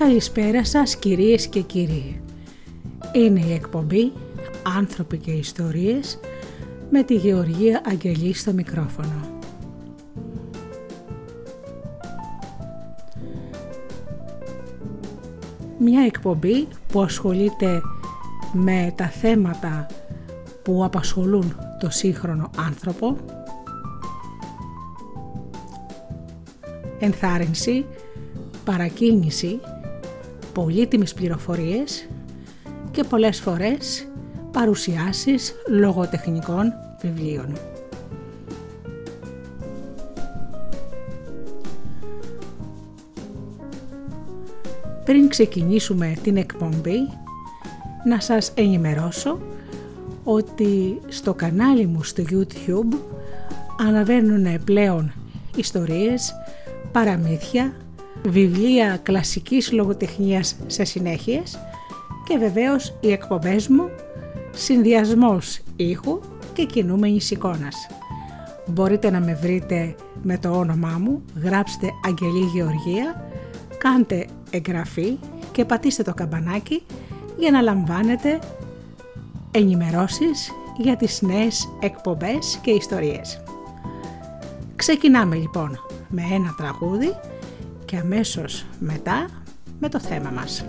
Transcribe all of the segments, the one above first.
Καλησπέρα σας κυρίες και κύριοι. Είναι η εκπομπή «Άνθρωποι και Ιστορίες» με τη Γεωργία Αγγελή στο μικρόφωνο. Μια εκπομπή που ασχολείται με τα θέματα που απασχολούν το σύγχρονο άνθρωπο, ενθάρρυνση, παρακίνηση, πολύτιμες πληροφορίες και πολλές φορές παρουσιάσεις λογοτεχνικών βιβλίων. Πριν ξεκινήσουμε την εκπομπή, να σας ενημερώσω ότι στο κανάλι μου στο YouTube αναβαίνουν πλέον ιστορίες, παραμύθια, βιβλία κλασικής λογοτεχνίας σε συνέχειες και βεβαίως οι εκπομπές μου συνδυασμός ήχου και κινούμενης εικόνας. Μπορείτε να με βρείτε με το όνομά μου, γράψτε Αγγελή Γεωργία, κάντε εγγραφή και πατήστε το καμπανάκι για να λαμβάνετε ενημερώσεις για τις νέες εκπομπές και ιστορίες. Ξεκινάμε λοιπόν με ένα τραγούδι και αμέσως μετά με το θέμα μας.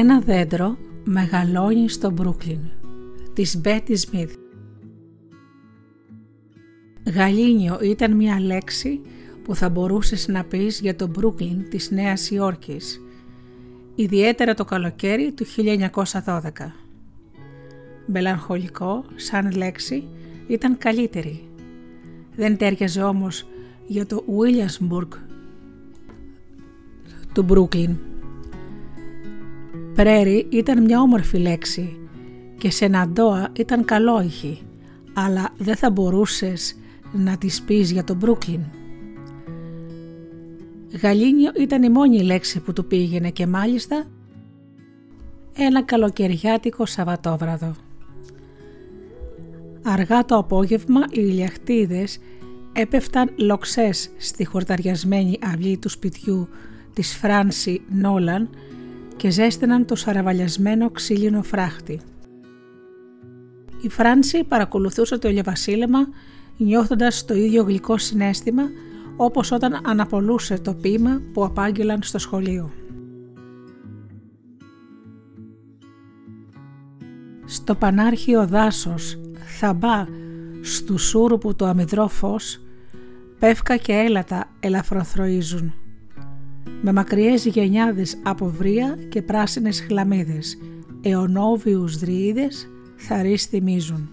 Ένα δέντρο μεγαλώνει στο Μπρούκλιν της Μπέτι Σμιθ. Γαλήνιο ήταν μια λέξη που θα μπορούσες να πεις για το Μπρούκλιν της Νέας Υόρκης, ιδιαίτερα το καλοκαίρι του 1912. Μελαγχολικό σαν λέξη ήταν καλύτερη. Δεν τέριαζε όμως για το Williamsburg του Μπρούκλιν. Πρέρι ήταν μια όμορφη λέξη και Σεναντόα ήταν καλόηχη, αλλά δεν θα μπορούσες να τη πεις για τον Μπρούκλιν. Γαλήνιο ήταν η μόνη λέξη που του πήγαινε και μάλιστα ένα καλοκαιριάτικο Σαββατόβραδο. Αργά το απόγευμα οι ηλιαχτίδες έπεφταν λοξές στη χορταριασμένη αυλή του σπιτιού της Φράνση Νόλαν και ζέστηναν το σαραβαλιασμένο ξύλινο φράχτη. Η Φράνση παρακολουθούσε το ηλιοβασίλεμα νιώθοντας το ίδιο γλυκό συνέστημα όπως όταν αναπολούσε το ποίημα που απάγγελαν στο σχολείο. Στο πανάρχιο δάσος θαμπά στου σούρουπου το αμυδρό φως πεύκα και έλατα ελαφροθροίζουν με μακριές γενιάδες από βρία και πράσινες χλαμίδες αιωνόβιους δρύιδες θαρείς θυμίζουν.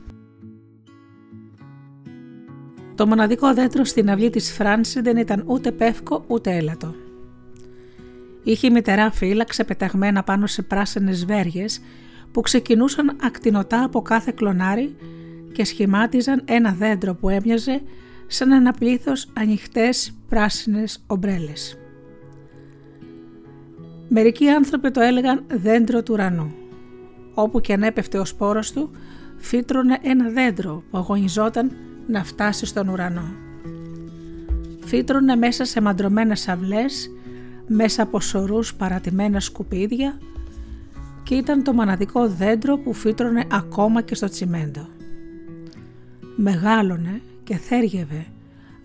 Το μοναδικό δέντρο στην αυλή της Φράνση δεν ήταν ούτε πεύκο ούτε έλατο. Είχε μητερά φύλλα ξεπεταγμένα πάνω σε πράσινες βέργες που ξεκινούσαν ακτινοτά από κάθε κλονάρι και σχημάτιζαν ένα δέντρο που έμοιαζε σαν ένα πλήθος ανοιχτές πράσινες ομπρέλες. Μερικοί άνθρωποι το έλεγαν δέντρο του ουρανού. Όπου και αν έπεφτε ο σπόρος του, φύτρωνε ένα δέντρο που αγωνιζόταν να φτάσει στον ουρανό. Φύτρωνε μέσα σε μαντρωμένες αυλές, μέσα από σωρούς παρατημένα σκουπίδια και ήταν το μοναδικό δέντρο που φύτρωνε ακόμα και στο τσιμέντο. Μεγάλωνε και θέργευε,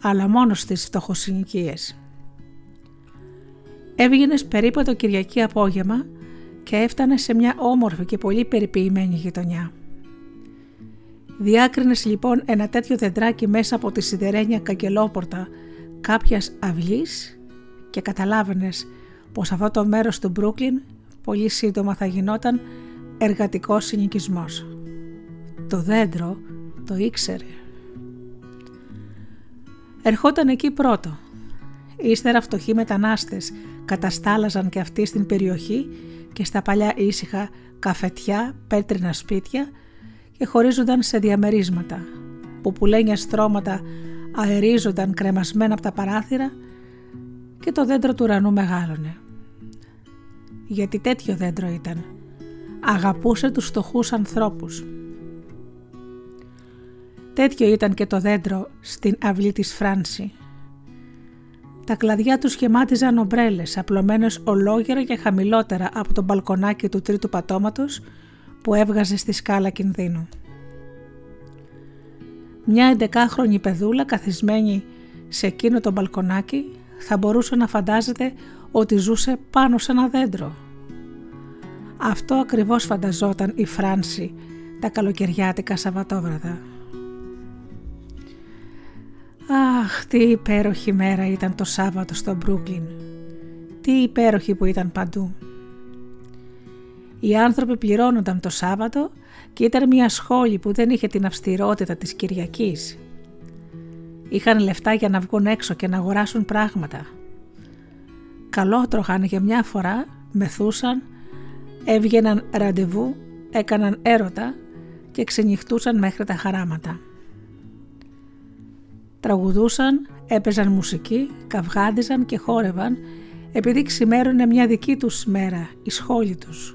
αλλά μόνος στις φτωχοσυνοικίες. Έβγαινες περίπου το Κυριακή απόγευμα και έφτανες σε μια όμορφη και πολύ περιποιημένη γειτονιά. Διάκρινες λοιπόν ένα τέτοιο δεντράκι μέσα από τη σιδερένια καγκελόπορτα κάποιας αυλής και καταλάβαινες πως αυτό το μέρος του Μπρούκλιν πολύ σύντομα θα γινόταν εργατικός συνοικισμός. Το δέντρο το ήξερε. Ερχόταν εκεί πρώτο. Ύστερα φτωχοί μετανάστες καταστάλαζαν και αυτοί στην περιοχή και στα παλιά ήσυχα καφετιά, πέτρινα σπίτια και χωρίζονταν σε διαμερίσματα που πουλένια στρώματα αερίζονταν κρεμασμένα από τα παράθυρα και το δέντρο του ουρανού μεγάλωνε. Γιατί τέτοιο δέντρο ήταν. Αγαπούσε τους φτωχούς ανθρώπους. Τέτοιο ήταν και το δέντρο στην αυλή της Φράνση. Τα κλαδιά τους σχημάτιζαν ομπρέλες, απλωμένες ολόγερα και χαμηλότερα από το μπαλκονάκι του τρίτου πατώματος που έβγαζε στη σκάλα κινδύνου. Μια εντεκάχρονη παιδούλα καθισμένη σε εκείνο το μπαλκονάκι θα μπορούσε να φαντάζεται ότι ζούσε πάνω σε ένα δέντρο. Αυτό ακριβώς φανταζόταν η Φράνση τα καλοκαιριάτικα Σαββατόβραδα. Αχ, τι υπέροχη μέρα ήταν το Σάββατο στο Μπρούκλιν. Τι υπέροχη που ήταν παντού. Οι άνθρωποι πληρώνονταν το Σάββατο και ήταν μια σχόλη που δεν είχε την αυστηρότητα της Κυριακής. Είχαν λεφτά για να βγουν έξω και να αγοράσουν πράγματα. Καλό τρώγανε για μια φορά, μεθούσαν, έβγαιναν ραντεβού, έκαναν έρωτα και ξενυχτούσαν μέχρι τα χαράματα. Τραγουδούσαν, έπαιζαν μουσική, καυγάδιζαν και χόρευαν επειδή ξημέρωνε μια δική τους μέρα, η σχόλη τους.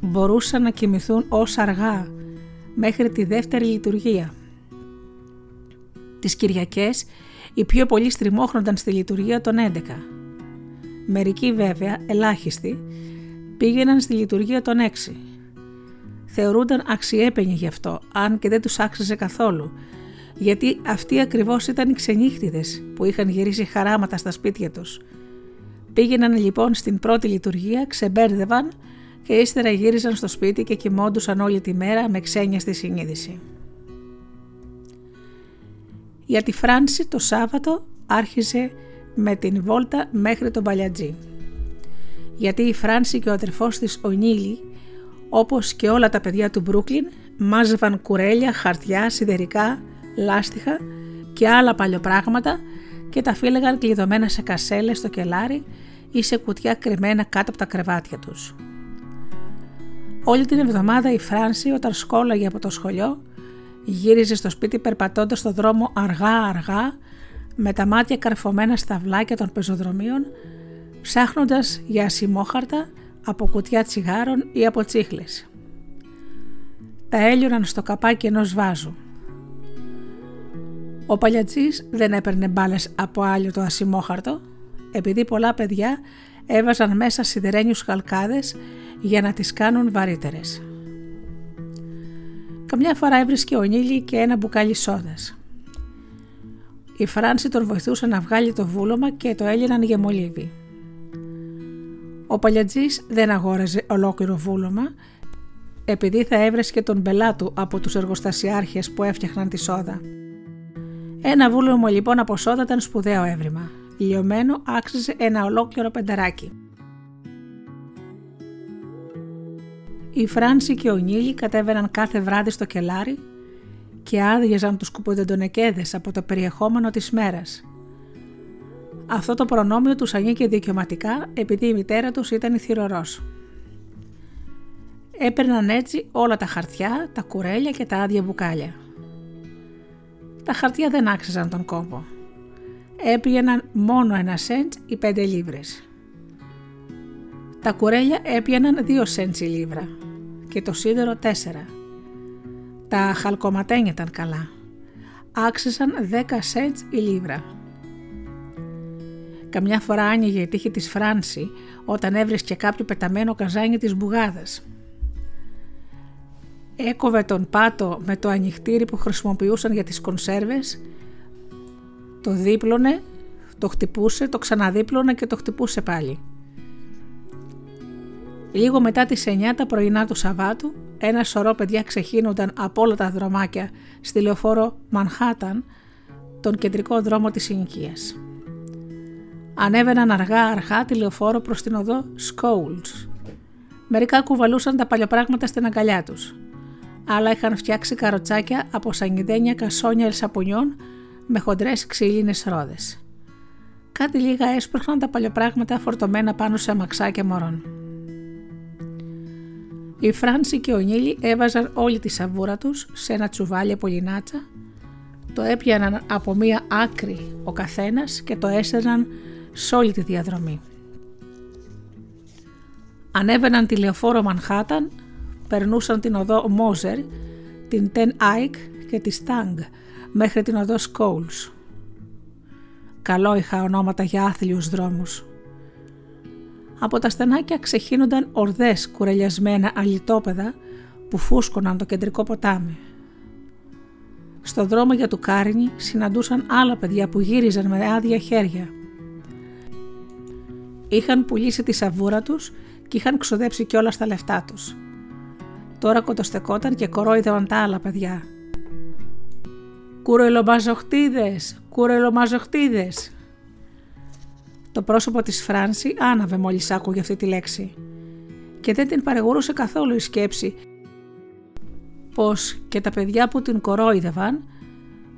Μπορούσαν να κοιμηθούν ως αργά μέχρι τη δεύτερη λειτουργία. Τις Κυριακές οι πιο πολλοί στριμώχνονταν στη λειτουργία των 11. Μερικοί βέβαια, ελάχιστοι, πήγαιναν στη λειτουργία των 6 θεωρούνταν αξιέπαινοι γι' αυτό, αν και δεν τους άξιζε καθόλου, γιατί αυτοί ακριβώς ήταν οι ξενύχτιδες που είχαν γυρίσει χαράματα στα σπίτια τους. Πήγαιναν λοιπόν στην πρώτη λειτουργία, ξεμπέρδευαν και ύστερα γύριζαν στο σπίτι και κοιμόντουσαν όλη τη μέρα με ξένια στη συνείδηση. Για τη Φράνση το Σάββατο άρχισε με την βόλτα μέχρι τον Παλιατζή. Γιατί η Φράνση και ο αδερφός της ο Νίλη, όπως και όλα τα παιδιά του Μπρούκλιν, μάζευαν κουρέλια, χαρτιά, σιδερικά, λάστιχα και άλλα παλιοπράγματα και τα φύλεγαν κλειδωμένα σε κασέλες στο κελάρι ή σε κουτιά κρυμμένα κάτω από τα κρεβάτια τους. Όλη την εβδομάδα η Φράνση όταν σκόλαγε από το σχολείο γύριζε στο σπίτι περπατώντας στο δρόμο αργά αργά με τα μάτια καρφωμένα στα βλάκια των πεζοδρομίων ψάχνοντας για ασημόχαρτα από κουτιά τσιγάρων ή από τσίχλες. Τα έλειωναν στο καπάκι ενός βάζου. Ο παλιατζής δεν έπαιρνε μπάλες από άλλο το ασημόχαρτο, επειδή πολλά παιδιά έβαζαν μέσα σιδερένιους χαλκάδες για να τις κάνουν βαρύτερες. Καμιά φορά έβρισκε ο Νίλη και ένα μπουκάλι σόδας. Η Φράνση τον βοηθούσε να βγάλει το βούλωμα και το έλυναν για μολύβι. Ο παλιατζής δεν αγόραζε ολόκληρο βούλωμα επειδή θα έβρεσκε τον πελάτου από τους εργοστασιάρχες που έφτιαχναν τη σόδα. Ένα βούλωμα λοιπόν από σόδα ήταν σπουδαίο έβριμα. Λιωμένο άξιζε ένα ολόκληρο πενταράκι. Η Φράνση και ο Νίλη κατέβαιναν κάθε βράδυ στο κελάρι και άδειαζαν τους κουποδεντονεκέδες από το περιεχόμενο της μέρας. Αυτό το προνόμιο τους ανήκε δικαιωματικά επειδή η μητέρα τους ήταν θυρωρός. Έπαιρναν έτσι όλα τα χαρτιά, τα κουρέλια και τα άδεια μπουκάλια. Τα χαρτιά δεν άξιζαν τον κόπο. Έπιαναν μόνο ένα σέντ ή πέντε λίβρες. Τα κουρέλια έπιαναν δύο σέντς η λίβρα και το σίδερο τέσσερα. Τα χαλκοματένια ήταν καλά. Άξισαν δέκα σέντς η λίβρα. Καμιά φορά άνοιγε η τύχη της Φράνση όταν έβρισκε κάποιο πεταμένο καζάνι της μπουγάδας. Έκοβε τον πάτο με το ανοιχτήρι που χρησιμοποιούσαν για τις κονσέρβες, το δίπλωνε, το χτυπούσε, το ξαναδίπλωνε και το χτυπούσε πάλι. Λίγο μετά τις 9 τα πρωινά του Σαββάτου, ένα σωρό παιδιά ξεχύνονταν από όλα τα δρομάκια στη λεωφόρο Μανχάταν, τον κεντρικό δρόμο της συνοικίας. Ανέβαιναν αργά αρχά τη λεωφόρο προς την οδό Σκόουλς. Μερικά κουβαλούσαν τα παλιοπράγματα στην αγκαλιά τους. Άλλα είχαν φτιάξει καροτσάκια από σανιδένια κασόνια ελσαπουνιών με χοντρές ξύλινες ρόδες. Κάτι λίγα έσπρωχναν τα παλιοπράγματα φορτωμένα πάνω σε αμαξάκια μωρών. Η Φράνση και ο Νίλη έβαζαν όλη τη σαβούρα τους σε ένα τσουβάλι από λινάτσα, το έπιαναν από μία άκρη ο καθένας και το έσερναν σε όλη τη διαδρομή. Ανέβαιναν τη λεωφόρο Μανχάταν, περνούσαν την οδό Μόζερ, την Τεν Άικ και τη Στάγκ μέχρι την οδό Σκόουλς. Καλόηχα ονόματα για άθλιους δρόμους. Από τα στενάκια ξεχύνονταν ορδές κουρελιασμένα αλητόπαιδα που φούσκωναν το κεντρικό ποτάμι. Στο δρόμο για του Κάρνι συναντούσαν άλλα παιδιά που γύριζαν με άδεια χέρια. Είχαν πουλήσει τη σαβούρα τους και είχαν ξοδέψει κιόλας τα λεφτά τους. Τώρα κοτοστεκόταν και κορόιδευαν τα άλλα παιδιά. «Κουρελομαζοχτίδες! Κουρελομαζοχτίδες!» Το πρόσωπο της Φράνση άναβε μόλις άκουγε αυτή τη λέξη και δεν την παρεγορούσε καθόλου η σκέψη πως και τα παιδιά που την κορόιδευαν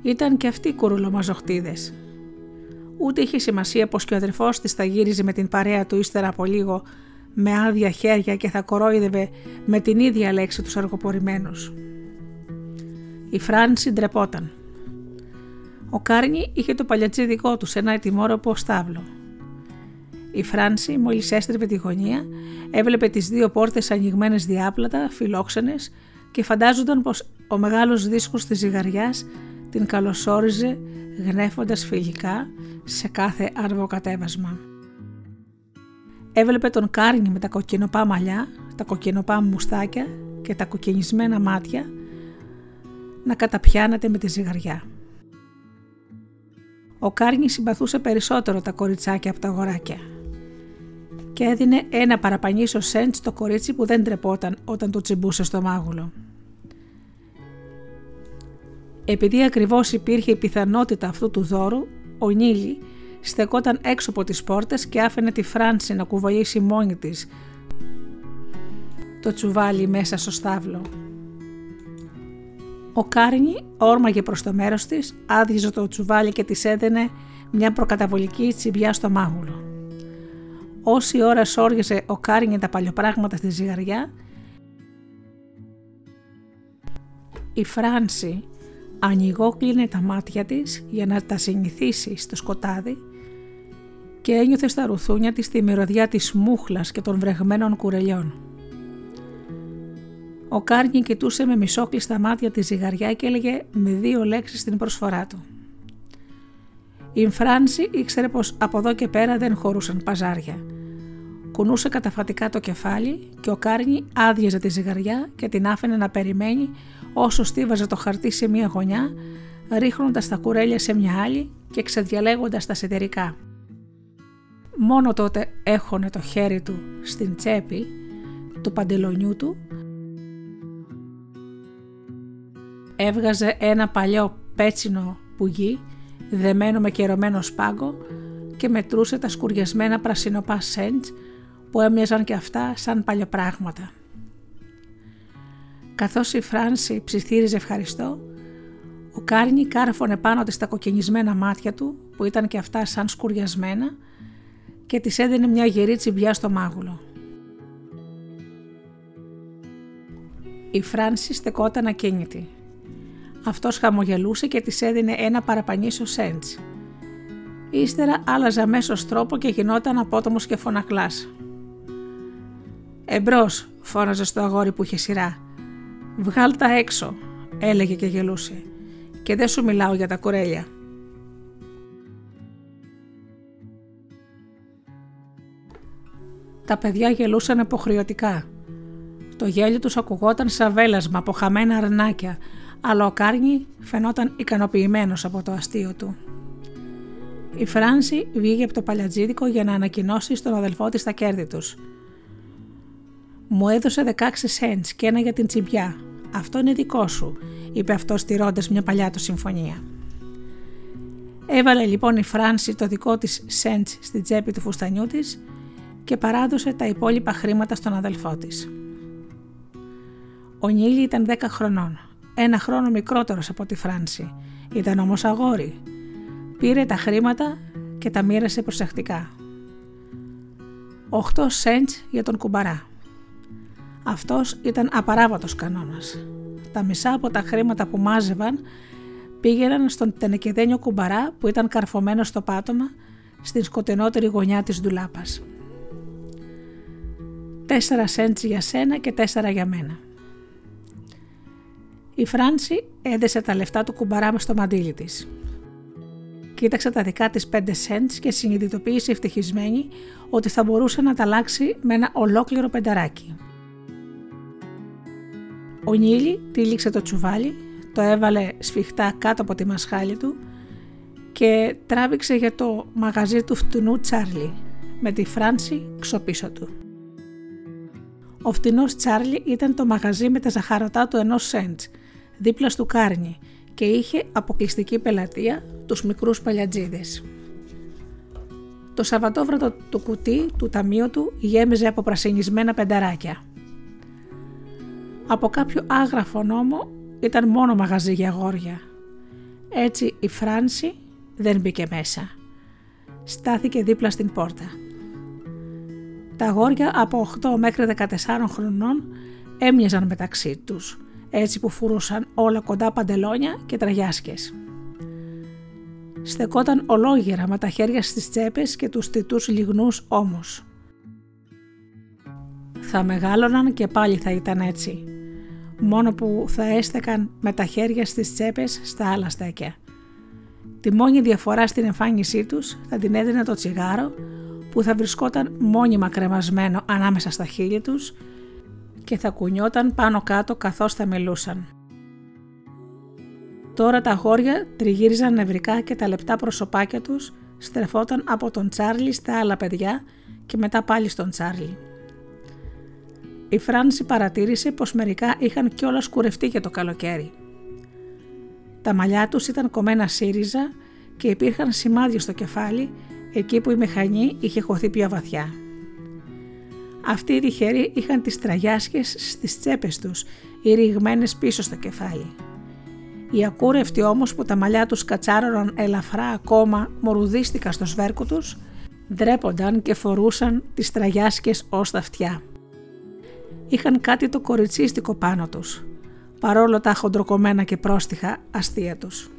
ήταν και αυτοί κουρουλομαζοχτίδες. Ούτε είχε σημασία πως και ο αδερφός της θα γύριζε με την παρέα του ύστερα από λίγο με άδεια χέρια και θα κορόιδευε με την ίδια λέξη τους αργοπορημένους. Η Φράνση ντρεπόταν. Ο Κάρνι είχε το παλιατσί δικό του σε ένα ετοιμόρροπο στάβλο. Η Φράνση, μόλις έστρεφε τη γωνία, έβλεπε τις δύο πόρτες ανοιγμένες διάπλατα, φιλόξενες και φαντάζονταν πως ο μεγάλος δίσκος της ζυγαριάς την καλωσόριζε γνέφοντας φιλικά σε κάθε αργοκατέβασμα. Έβλεπε τον Κάρνι με τα κοκκινοπά μαλλιά, τα κοκκινοπά μουστάκια και τα κοκκινισμένα μάτια να καταπιάνεται με τη ζυγαριά. Ο Κάρνι συμπαθούσε περισσότερο τα κοριτσάκια από τα αγοράκια. και έδινε ένα παραπανίσιο σέντ στο κορίτσι που δεν τρεπόταν όταν το τσιμπούσε στο μάγουλο. Επειδή ακριβώς υπήρχε η πιθανότητα αυτού του δώρου, ο Νίλη στεκόταν έξω από τις πόρτες και άφηνε τη Φράνση να κουβαλήσει μόνη της το τσουβάλι μέσα στο στάβλο. Ο Κάρνι όρμαγε προς το μέρος της, άδειζε το τσουβάλι και της έδαινε μια προκαταβολική τσιμπιά στο μάγουλο. Όση ώρα σόργεσε ο Κάρνι τα παλιοπράγματα στη ζυγαριά, η Φράνση ανοιγόκλεινε τα μάτια της για να τα συνηθίσει στο σκοτάδι και ένιωθε στα ρουθούνια της τη μυρωδιά της μούχλας και των βρεγμένων κουρελιών. Ο Κάρνι κοιτούσε με μισόκλειστα μάτια τη ζυγαριά και έλεγε με δύο λέξεις την προσφορά του. Η Φράνση ήξερε πως από εδώ και πέρα δεν χωρούσαν παζάρια. Κουνούσε καταφατικά το κεφάλι και ο Κάρνι άδειαζε τη ζυγαριά και την άφηνε να περιμένει όσο στίβαζε το χαρτί σε μία γωνιά, ρίχνοντας τα κουρέλια σε μια άλλη και ξεδιαλέγοντας τα σιδερικά. Μόνο τότε έχωνε το χέρι του στην τσέπη του παντελονιού του έβγαζε ένα παλιό πέτσινο πουγί δεμένο με κερωμένο σπάγκο και μετρούσε τα σκουριασμένα πρασινοπά σέντς που έμοιαζαν και αυτά σαν παλιοπράγματα. Καθώς η Φράνση ψιθύριζε ευχαριστώ, ο Κάρνι κάρφωνε πάνω της τα κοκκινισμένα μάτια του που ήταν και αυτά σαν σκουριασμένα και της έδινε μια γερή τσιμπιά στο μάγουλο. Η Φράνση στεκόταν ακίνητη. Αυτός χαμογελούσε και της έδινε ένα παραπανίσιο σέντς. Ύστερα άλλαζε αμέσως τρόπο και γινόταν απότομος και φωνακλάς. «Εμπρός», φώναζε στο αγόρι που είχε σειρά. «Βγάλ τα έξω», έλεγε και γελούσε. «Και δεν σου μιλάω για τα κουρέλια». Τα παιδιά γελούσαν υποχρεωτικά. Το γέλιο τους ακουγόταν σαν βέλασμα από χαμένα αρνάκια, αλλά ο Κάρνι φαινόταν ικανοποιημένος από το αστείο του. Η Φράνση βγήκε από το παλιατζίδικο για να ανακοινώσει στον αδελφό της τα κέρδη τους. «Μου έδωσε 16 cents και ένα για την τσιμπιά. Αυτό είναι δικό σου», είπε αυτός στηρώντας μια παλιά του συμφωνία. Έβαλε λοιπόν η Φράνση το δικό της cents στην τσέπη του φουστανιού της και παράδοσε τα υπόλοιπα χρήματα στον αδελφό της. Ο Νίλη ήταν 10 χρονών ένα χρόνο μικρότερος από τη Φράνση. Ήταν όμως αγόρι. Πήρε τα χρήματα και τα μοίρασε προσεκτικά. 8 σέντς για τον κουμπαρά. Αυτός ήταν απαράβατος κανόνας. Τα μισά από τα χρήματα που μάζευαν πήγαιναν στον τενεκεδένιο κουμπαρά που ήταν καρφωμένος στο πάτωμα στην σκοτεινότερη γωνιά της ντουλάπας. Τέσσερα σέντς για σένα και τέσσερα για μένα. Η Φράνση έδεσε τα λεφτά του κουμπαρά μες στο μαντίλι της. Κοίταξε τα δικά της 5 cents και συνειδητοποίησε ευτυχισμένη ότι θα μπορούσε να τα αλλάξει με ένα ολόκληρο πενταράκι. Ο Νίλη τύλιξε το τσουβάλι, το έβαλε σφιχτά κάτω από τη μασχάλη του και τράβηξε για το μαγαζί του φτηνού Τσάρλι με τη Φράνση ξοπίσω του. Ο φτηνός Τσάρλι ήταν το μαγαζί με τα ζαχαρωτά του ενός σέντς δίπλα στο Κάρνι και είχε αποκλειστική πελατεία τους μικρούς παλιατζίδες. Το Σαββατόβρατο του κουτί του ταμείου του γέμιζε από πρασινισμένα πενταράκια. Από κάποιο άγραφο νόμο ήταν μόνο μαγαζί για αγόρια. Έτσι η Φράνση δεν μπήκε μέσα. Στάθηκε δίπλα στην πόρτα. Τα αγόρια από 8 μέχρι 14 χρονών έμοιαζαν μεταξύ τους έτσι που φουρούσαν όλα κοντά παντελόνια και τραγιάσκες. Στεκόταν ολόγερα με τα χέρια στις τσέπες και τους τιτούς λιγνούς όμως. Θα μεγάλωναν και πάλι θα ήταν έτσι, μόνο που θα έστεκαν με τα χέρια στις τσέπες στα άλλα στέκια. Τη μόνη διαφορά στην εμφάνισή τους θα την έδινε το τσιγάρο που θα βρισκόταν μόνιμα κρεμασμένο ανάμεσα στα χείλη τους και θα κουνιόταν πάνω κάτω καθώς θα μιλούσαν. Τώρα τα αγόρια τριγύριζαν νευρικά και τα λεπτά προσωπάκια τους στρεφόταν από τον Τσάρλι στα άλλα παιδιά και μετά πάλι στον Τσάρλι. Η Φράνση παρατήρησε πως μερικά είχαν κιόλας κουρευτεί για το καλοκαίρι. Τα μαλλιά τους ήταν κομμένα σύριζα και υπήρχαν σημάδια στο κεφάλι εκεί που η μηχανή είχε χωθεί πιο βαθιά. Αυτοί οι τυχεροί είχαν τις τραγιάσκες στις τσέπες τους ή ρηγμένες πίσω στο κεφάλι. Οι ακούρευτοι όμως που τα μαλλιά τους κατσάρωναν ελαφρά ακόμα μορουδίστηκαν στο σβέρκο τους, ντρέπονταν και φορούσαν τις τραγιάσκες ως τα αυτιά. Είχαν κάτι το κοριτσίστικο πάνω τους, παρόλο τα χοντροκομμένα και πρόστιχα αστεία τους.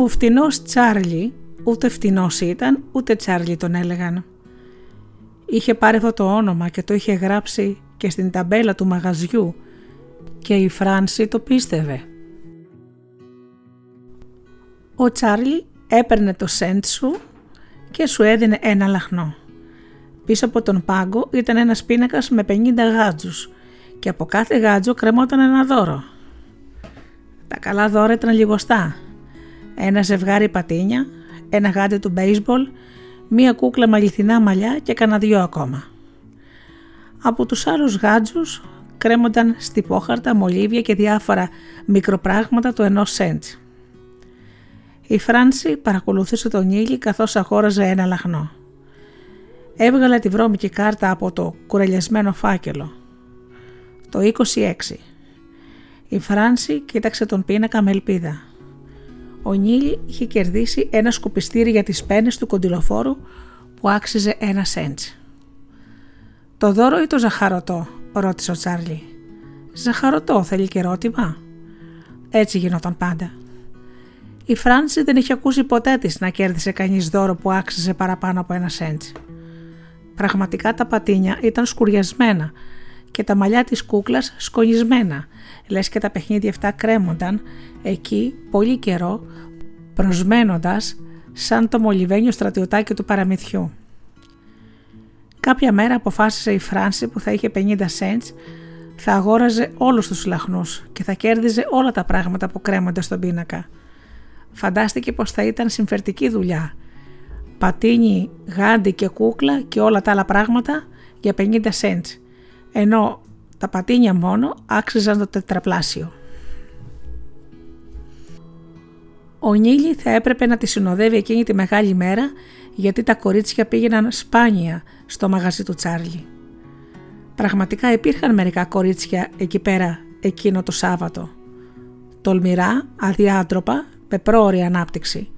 Ο φτηνός Τσάρλι ούτε φτηνός ήταν ούτε Τσάρλι τον έλεγαν. Είχε πάρει αυτό το όνομα και το είχε γράψει και στην ταμπέλα του μαγαζιού και η Φράνση το πίστευε. Ο Τσάρλι έπαιρνε το σέντ σου και σου έδινε ένα λαχνό. Πίσω από τον πάγκο ήταν ένας πίνακας με 50 γάτζους και από κάθε γάτζο κρεμόταν ένα δώρο. Τα καλά δώρα ήταν λιγοστά ένα ζευγάρι πατίνια, ένα γάντι του μπέισμπολ, μία κούκλα με αληθινά μαλλιά και κανένα δυο ακόμα. Από τους άλλους γάντζους κρέμονταν στυπόχαρτα, μολύβια και διάφορα μικροπράγματα του ενός σέντ. Η Φράνση παρακολουθούσε τον ήλιο καθώς αγόραζε ένα λαχνό. Έβγαλε τη βρώμικη κάρτα από το κουρελιασμένο φάκελο. Το 26. Η Φράνση κοίταξε τον πίνακα με ελπίδα. Ο Νίλη είχε κερδίσει ένα σκουπιστήρι για τις πένες του κοντιλοφόρου που άξιζε ένα σέντς. «Το δώρο ή το ζαχαρωτό» ρώτησε ο Τσάρλι. «Ζαχαρωτό θέλει και ερώτημα» Έτσι γινόταν πάντα. Η Φράνση δεν είχε ακούσει ποτέ της να κέρδισε κανείς δώρο που άξιζε παραπάνω από ένα σέντς. Πραγματικά τα πατίνια ήταν σκουριασμένα και τα μαλλιά της κούκλας σκονισμένα, λες και τα παιχνίδια αυτά κρέμονταν εκεί πολύ καιρό προσμένοντας σαν το μολυβένιο στρατιωτάκι του παραμυθιού. Κάποια μέρα αποφάσισε η Φράνση που θα είχε 50 cents θα αγόραζε όλους τους λαχνούς και θα κέρδιζε όλα τα πράγματα που κρέμονται στον πίνακα. Φαντάστηκε πως θα ήταν συμφερτική δουλειά. Πατίνι, γάντι και κούκλα και όλα τα άλλα πράγματα για 50 cents, ενώ τα πατίνια μόνο άξιζαν το τετραπλάσιο. Ο Νίλη θα έπρεπε να τη συνοδεύει εκείνη τη μεγάλη μέρα γιατί τα κορίτσια πήγαιναν σπάνια στο μαγαζί του Τσάρλι. Πραγματικά υπήρχαν μερικά κορίτσια εκεί πέρα εκείνο το Σάββατο. Τολμηρά, αδιάτροπα, με πρόωρη ανάπτυξη.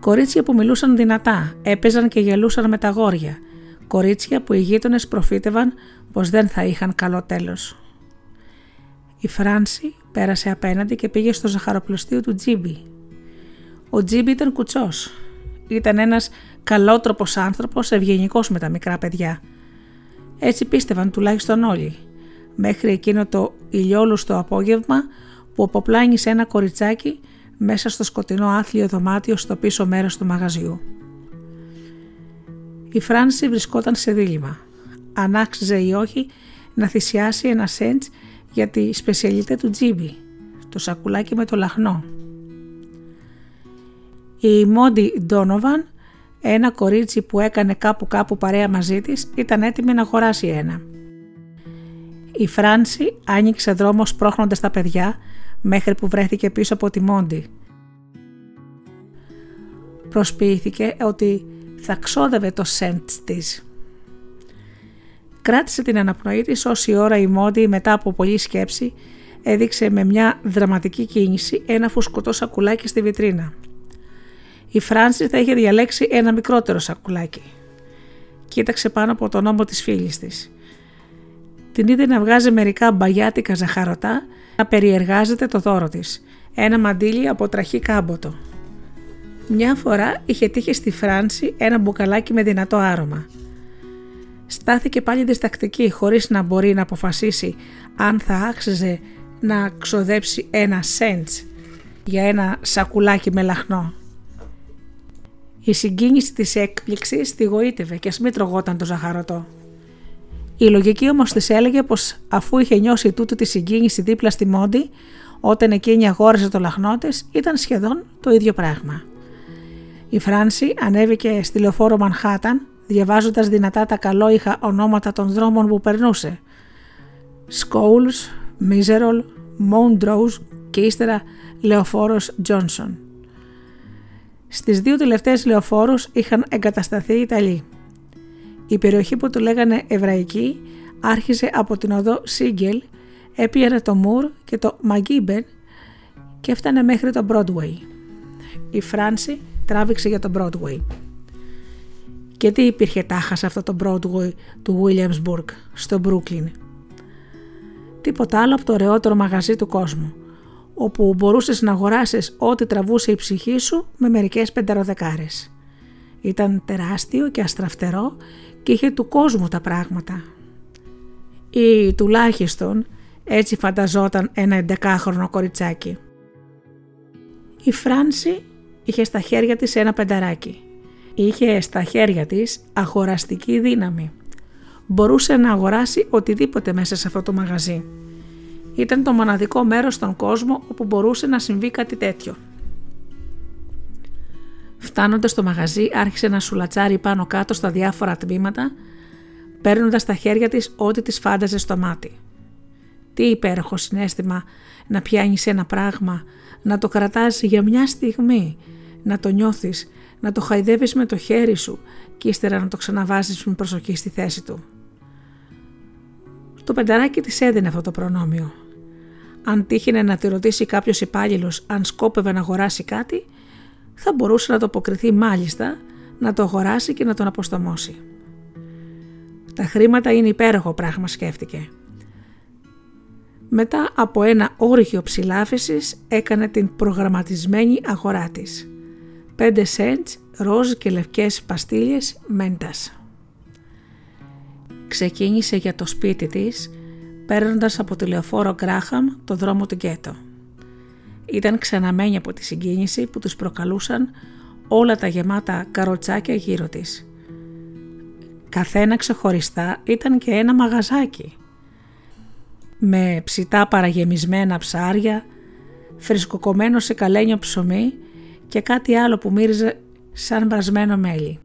Κορίτσια που μιλούσαν δυνατά, έπαιζαν και γελούσαν με τα γόρια. Κορίτσια που οι γείτονες προφήτευαν πως δεν θα είχαν καλό τέλος. Η Φράνση πέρασε απέναντι και πήγε στο ζαχαροπλωστείο του Τζίμπι. Ο Τζίμπι ήταν κουτσός. Ήταν ένας καλότροπος άνθρωπος ευγενικός με τα μικρά παιδιά – έτσι πίστευαν τουλάχιστον όλοι, μέχρι εκείνο το ηλιόλουστο απόγευμα που αποπλάνησε ένα κοριτσάκι μέσα στο σκοτεινό άθλιο δωμάτιο στο πίσω μέρος του μαγαζιού. Η Φράνση βρισκόταν σε δίλημα. Αν άξιζε ή όχι να θυσιάσει ένα σέντς για τη σπεσιαλιτέ του τζίμπι, το σακουλάκι με το λαχνό. Η Μόντι Ντόνοβαν ένα κορίτσι που έκανε κάπου κάπου παρέα μαζί της ήταν έτοιμη να αγοράσει ένα. Η Φράνση άνοιξε δρόμο σπρώχνοντας τα παιδιά μέχρι που βρέθηκε πίσω από τη Μόντι. Προσποιήθηκε ότι θα ξόδευε το σέντ της. Κράτησε την αναπνοή της όση ώρα η Μόντι μετά από πολλή σκέψη έδειξε με μια δραματική κίνηση ένα φουσκωτό σακουλάκι στη βιτρίνα η Φράνση θα είχε διαλέξει ένα μικρότερο σακουλάκι. Κοίταξε πάνω από τον ώμο της φίλης της. Την είδε να βγάζει μερικά μπαγιάτικα ζαχαρωτά να περιεργάζεται το δώρο της. Ένα μαντίλι από τραχή κάμποτο. Μια φορά είχε τύχει στη Φράνση ένα μπουκαλάκι με δυνατό άρωμα. Στάθηκε πάλι διστακτική χωρίς να μπορεί να αποφασίσει αν θα άξιζε να ξοδέψει ένα σέντς για ένα σακουλάκι με λαχνό. Η συγκίνηση της έκπληξης τη γοήτευε και ας μην τρογόταν το ζαχαρωτό. Η λογική όμως της έλεγε πως αφού είχε νιώσει τούτο τη συγκίνηση δίπλα στη Μόντι, όταν εκείνη αγόρασε το λαχνό της, ήταν σχεδόν το ίδιο πράγμα. Η Φράνση ανέβηκε στη λεωφόρο Μανχάταν, διαβάζοντας δυνατά τα καλόιχα ονόματα των δρόμων που περνούσε. Σκόουλς, Μίζερολ, Μόντρόους και ύστερα λεωφόρος Τζόνσον. Στις δύο τελευταίες λεωφόρους είχαν εγκατασταθεί οι Ιταλοί. Η περιοχή που του λέγανε Εβραϊκή άρχισε από την οδό Σίγκελ, έπιανε το Μουρ και το Μαγκίμπεν και έφτανε μέχρι το Broadway. Η Φράνση τράβηξε για το Broadway. Και τι υπήρχε τάχα σε αυτό το Broadway του Williamsburg, στο Brooklyn. Τίποτα άλλο από το ωραιότερο μαγαζί του κόσμου – όπου μπορούσες να αγοράσεις ό,τι τραβούσε η ψυχή σου με μερικές πεντεροδεκάρες. Ήταν τεράστιο και αστραφτερό και είχε του κόσμου τα πράγματα. Ή τουλάχιστον έτσι φανταζόταν ένα εντεκάχρονο κοριτσάκι. Η Φράνση είχε στα χέρια της ένα πενταράκι. Είχε στα χέρια της αγοραστική δύναμη. Μπορούσε να αγοράσει οτιδήποτε μέσα σε αυτό το μαγαζί. Ήταν το μοναδικό μέρος στον κόσμο όπου μπορούσε να συμβεί κάτι τέτοιο. Φτάνοντας στο μαγαζί άρχισε να σουλατσάρει πάνω κάτω στα διάφορα τμήματα, παίρνοντας στα χέρια της ό,τι της φάνταζε στο μάτι. Τι υπέροχο συνέστημα να πιάνεις ένα πράγμα, να το κρατάς για μια στιγμή, να το νιώθεις, να το χαϊδεύεις με το χέρι σου και ύστερα να το ξαναβάζεις με προσοχή στη θέση του. Το πενταράκι της έδινε αυτό το προνόμιο αν τύχαινε να τη ρωτήσει κάποιος υπάλληλος αν σκόπευε να αγοράσει κάτι, θα μπορούσε να το αποκριθεί μάλιστα, να το αγοράσει και να τον αποστομώσει. Τα χρήματα είναι υπέροχο πράγμα σκέφτηκε. Μετά από ένα όργιο ψηλάφισης έκανε την προγραμματισμένη αγορά της. 5 cents, ροζ και λευκές παστίλιες μέντας. Ξεκίνησε για το σπίτι της, παίρνοντας από τη λεωφόρο Γκράχαμ το δρόμο του γκέτο. Ήταν ξαναμένη από τη συγκίνηση που τους προκαλούσαν όλα τα γεμάτα καροτσάκια γύρω της. Καθένα ξεχωριστά ήταν και ένα μαγαζάκι με ψητά παραγεμισμένα ψάρια, φρυσκοκομμένο σε καλένιο ψωμί και κάτι άλλο που μύριζε σαν βρασμένο μέλι.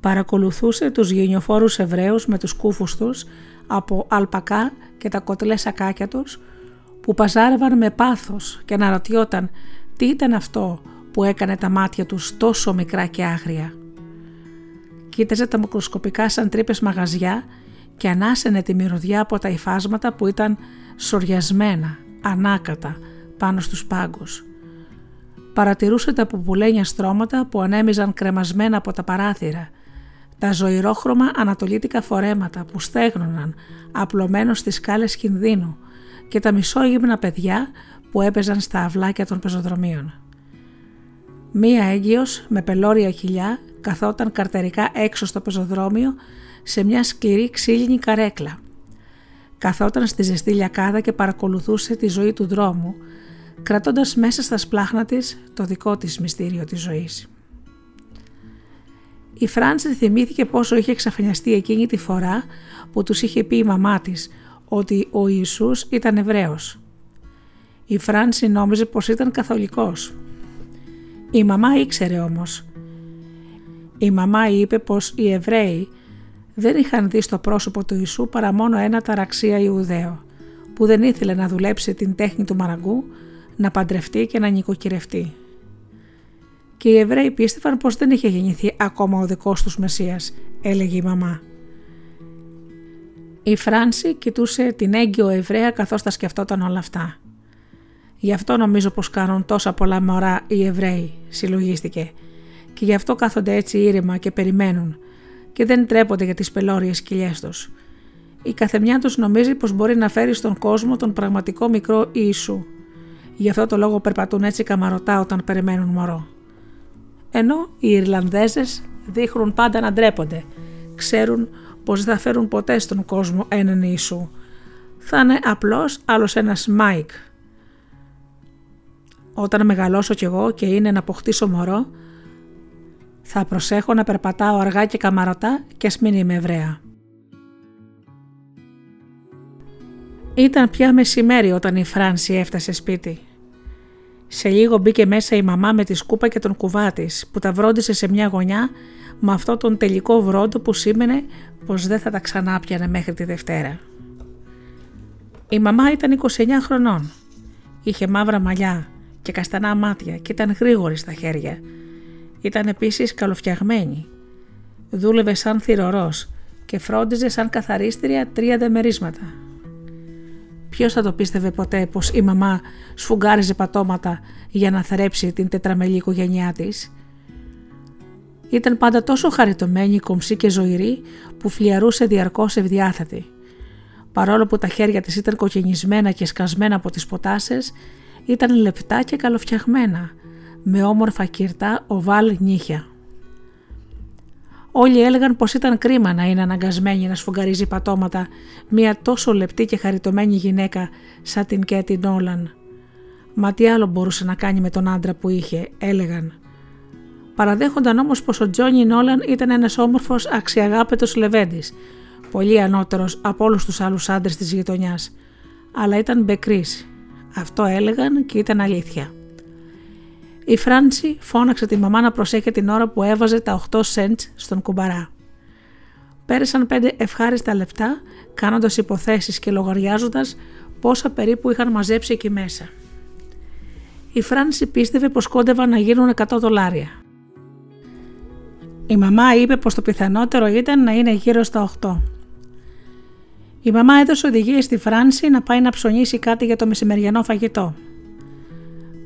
Παρακολουθούσε τους γενιοφόρους Εβραίους με τους κούφους τους από αλπακά και τα κοτλέ σακάκια τους που παζάρευαν με πάθος και αναρωτιόταν τι ήταν αυτό που έκανε τα μάτια τους τόσο μικρά και άγρια. Κοίταζε τα μικροσκοπικά σαν τρύπες μαγαζιά και ανάσαινε τη μυρωδιά από τα υφάσματα που ήταν σοριασμένα, ανάκατα, πάνω στους πάγκους. Παρατηρούσε τα πουπουλένια στρώματα που ανέμιζαν κρεμασμένα από τα παράθυρα, τα ζωηρόχρωμα ανατολίτικα φορέματα που στέγνωναν απλωμένως στις σκάλες κινδύνου και τα μισόγυμνα παιδιά που έπαιζαν στα αυλάκια των πεζοδρομίων. Μία έγκυος με πελώρια χιλιά καθόταν καρτερικά έξω στο πεζοδρόμιο σε μια σκληρή ξύλινη καρέκλα. Καθόταν στη ζεστή λιακάδα και παρακολουθούσε τη ζωή του δρόμου, κρατώντας μέσα στα σπλάχνα της το δικό της μυστήριο της ζωής. Η Φράντση θυμήθηκε πόσο είχε εξαφανιαστεί εκείνη τη φορά που τους είχε πει η μαμά της ότι ο Ιησούς ήταν Εβραίος. Η Φράνση νόμιζε πως ήταν καθολικός. Η μαμά ήξερε όμως. Η μαμά είπε πως οι Εβραίοι δεν είχαν δει στο πρόσωπο του Ιησού παρά μόνο ένα ταραξία Ιουδαίο, που δεν ήθελε να δουλέψει την τέχνη του μαραγκού, να παντρευτεί και να νοικοκυρευτεί. Και οι Εβραίοι πίστευαν πως δεν είχε γεννηθεί ακόμα ο δικός τους Μεσσίας, έλεγε η μαμά. Η Φράνση κοιτούσε την έγκυο Εβραία καθώς τα σκεφτόταν όλα αυτά. Γι' αυτό νομίζω πως κάνουν τόσα πολλά μωρά οι Εβραίοι, συλλογίστηκε, και γι' αυτό κάθονται έτσι ήρεμα και περιμένουν, και δεν τρέπονται για τις πελώριες κοιλιές τους. Η καθεμιά τους νομίζει πως μπορεί να φέρει στον κόσμο τον πραγματικό μικρό Ιησού. Γι' αυτό το λόγο περπατούν έτσι καμαρωτά όταν περιμένουν μωρό. Ενώ οι Ιρλανδέζες δείχνουν πάντα να ντρέπονται. Ξέρουν πως δεν θα φέρουν ποτέ στον κόσμο έναν Ιησού. Θα είναι απλώς άλλος ένας Μάικ. Όταν μεγαλώσω κι εγώ και είναι να αποκτήσω μωρό, θα προσέχω να περπατάω αργά και καμαρωτά και ας μην είμαι Εβραία. Ήταν πια μεσημέρι όταν η Φράνση έφτασε σπίτι. Σε λίγο μπήκε μέσα η μαμά με τη σκούπα και τον κουβά της, που τα βρόντισε σε μια γωνιά με αυτό τον τελικό βρόντο που σήμαινε πως δεν θα τα ξανά πιανε μέχρι τη Δευτέρα. Η μαμά ήταν 29 χρονών. Είχε μαύρα μαλλιά και καστανά μάτια και ήταν γρήγορη στα χέρια ήταν επίσης καλοφτιαγμένη. Δούλευε σαν θηρορός και φρόντιζε σαν καθαρίστρια τρία δεμερίσματα. Ποιος θα το πίστευε ποτέ πως η μαμά σφουγγάριζε πατώματα για να θρέψει την τετραμελή οικογένειά της; Ήταν πάντα τόσο χαριτωμένη, κομψή και ζωηρή που φλιαρούσε διαρκώς ευδιάθετη. Παρόλο που τα χέρια της ήταν κοκκινισμένα και σκασμένα από τις ποτάσες, ήταν λεπτά και καλοφτιαγμένα με όμορφα κυρτά οβάλ νύχια. Όλοι έλεγαν πως ήταν κρίμα να είναι αναγκασμένη να σφουγγαρίζει πατώματα μια τόσο λεπτή και χαριτωμένη γυναίκα σαν την Κέτι Νόλαν. Μα τι άλλο μπορούσε να κάνει με τον άντρα που είχε, έλεγαν. Παραδέχονταν όμως πως ο Τζόνι Νόλαν ήταν ένας όμορφος αξιαγάπητος λεβέντης, πολύ ανώτερος από όλους τους άλλους άντρες της γειτονιάς, αλλά ήταν μπεκρής. Αυτό έλεγαν και ήταν αλήθεια. Η Φράντσι φώναξε τη μαμά να προσέχει την ώρα που έβαζε τα 8 cents στον κουμπαρά. Πέρασαν πέντε ευχάριστα λεπτά κάνοντας υποθέσεις και λογαριάζοντας πόσα περίπου είχαν μαζέψει εκεί μέσα. Η Φράνση πίστευε πως κόντευαν να γίνουν 100 δολάρια. Η μαμά είπε πως το πιθανότερο ήταν να είναι γύρω στα 8. Η μαμά έδωσε οδηγίες στη Φράνση να πάει να ψωνίσει κάτι για το μεσημεριανό φαγητό.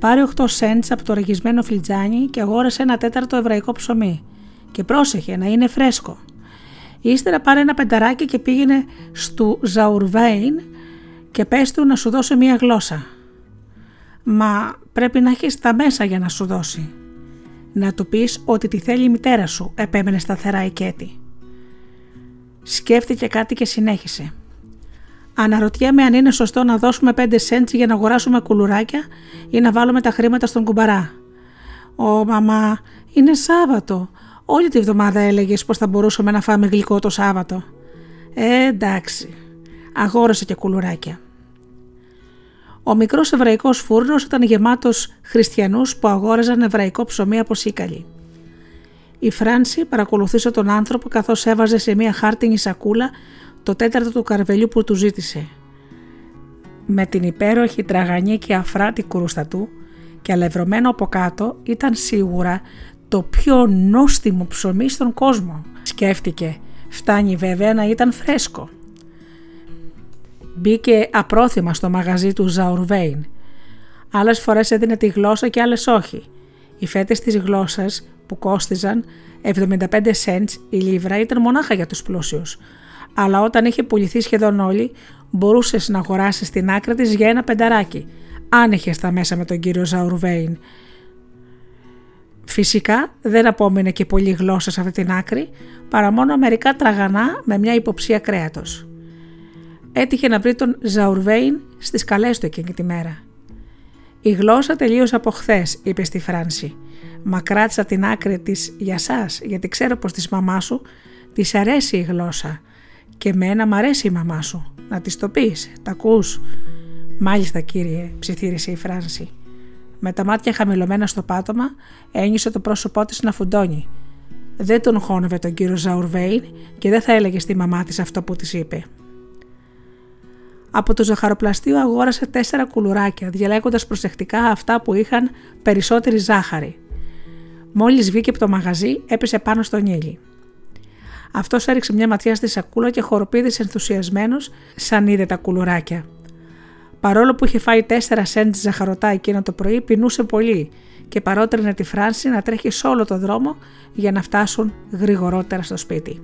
Πάρε 8 σέντς από το ραγισμένο φλιτζάνι και αγόρασε ένα τέταρτο εβραϊκό ψωμί. Και πρόσεχε να είναι φρέσκο. Ύστερα πάρε ένα πενταράκι και πήγαινε στου Ζαουρβέιν και πες του να σου δώσει μία γλώσσα. Μα πρέπει να έχεις τα μέσα για να σου δώσει. Να του πεις ότι τη θέλει η μητέρα σου, επέμενε σταθερά η Κέτη. Σκέφτηκε κάτι και συνέχισε. Αναρωτιέμαι αν είναι σωστό να δώσουμε 5 cents για να αγοράσουμε κουλουράκια ή να βάλουμε τα χρήματα στον κουμπαρά. Ω μαμά, είναι Σάββατο. Όλη τη βδομάδα έλεγες πως θα μπορούσαμε να φάμε γλυκό το Σάββατο. Ε, εντάξει. Αγόρασε και κουλουράκια. Ο μικρός εβραϊκός φούρνος ήταν γεμάτος χριστιανούς που αγόραζαν εβραϊκό ψωμί από σίκαλι. Η Φράνση παρακολουθούσε τον άνθρωπο καθώς έβαζε σε μια χάρτινη σακούλα το τέταρτο του καρβελιού που του ζήτησε. Με την υπέροχη τραγανή και αφράτη κρούστα και αλευρωμένο από κάτω ήταν σίγουρα το πιο νόστιμο ψωμί στον κόσμο. Σκέφτηκε, φτάνει βέβαια να ήταν φρέσκο. Μπήκε απρόθυμα στο μαγαζί του Ζαουρβέιν. Άλλες φορές έδινε τη γλώσσα και άλλες όχι. Οι φέτες της γλώσσας που κόστιζαν 75 cents η λίβρα ήταν μονάχα για τους πλούσιους. Αλλά όταν είχε πουληθεί σχεδόν όλοι, μπορούσες να αγοράσεις την άκρη της για ένα πενταράκι, αν είχες τα μέσα με τον κύριο Ζαουρβέιν. Φυσικά δεν απόμεινε και πολλή γλώσσα σε αυτή την άκρη, παρά μόνο μερικά τραγανά με μια υποψία κρέατος έτυχε να βρει τον Ζαουρβέιν στις καλές του εκείνη τη μέρα. Η γλώσσα τελείωσε από χθες, είπε στη Φράνση. Μα κράτησα την άκρη της για εσά, γιατί ξέρω πως της μαμάς σου της αρέσει η γλώσσα. Και μένα μ' αρέσει η μαμά σου. Να της το πεις, τα ακούς. Μάλιστα, κύριε, ψιθύρισε η Φράνση. Με τα μάτια χαμηλωμένα στο πάτωμα, ένιωσε το πρόσωπό της να φουντώνει. Δεν τον χώνευε τον κύριο Ζαουρβέιν και δεν θα έλεγε στη μαμά της αυτό που της είπε. Από το ζαχαροπλαστείο αγόρασε τέσσερα κουλουράκια, διαλέγοντας προσεκτικά αυτά που είχαν περισσότερη ζάχαρη. Μόλις βγήκε από το μαγαζί, έπεσε πάνω στον ήλι. Αυτός έριξε μια ματιά στη σακούλα και χοροπήδησε ενθουσιασμένος σαν είδε τα κουλουράκια. Παρόλο που είχε φάει τέσσερα σέντ ζαχαρωτά εκείνο το πρωί, πεινούσε πολύ και παρότρινε τη Φράνση να τρέχει σε όλο το δρόμο για να φτάσουν γρηγορότερα στο σπίτι.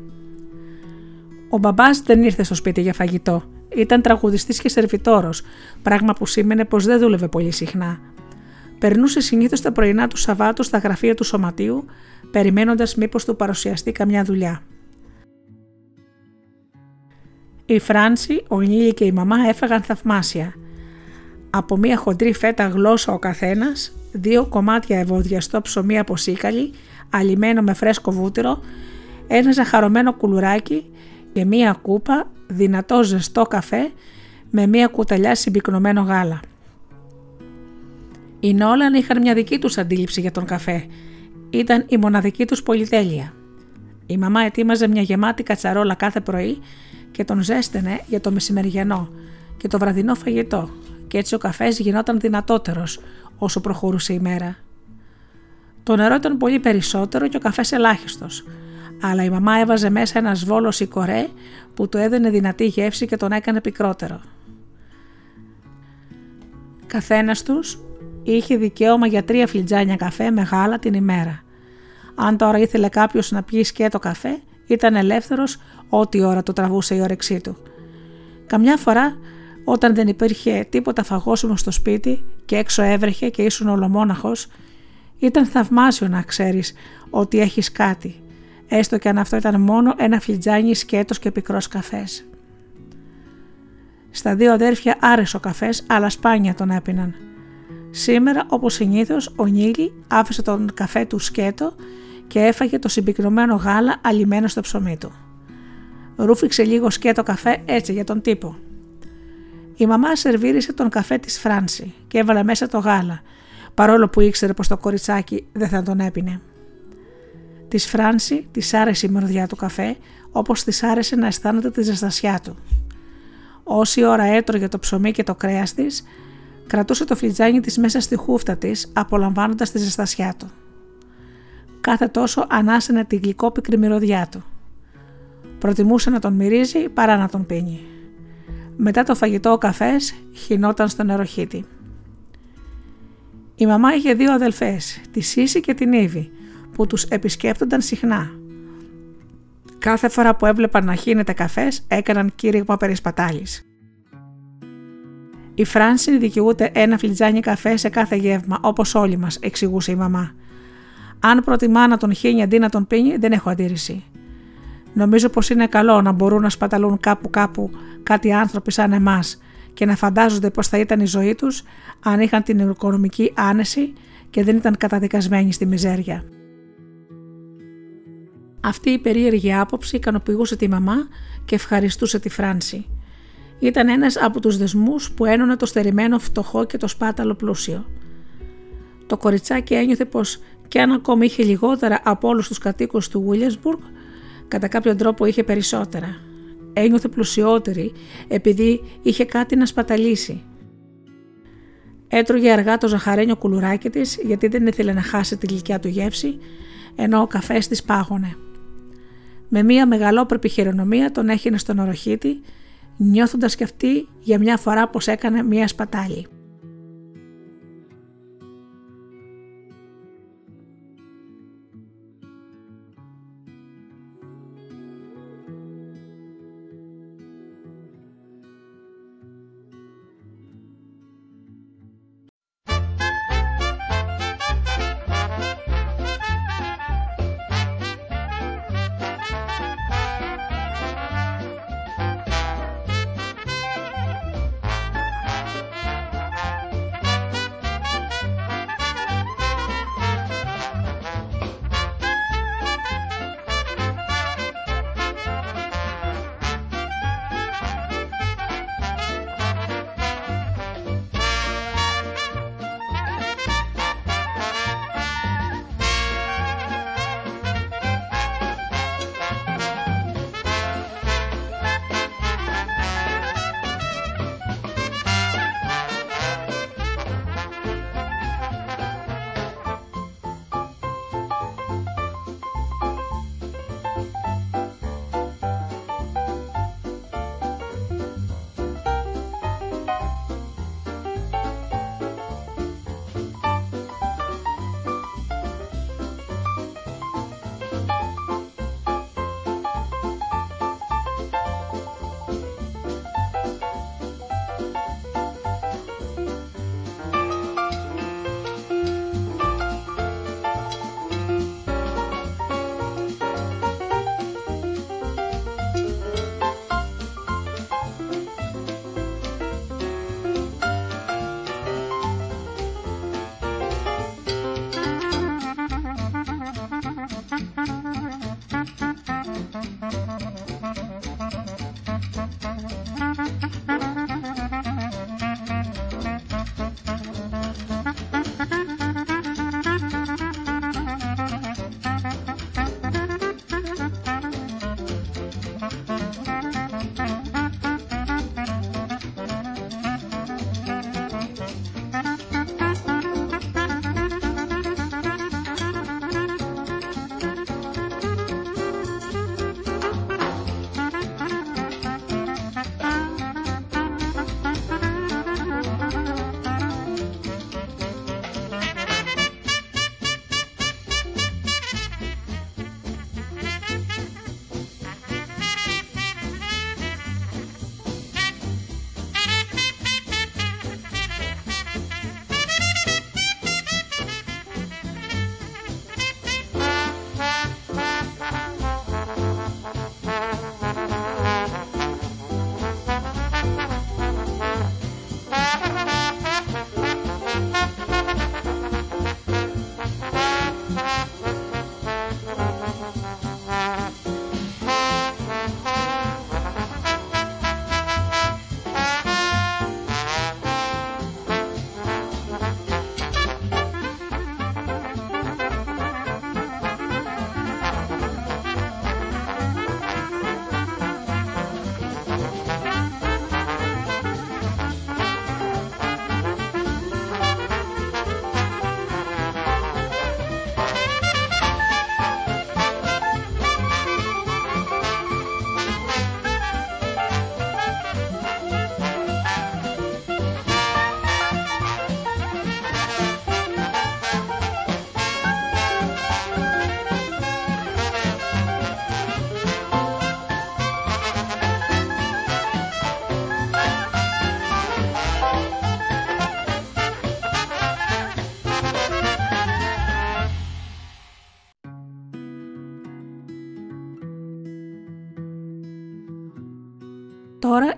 Ο μπαμπάς δεν ήρθε στο σπίτι για φαγητό, ήταν τραγουδιστής και σερβιτόρος, πράγμα που σήμαινε πως δεν δούλευε πολύ συχνά. Περνούσε συνήθως τα πρωινά του Σαββάτου στα γραφεία του σωματείου, περιμένοντας μήπως του παρουσιαστεί καμιά δουλειά. Η Φράνση, ο Νίλη και η μαμά έφαγαν θαυμάσια. Από μία χοντρή φέτα γλώσσα ο καθένας, δύο κομμάτια ευωδιαστό ψωμί από σίκαλι, αλιμένο με φρέσκο βούτυρο, ένα ζαχαρωμένο κουλουράκι και μία κούπα δυνατό ζεστό καφέ με μία κουταλιά συμπυκνωμένο γάλα. Οι Νόλαν είχαν μια δική τους αντίληψη για τον καφέ. Ήταν η μοναδική τους πολυτέλεια. Η μαμά ετοίμαζε μια γεμάτη κατσαρόλα κάθε πρωί και τον ζέστενε για το μεσημεριανό και το βραδινό φαγητό και έτσι ο καφές γινόταν δυνατότερος όσο προχωρούσε η μέρα. Το νερό ήταν πολύ περισσότερο και ο καφές ελάχιστος αλλά η μαμά έβαζε μέσα ένα σβόλο σικορέ που του έδαινε δυνατή γεύση και τον έκανε πικρότερο. Καθένας τους είχε δικαίωμα για τρία φλιτζάνια καφέ μεγάλα την ημέρα. Αν τώρα ήθελε κάποιος να πιει σκέτο καφέ, ήταν ελεύθερος ό,τι ώρα το τραβούσε η όρεξή του. Καμιά φορά, όταν δεν υπήρχε τίποτα φαγόσιμο στο σπίτι και έξω έβρεχε και ήσουν ολομόναχος, ήταν θαυμάσιο να ξέρεις ότι έχεις κάτι έστω και αν αυτό ήταν μόνο ένα φλιτζάνι σκέτος και πικρός καφές. Στα δύο αδέρφια άρεσε ο καφές, αλλά σπάνια τον έπιναν. Σήμερα, όπως συνήθως, ο Νίλη άφησε τον καφέ του σκέτο και έφαγε το συμπυκνωμένο γάλα αλιμένο στο ψωμί του. Ρούφηξε λίγο σκέτο καφέ έτσι για τον τύπο. Η μαμά σερβίρισε τον καφέ της Φράνση και έβαλε μέσα το γάλα, παρόλο που ήξερε πως το κοριτσάκι δεν θα τον έπινε. Της Φράνση της άρεσε η μυρωδιά του καφέ, όπως της άρεσε να αισθάνεται τη ζεστασιά του. Όση ώρα έτρωγε το ψωμί και το κρέας της, κρατούσε το φλιτζάνι της μέσα στη χούφτα της, απολαμβάνοντας τη ζεστασιά του. Κάθε τόσο ανάσαινε τη γλυκόπικρη μυρωδιά του. Προτιμούσε να τον μυρίζει παρά να τον πίνει. Μετά το φαγητό ο καφές χινόταν στο νεροχύτη. Η μαμά είχε δύο αδελφές, τη Σύση και την Ήβη, που τους επισκέπτονταν συχνά. Κάθε φορά που έβλεπαν να χύνεται καφές έκαναν κήρυγμα περί σπατάλης. Η Φράνση δικαιούται ένα φλιτζάνι καφέ σε κάθε γεύμα, όπως όλοι μας, εξηγούσε η μαμά. Αν προτιμά να τον χύνει αντί να τον πίνει, δεν έχω αντίρρηση. Νομίζω πως είναι καλό να μπορούν να σπαταλούν κάπου κάπου κάτι άνθρωποι σαν εμάς και να φαντάζονται πώ θα ήταν η ζωή τους αν είχαν την οικονομική άνεση και δεν ήταν καταδικασμένοι στη μιζέρια. Αυτή η περίεργη άποψη ικανοποιούσε τη μαμά και ευχαριστούσε τη Φράνση. Ήταν ένας από τους δεσμούς που ένωνε το στερημένο φτωχό και το σπάταλο πλούσιο. Το κοριτσάκι ένιωθε πως και αν ακόμη είχε λιγότερα από όλους τους κατοίκους του Βίλιασμπουργκ, κατά κάποιον τρόπο είχε περισσότερα. Ένιωθε πλουσιότερη επειδή είχε κάτι να σπαταλήσει. Έτρωγε αργά το ζαχαρένιο κουλουράκι της γιατί δεν ήθελε να χάσει τη γλυκιά του γεύση, ενώ ο καφές της πάγωνε. Με μία μεγαλόπρεπη χειρονομία τον έχινε στον οροχήτη νιώθοντας και αυτή για μια φορά πως έκανε μια σπατάλη.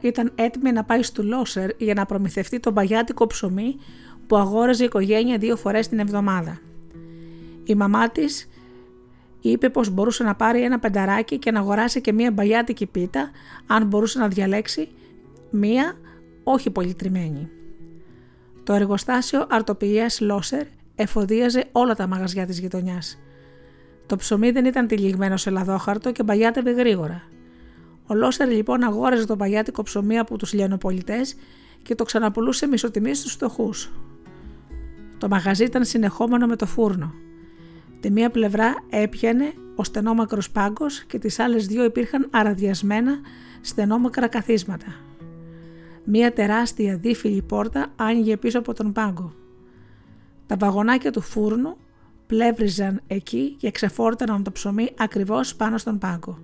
Ήταν έτοιμη να πάει στο Λόσερ για να προμηθευτεί το μπαγιάτικο ψωμί που αγόραζε η οικογένεια δύο φορές την εβδομάδα. Η μαμά της είπε πως μπορούσε να πάρει ένα πενταράκι και να αγοράσει και μία μπαγιάτικη πίτα αν μπορούσε να διαλέξει μία όχι πολύ τριμμένη. Το εργοστάσιο αρτοποιίας Λόσερ εφοδίαζε όλα τα μαγαζιά της γειτονιάς. Το ψωμί δεν ήταν τυλιγμένο σε λαδόχαρτο και μπαγιάτευε γρήγορα. Ο Λόσερ λοιπόν αγόραζε το μπαγιάτικο ψωμί από τους λιανοπολιτές και το ξαναπουλούσε μισοτιμής στους φτωχούς. Το μαγαζί ήταν συνεχόμενο με το φούρνο. Τη μία πλευρά έπιανε ο στενόμακρος πάγκος και τις άλλες δύο υπήρχαν αραδιασμένα στενόμακρα καθίσματα. Μία τεράστια δίφυλη πόρτα άνοιγε πίσω από τον πάγκο. Τα βαγονάκια του φούρνου πλεύριζαν εκεί και ξεφόρταναν το ψωμί ακριβώς πάνω στον πάγκο.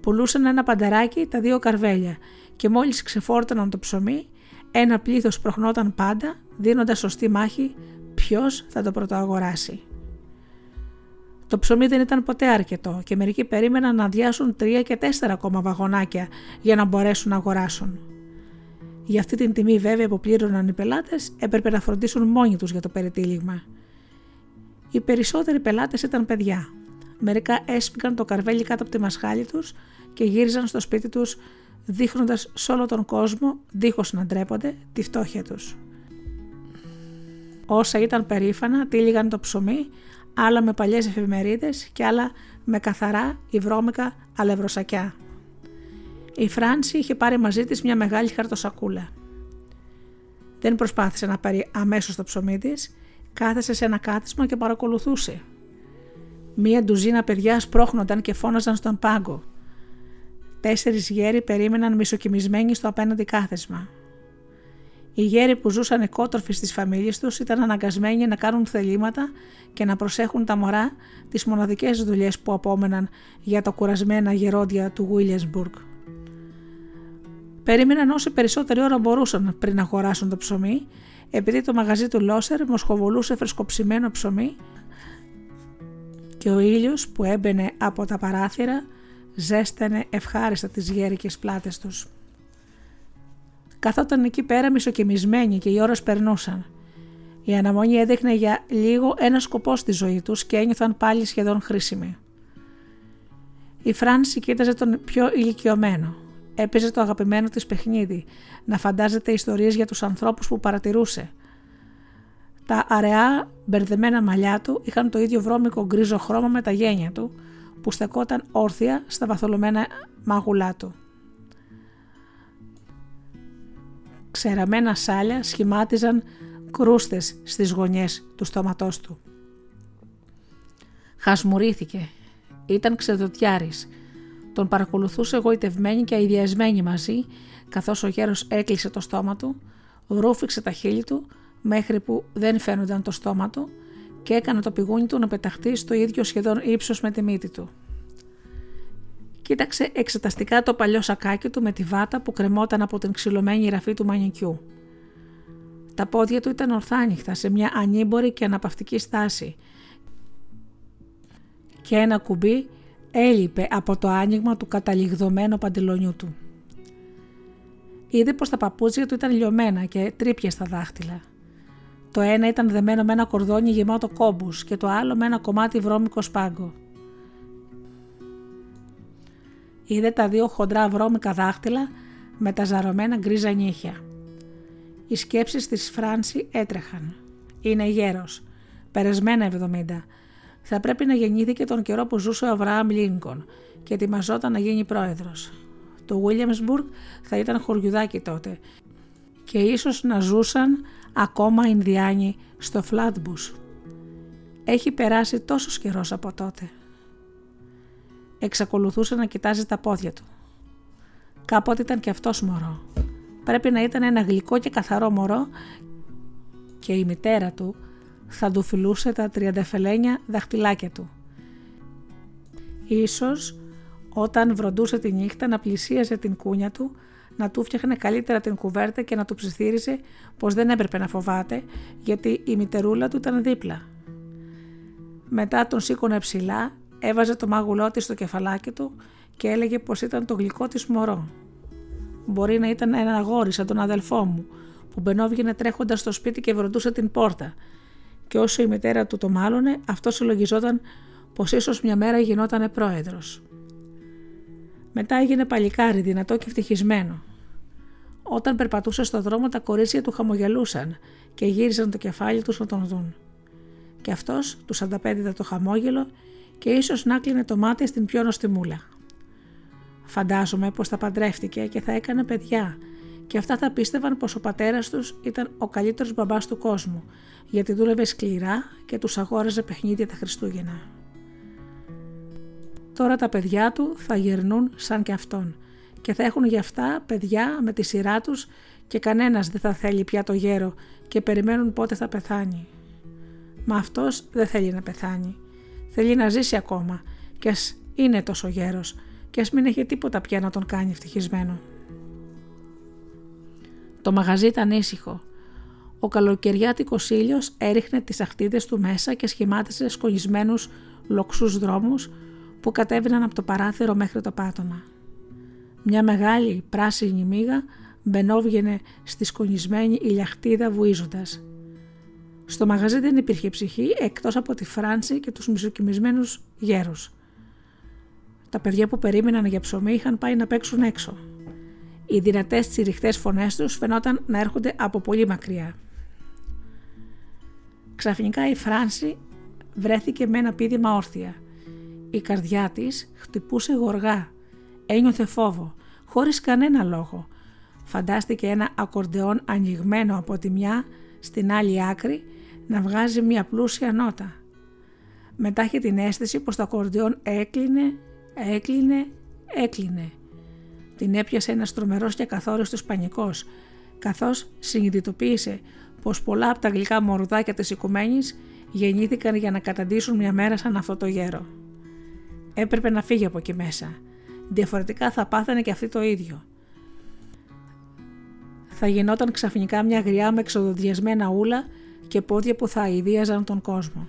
Πουλούσαν ένα πανταράκι τα δύο καρβέλια και μόλις ξεφόρταναν το ψωμί ένα πλήθος προχνόταν πάντα δίνοντας σωστή μάχη ποιος θα το πρωτοαγοράσει. Το ψωμί δεν ήταν ποτέ αρκετό και μερικοί περίμεναν να αδειάσουν τρία και τέσσερα ακόμα βαγονάκια για να μπορέσουν να αγοράσουν. Για αυτή την τιμή βέβαια που πλήρωναν οι πελάτες έπρεπε να φροντίσουν μόνοι τους για το περιτύλιγμα. Οι περισσότεροι πελάτες ήταν παιδιά. Μερικά έσφυγαν το καρβέλι κάτω από τη μασχάλη τους και γύριζαν στο σπίτι τους δείχνοντας σε όλο τον κόσμο, δίχως να ντρέπονται, τη φτώχεια τους. Όσα ήταν περήφανα τύλιγαν το ψωμί, άλλα με παλιές εφημερίδες και άλλα με καθαρά υβρώμικα αλευροσακιά. Η Φράνση είχε πάρει μαζί της μια μεγάλη χαρτοσακούλα. Δεν προσπάθησε να πάρει αμέσως το ψωμί της, κάθεσε σε ένα κάθισμα και παρακολουθούσε. Μία ντουζίνα παιδιά σπρώχνονταν και φώναζαν στον πάγκο. Τέσσερις γέροι περίμεναν μισοκιμισμένοι στο απέναντι κάθισμα. Οι γέροι που ζούσαν εκότροφοι στις φαμίλιες τους ήταν αναγκασμένοι να κάνουν θελήματα και να προσέχουν τα μωρά τις μοναδικές δουλειές που απόμεναν για τα κουρασμένα γερόντια του Βίλιασμπουργκ. Περίμεναν όσοι περισσότερη ώρα μπορούσαν πριν αγοράσουν το ψωμί, επειδή το μαγαζί του Λόσερ μοσχοβολούσε φρεσκοψημένο ψωμί και ο ήλιος που έμπαινε από τα παράθυρα ζέστανε ευχάριστα τις γέρικες πλάτες τους. Καθόταν εκεί πέρα μισοκοιμισμένοι και οι ώρες περνούσαν. Η αναμονή έδειχνε για λίγο ένα σκοπό στη ζωή τους και ένιωθαν πάλι σχεδόν χρήσιμοι. Η Φράνση κοίταζε τον πιο ηλικιωμένο, Έπαιζε το αγαπημένο της παιχνίδι, να φαντάζεται ιστορίες για τους ανθρώπους που παρατηρούσε. Τα αραιά μπερδεμένα μαλλιά του είχαν το ίδιο βρώμικο γκρίζο χρώμα με τα γένια του, που στεκόταν όρθια στα βαθολωμένα μάγουλά του. Ξεραμένα σάλια σχημάτιζαν κρούστες στις γωνιές του στόματός του. Χασμουρήθηκε. Ήταν ξεδοτιάρης τον παρακολουθούσε εγωιτευμένη και αειδιασμένη μαζί, καθώς ο γέρος έκλεισε το στόμα του, ρούφηξε τα χείλη του μέχρι που δεν φαίνονταν το στόμα του και έκανε το πηγούνι του να πεταχτεί στο ίδιο σχεδόν ύψος με τη μύτη του. Κοίταξε εξεταστικά το παλιό σακάκι του με τη βάτα που κρεμόταν από την ξυλωμένη ραφή του μανικιού. Τα πόδια του ήταν ορθάνυχτα σε μια ανήμπορη και αναπαυτική στάση και ένα κουμπί έλειπε από το άνοιγμα του καταλιγδωμένου παντελονιού του. Είδε πως τα παπούτσια του ήταν λιωμένα και τρύπια στα δάχτυλα. Το ένα ήταν δεμένο με ένα κορδόνι γεμάτο κόμπους και το άλλο με ένα κομμάτι βρώμικο σπάγκο. Είδε τα δύο χοντρά βρώμικα δάχτυλα με τα ζαρωμένα γκρίζα νύχια. Οι σκέψεις της Φράνση έτρεχαν. Είναι γέρος, περασμένα 70, θα πρέπει να γεννήθηκε τον καιρό που ζούσε ο Αβραάμ Λίνκον και ετοιμαζόταν να γίνει πρόεδρος. Το Williamsburg θα ήταν χωριουδάκι τότε και ίσως να ζούσαν ακόμα Ινδιάνοι στο Φλάτμπους. Έχει περάσει τόσος καιρός από τότε. Εξακολουθούσε να κοιτάζει τα πόδια του. Κάποτε ήταν και αυτός μωρό. Πρέπει να ήταν ένα γλυκό και καθαρό μωρό και η μητέρα του θα του φιλούσε τα τριαντεφελένια δαχτυλάκια του. Ίσως όταν βροντούσε τη νύχτα να πλησίαζε την κούνια του, να του φτιάχνε καλύτερα την κουβέρτα και να του ψιθύριζε πως δεν έπρεπε να φοβάται γιατί η μητερούλα του ήταν δίπλα. Μετά τον σήκωνε ψηλά, έβαζε το μάγουλό της στο κεφαλάκι του και έλεγε πως ήταν το γλυκό της μωρό. μπορεί να ήταν ένα αγόρι σαν τον αδελφό μου, που μπαινόβγαινε τρέχοντας στο σπίτι και βροντούσε την πόρτα. Και όσο η μητέρα του το μάλωνε, αυτό συλλογιζόταν πως ίσως μια μέρα γινότανε πρόεδρος. Μετά έγινε παλικάρι, δυνατό και ευτυχισμένο. Όταν περπατούσε στο δρόμο, τα κορίτσια του χαμογελούσαν και γύριζαν το κεφάλι τους να τον δουν. Και αυτός τους ανταπέδιδε το χαμόγελο και ίσως να κλείνε το μάτι στην πιο νοστιμούλα. Φαντάζομαι πως θα παντρεύτηκε και θα έκανε παιδιά και αυτά θα πίστευαν πως ο πατέρας τους ήταν ο καλύτερος μπαμπάς του κόσμου γιατί δούλευε σκληρά και τους αγόραζε παιχνίδια τα Χριστούγεννα. Τώρα τα παιδιά του θα γερνούν σαν και αυτόν και θα έχουν γι' αυτά παιδιά με τη σειρά τους και κανένας δεν θα θέλει πια το γέρο και περιμένουν πότε θα πεθάνει. Μα αυτός δεν θέλει να πεθάνει. Θέλει να ζήσει ακόμα και ας είναι τόσο γέρος και ας μην έχει τίποτα πια να τον κάνει ευτυχισμένο. Το μαγαζί ήταν ήσυχο. Ο καλοκαιριάτικος ήλιος έριχνε τις αχτίδες του μέσα και σχημάτισε σκονισμένους λοξούς δρόμους που κατέβαιναν από το παράθυρο μέχρι το πάτωμα. Μια μεγάλη πράσινη μύγα μπαινόβγαινε στη σκονισμένη ηλιαχτίδα βουίζοντας. Στο μαγαζί δεν υπήρχε ψυχή εκτός από τη Φράνση και τους μισοκιμισμένους γέρους. Τα παιδιά που περίμεναν για ψωμί είχαν πάει να παίξουν έξω. Οι δυνατές τσιριχτές φωνές τους φαινόταν να έρχονται από πολύ μακριά. Ξαφνικά η Φράνση βρέθηκε με ένα πίδημα όρθια. Η καρδιά της χτυπούσε γοργά. Ένιωθε φόβο, χωρίς κανένα λόγο. Φαντάστηκε ένα ακορντεόν ανοιγμένο από τη μια στην άλλη άκρη να βγάζει μια πλούσια νότα. Μετά είχε την αίσθηση πως το ακορντεόν έκλεινε Έκλεινε, έκλεινε. Την έπιασε ένας τρομερός και καθόριστος πανικός, καθώς συνειδητοποίησε πως πολλά από τα γλυκά μορδάκια της οικουμένης γεννήθηκαν για να καταντήσουν μια μέρα σαν αυτό το γέρο. Έπρεπε να φύγει από εκεί μέσα. Διαφορετικά θα πάθανε και αυτή το ίδιο. Θα γινόταν ξαφνικά μια γριά με εξοδοδιασμένα ούλα και πόδια που θα αηδίαζαν τον κόσμο.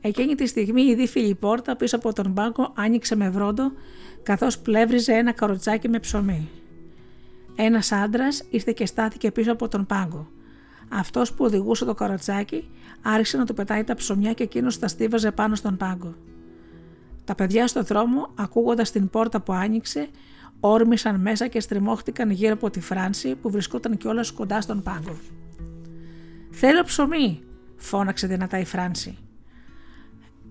Εκείνη τη στιγμή η δίφυλη πόρτα πίσω από τον πάγκο άνοιξε με βρόντο καθώς πλεύριζε ένα καροτσάκι με ψωμί. Ένας άντρας ήρθε και στάθηκε πίσω από τον πάγκο. Αυτός που οδηγούσε το καροτσάκι άρχισε να του πετάει τα ψωμιά και εκείνος τα στίβαζε πάνω στον πάγκο. Τα παιδιά στο δρόμο, ακούγοντας την πόρτα που άνοιξε, όρμησαν μέσα και στριμώχτηκαν γύρω από τη Φράνση που βρισκόταν κιόλας κοντά στον πάγκο. «Θέλω ψωμί», φώναξε δυνατά η Φράνση.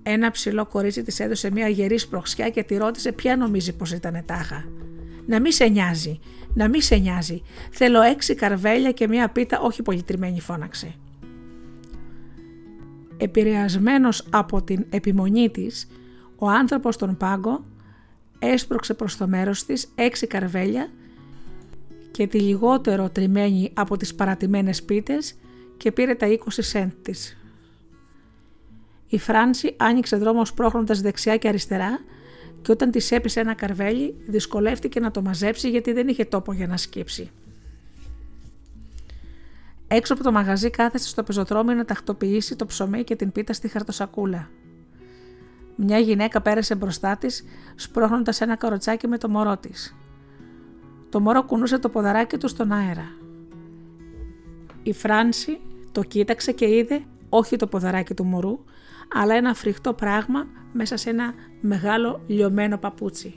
Ένα ψηλό κορίτσι της έδωσε μια γερή σπροξιά και τη ρώτησε ποια νομίζει πως ήταν τάχα. Να μη σε νοιάζει, να μη σε νοιάζει. Θέλω έξι καρβέλια και μια πίτα όχι πολύ τριμμένη φώναξε. Επηρεασμένος από την επιμονή της, ο άνθρωπος στον πάγκο έσπρωξε προς το μέρος της έξι καρβέλια και τη λιγότερο τριμμένη από τις παρατημένες πίτες και πήρε τα 20 σέντ της. Η Φράνση άνοιξε δρόμο σπρώχνοντας δεξιά και αριστερά και όταν της έπεισε ένα καρβέλι δυσκολεύτηκε να το μαζέψει γιατί δεν είχε τόπο για να σκύψει. Έξω από το μαγαζί κάθεσε στο πεζοδρόμιο να τακτοποιήσει το ψωμί και την πίτα στη χαρτοσακούλα. Μια γυναίκα πέρασε μπροστά της, σπρώχνοντας ένα καροτσάκι με το μωρό της. Το μωρό κουνούσε το ποδαράκι του στον αέρα. Η Φράνση το κοίταξε και είδε όχι το ποδαράκι του μωρού, αλλά ένα φρικτό πράγμα μέσα σε ένα μεγάλο λιωμένο παπούτσι.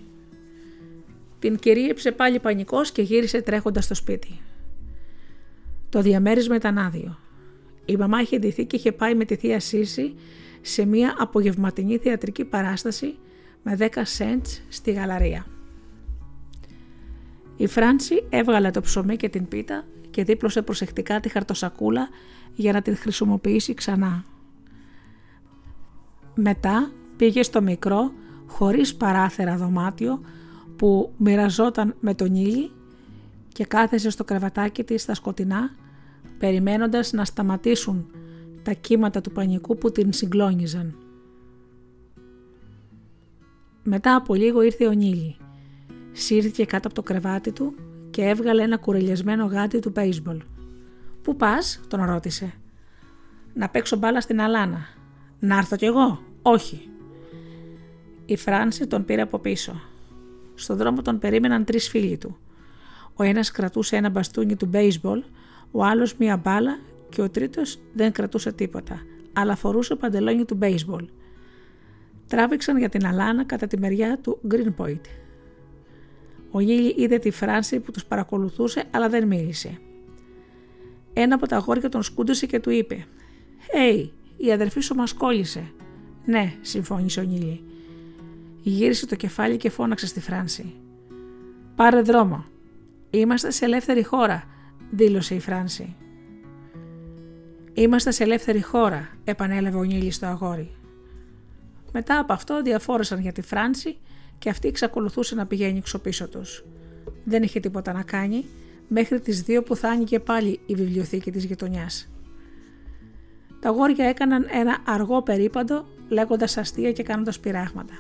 Την κυρίεψε πάλι πανικός και γύρισε τρέχοντας στο σπίτι. Το διαμέρισμα ήταν άδειο. Η μαμά είχε ντυθεί και είχε πάει με τη θεία Σύση σε μια απογευματινή θεατρική παράσταση με 10 cents στη γαλαρία. Η Φράνση έβγαλε το ψωμί και την πίτα και δίπλωσε προσεκτικά τη χαρτοσακούλα για να την χρησιμοποιήσει ξανά. Μετά πήγε στο μικρό, χωρίς παράθερα δωμάτιο που μοιραζόταν με τον ήλι και κάθεσε στο κρεβατάκι της στα σκοτεινά, περιμένοντας να σταματήσουν τα κύματα του πανικού που την συγκλώνιζαν. Μετά από λίγο ήρθε ο Νίλη. Σύρθηκε κάτω από το κρεβάτι του και έβγαλε ένα κουρελιασμένο γάτι του baseball. «Πού πας» τον ρώτησε. «Να παίξω μπάλα στην Αλάνα», να έρθω κι εγώ; Όχι. Η Φράνση τον πήρε από πίσω. Στον δρόμο τον περίμεναν τρεις φίλοι του. Ο ένας κρατούσε ένα μπαστούνι του baseball, ο άλλος μία μπάλα και ο τρίτος δεν κρατούσε τίποτα, αλλά φορούσε παντελόνι του baseball. Τράβηξαν για την Αλάνα κατά τη μεριά του Greenpoint. Ο Γίλι είδε τη Φράνση που τους παρακολουθούσε αλλά δεν μίλησε. Ένα από τα αγόρια τον σκούντωσε και του είπε «Hey, η αδερφή σου μας κόλλησε». «Ναι», συμφώνησε ο Νίλι. Γύρισε το κεφάλι και φώναξε στη Φράνση. «Πάρε δρόμο. Είμαστε σε ελεύθερη χώρα», δήλωσε η Φράνση. «Είμαστε σε ελεύθερη χώρα», επανέλαβε ο Νίλι στο αγόρι. Μετά από αυτό διαφόρεσαν για τη Φράνση και αυτή εξακολουθούσε να πηγαίνει ξοπίσω τους. Δεν είχε τίποτα να κάνει μέχρι τις δύο που θα άνοιγε πάλι η βιβλιοθήκη της γειτονιάς. Τα γόρια έκαναν ένα αργό περίπαντο λέγοντας αστεία και κάνοντας πειράγματα.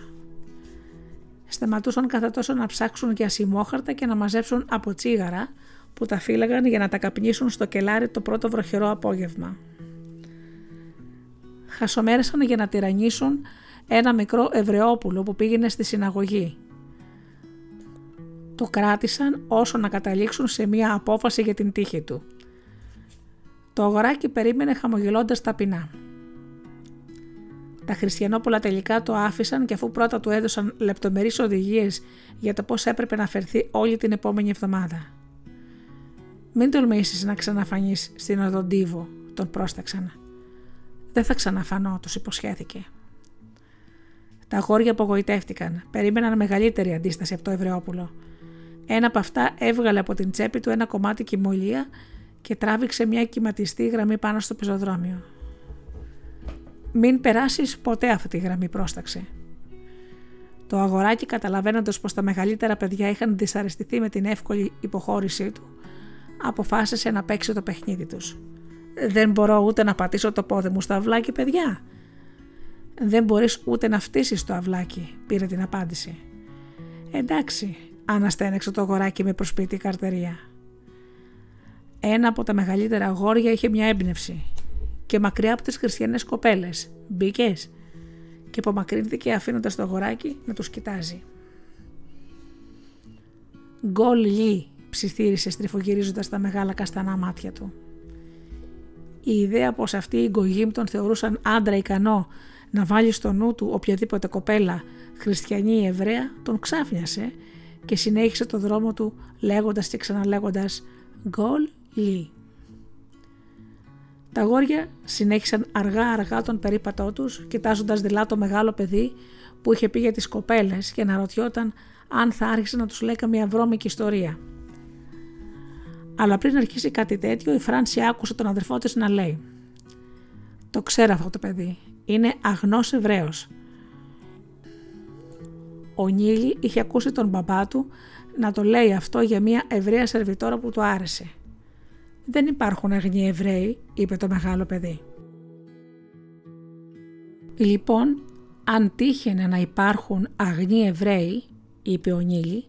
Σταματούσαν κατά τόσο να ψάξουν για σημόχαρτα και να μαζέψουν από τσίγαρα που τα φύλαγαν για να τα καπνίσουν στο κελάρι το πρώτο βροχερό απόγευμα. Χασομέρεσαν για να τυραννήσουν ένα μικρό Εβραιόπουλο που πήγαινε στη συναγωγή. Το κράτησαν όσο να καταλήξουν σε μία απόφαση για την τύχη του. Το αγοράκι περίμενε χαμογελώντας ταπεινά. Τα χριστιανόπουλα τελικά το άφησαν και αφού πρώτα του έδωσαν λεπτομερείς οδηγίες για το πώς έπρεπε να φερθεί όλη την επόμενη εβδομάδα. «Μην τολμήσεις να ξαναφανείς στην οδοντίβο», τον πρόσταξαν. «Δεν θα ξαναφανώ», τους υποσχέθηκε. Τα αγόρια απογοητεύτηκαν. Περίμεναν μεγαλύτερη αντίσταση από το Ευρεόπουλο. Ένα από αυτά έβγαλε από την τσέπη του ένα κομμάτι κοιμωλία και τράβηξε μια κυματιστή γραμμή πάνω στο πεζοδρόμιο. «Μην περάσεις ποτέ αυτή τη γραμμή», πρόσταξε. Το αγοράκι, καταλαβαίνοντας πως τα μεγαλύτερα παιδιά είχαν δυσαρεστηθεί με την εύκολη υποχώρησή του, αποφάσισε να παίξει το παιχνίδι τους. Δεν μπορώ ούτε να πατήσω το πόδι μου στο αυλάκι, παιδιά, δεν μπορείς ούτε να φτύσεις το αυλάκι, πήρε την απάντηση. Εντάξει, αναστένεξε το αγοράκι με προσπίτη καρτερία. Ένα από τα μεγαλύτερα αγόρια είχε μια έμπνευση και μακριά από τις χριστιανές κοπέλες. Μπήκες και απομακρύνθηκε αφήνοντας το αγοράκι να τους κοιτάζει. «Γκολ λι», ψιθύρισε στριφογυρίζοντας τα μεγάλα καστανά μάτια του. Η ιδέα πως αυτοί οι γκογίμ τον θεωρούσαν άντρα ικανό να βάλει στο νου του οποιαδήποτε κοπέλα, χριστιανή ή Εβραία, τον ξάφνιασε και συνέχισε το δρόμο του λέγοντας και ξαναλέγοντας «Γκολ Λι». Τα γόρια συνέχισαν αργά αργά τον περίπατό τους, κοιτάζοντας δειλά το μεγάλο παιδί που είχε πει για τις κοπέλες και να ρωτιόταν αν θα άρχισε να τους λέει καμία βρώμικη ιστορία. Αλλά πριν αρχίσει κάτι τέτοιο, η Φράνση άκουσε τον αδερφό της να λέει «Το ξέρω αυτό το παιδί, είναι αγνός Εβραίος. Ο Νίλη είχε ακούσει τον μπαμπά του να το λέει αυτό για μια Εβραία σερβιτόρα που του άρεσε. «Δεν υπάρχουν αγνοί Εβραίοι», είπε το μεγάλο παιδί. «Λοιπόν, αν τύχαινε να υπάρχουν αγνοί Εβραίοι», είπε ο Νίλη,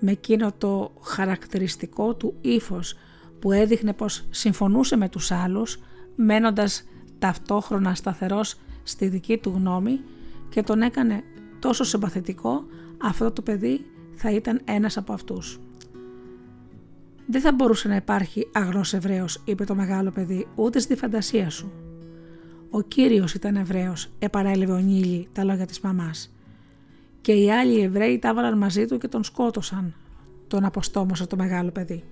με εκείνο το χαρακτηριστικό του ύφος που έδειχνε πως συμφωνούσε με τους άλλους, μένοντας ταυτόχρονα σταθερός στη δική του γνώμη και τον έκανε τόσο συμπαθητικό, αυτό το παιδί θα ήταν ένας από αυτούς. «Δεν θα μπορούσε να υπάρχει αγνός Εβραίος», είπε το μεγάλο παιδί, «ούτε στη φαντασία σου». «Ο Κύριος ήταν Εβραίος», επανέλευε ο Νίλη τα λόγια της μαμάς. «Και οι άλλοι Εβραίοι τα έβαλαν μαζί του και τον σκότωσαν», τον αποστόμωσε το μεγάλο παιδί.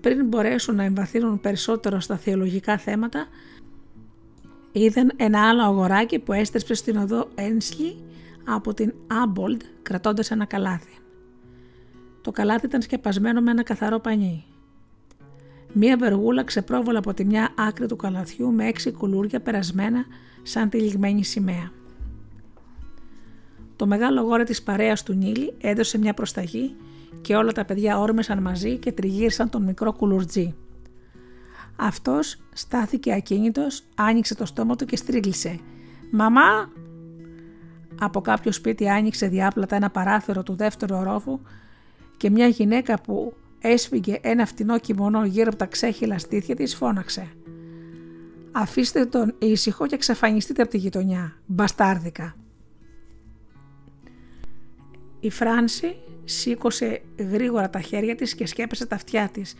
Πριν μπορέσουν να εμβαθύνουν περισσότερο στα θεολογικά θέματα, είδαν ένα άλλο αγοράκι που έστρεψε στην οδό Ένσλι από την Άμπολντ κρατώντας ένα καλάθι. Το καλάθι ήταν σκεπασμένο με ένα καθαρό πανί. Μία βεργούλα ξεπρόβολα από τη μια άκρη του καλαθιού με έξι κουλούρια περασμένα σαν τυλιγμένη σημαία. Το μεγάλο γόρι της παρέας του Νίλη έδωσε μια προσταγή και όλα τα παιδιά όρμεσαν μαζί και τριγύρισαν τον μικρό κουλουρτζή. Αυτός στάθηκε ακίνητος, άνοιξε το στόμα του και στρίγλισε. «Μαμά!» Από κάποιο σπίτι άνοιξε διάπλατα ένα παράθυρο του δεύτερου ορόφου και μια γυναίκα που έσφυγε ένα φτηνό κιμονό γύρω από τα ξέχυλα στήθια της φώναξε. «Αφήστε τον ήσυχο και εξαφανιστείτε από τη γειτονιά, μπαστάρδικα». Η Φράνση σήκωσε γρήγορα τα χέρια της και σκέπασε τα αυτιά της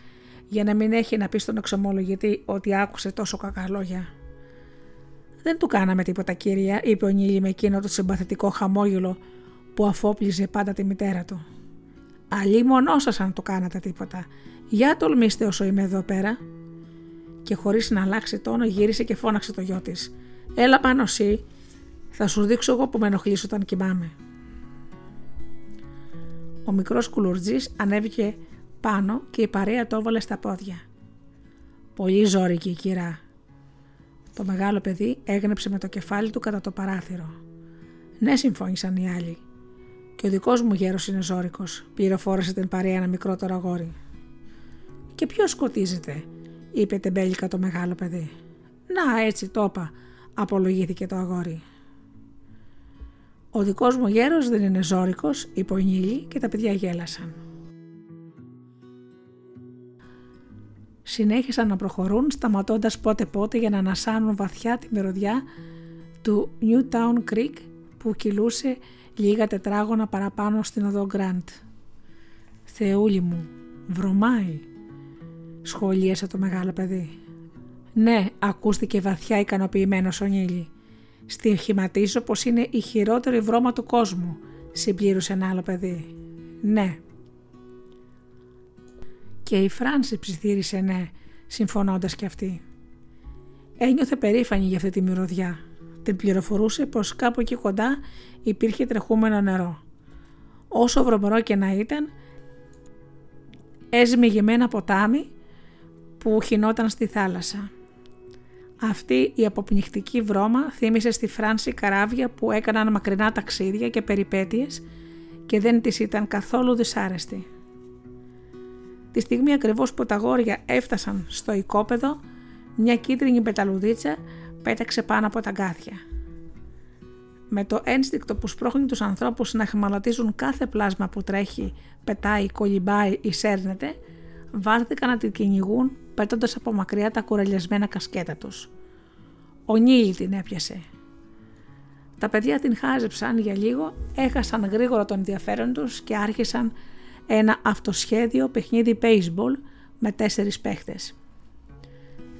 για να μην έχει να πει στον εξομολογητή ότι άκουσε τόσο κακά λόγια. «Δεν του κάναμε τίποτα κύρια», είπε ο Νίλη με εκείνο το συμπαθητικό χαμόγελο που αφόπλιζε πάντα τη μητέρα του. «Αλλή μονό σας αν το κάνατε τίποτα. Για τολμήστε όσο είμαι εδώ πέρα». Και χωρίς να αλλάξει τόνο γύρισε και φώναξε το γιο της. «Έλα πάνω εσύ, θα σου δείξω εγώ που με ενοχλείς όταν κοιμάμαι». Ο μικρός κουλουρτζής ανέβηκε πάνω και η παρέα το έβαλε στα πόδια. Πολύ ζόρικη η κυρά. Το μεγάλο παιδί έγνεψε με το κεφάλι του κατά το παράθυρο. Ναι, συμφώνησαν οι άλλοι. Και ο δικός μου γέρος είναι ζώρικος, πληροφόρησε την παρέα ένα μικρότερο αγόρι. Και ποιος σκοτίζεται, είπε τεμπέλικα το μεγάλο παιδί. Να, έτσι το είπα, απολογήθηκε το αγόρι. Ο δικός μου γέρος δεν είναι ζώρικος, είπε ο Νίλη και τα παιδιά γέλασαν. συνέχισαν να προχωρούν σταματώντας πότε πότε για να ανασάνουν βαθιά τη μυρωδιά του Newtown Creek που κυλούσε λίγα τετράγωνα παραπάνω στην οδό Γκραντ. «Θεούλη μου, βρωμάει», σχολίασε το μεγάλο παιδί. «Ναι», ακούστηκε βαθιά ικανοποιημένος ο Νίλη. «Στοιχηματίζω πως είναι η χειρότερη βρώμα του κόσμου», συμπλήρωσε ένα άλλο παιδί. «Ναι», και η Φράνση ψιθύρισε ναι, συμφωνώντας κι αυτή. Ένιωθε περήφανη για αυτή τη μυρωδιά. Την πληροφορούσε πως κάπου εκεί κοντά υπήρχε τρεχούμενο νερό. Όσο βρωμερό και να ήταν, έσμιγε με ένα ποτάμι που χινόταν στη θάλασσα. Αυτή η αποπνιχτική βρώμα θύμισε στη Φράνση καράβια που έκαναν μακρινά ταξίδια και περιπέτειες και δεν της ήταν καθόλου δυσάρεστη. Τη στιγμή ακριβώς που τα γόρια έφτασαν στο οικόπεδο, μια κίτρινη πεταλουδίτσα πέταξε πάνω από τα γκάθια. Με το ένστικτο που σπρώχνει τους ανθρώπους να χμαλωτίζουν κάθε πλάσμα που τρέχει, πετάει, κολυμπάει ή σέρνεται, βάλθηκαν να την κυνηγούν πέτοντα από μακριά τα κουρελιασμένα κασκέτα τους. Ο Νίλη την έπιασε. Τα παιδιά την χάζεψαν για λίγο, έχασαν γρήγορα τον ενδιαφέρον τους και άρχισαν ένα αυτοσχέδιο παιχνίδι baseball με τέσσερις παίχτες.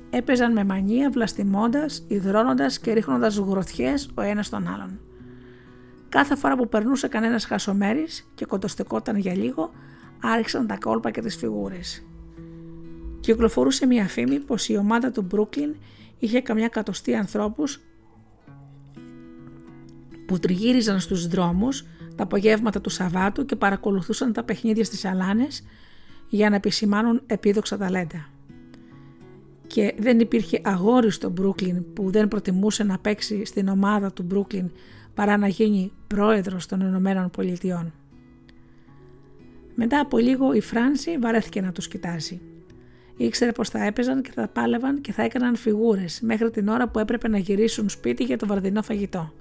Έπαιζαν με μανία βλαστημώντας, υδρώνοντας και ρίχνοντας γροθιές ο ένας τον άλλον. Κάθε φορά που περνούσε κανένας χασομέρης και κοντοστεκόταν για λίγο, άρχισαν τα κόλπα και τις φιγούρες. Κυκλοφορούσε μια φήμη πως η ομάδα του Brooklyn είχε καμιά κατοστή ανθρώπους που τριγύριζαν στους δρόμους τα απογεύματα του Σαββάτου και παρακολουθούσαν τα παιχνίδια στις αλάνες για να επισημάνουν επίδοξα ταλέντα. Και δεν υπήρχε αγόρι στο Μπρούκλιν που δεν προτιμούσε να παίξει στην ομάδα του Μπρούκλιν παρά να γίνει πρόεδρος των Ηνωμένων Πολιτειών. Μετά από λίγο η Φράνση βαρέθηκε να τους κοιτάζει. Ήξερε πως θα έπαιζαν και θα πάλευαν και θα έκαναν φιγούρες μέχρι την ώρα που έπρεπε να γυρίσουν σπίτι για το βαρδινό φαγητό.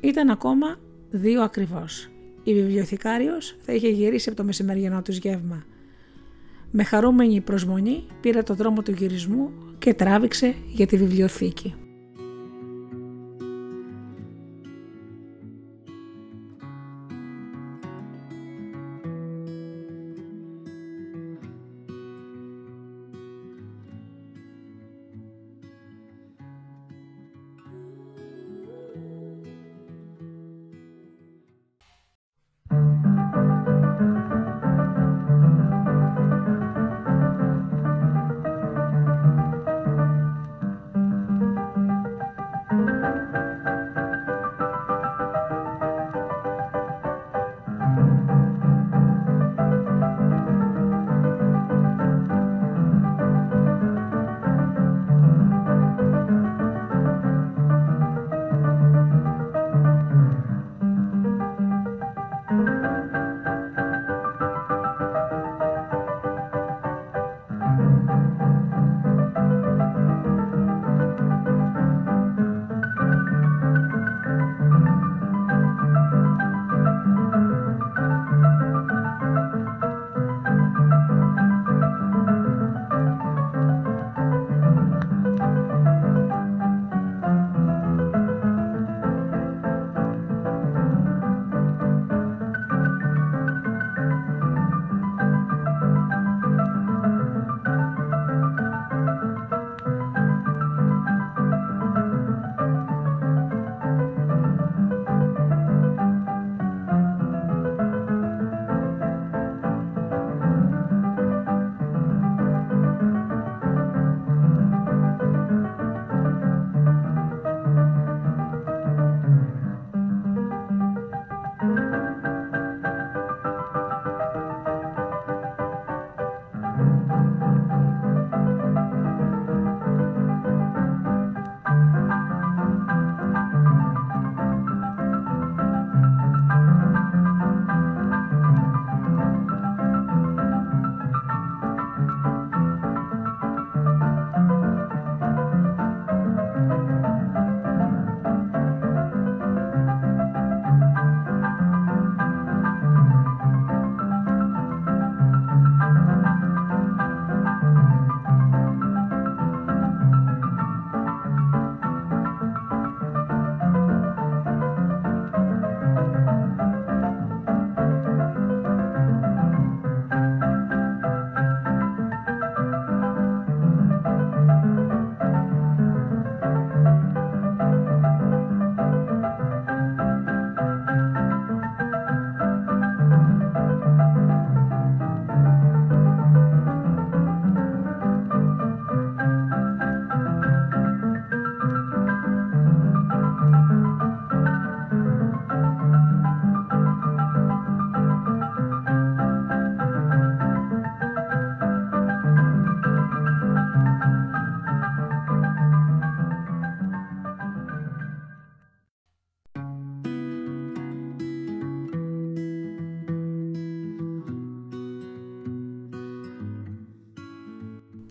Ήταν ακόμα δύο ακριβώς. Η βιβλιοθηκάριος θα είχε γυρίσει από το μεσημεριανό του γεύμα. Με χαρούμενη προσμονή πήρε το δρόμο του γυρισμού και τράβηξε για τη βιβλιοθήκη.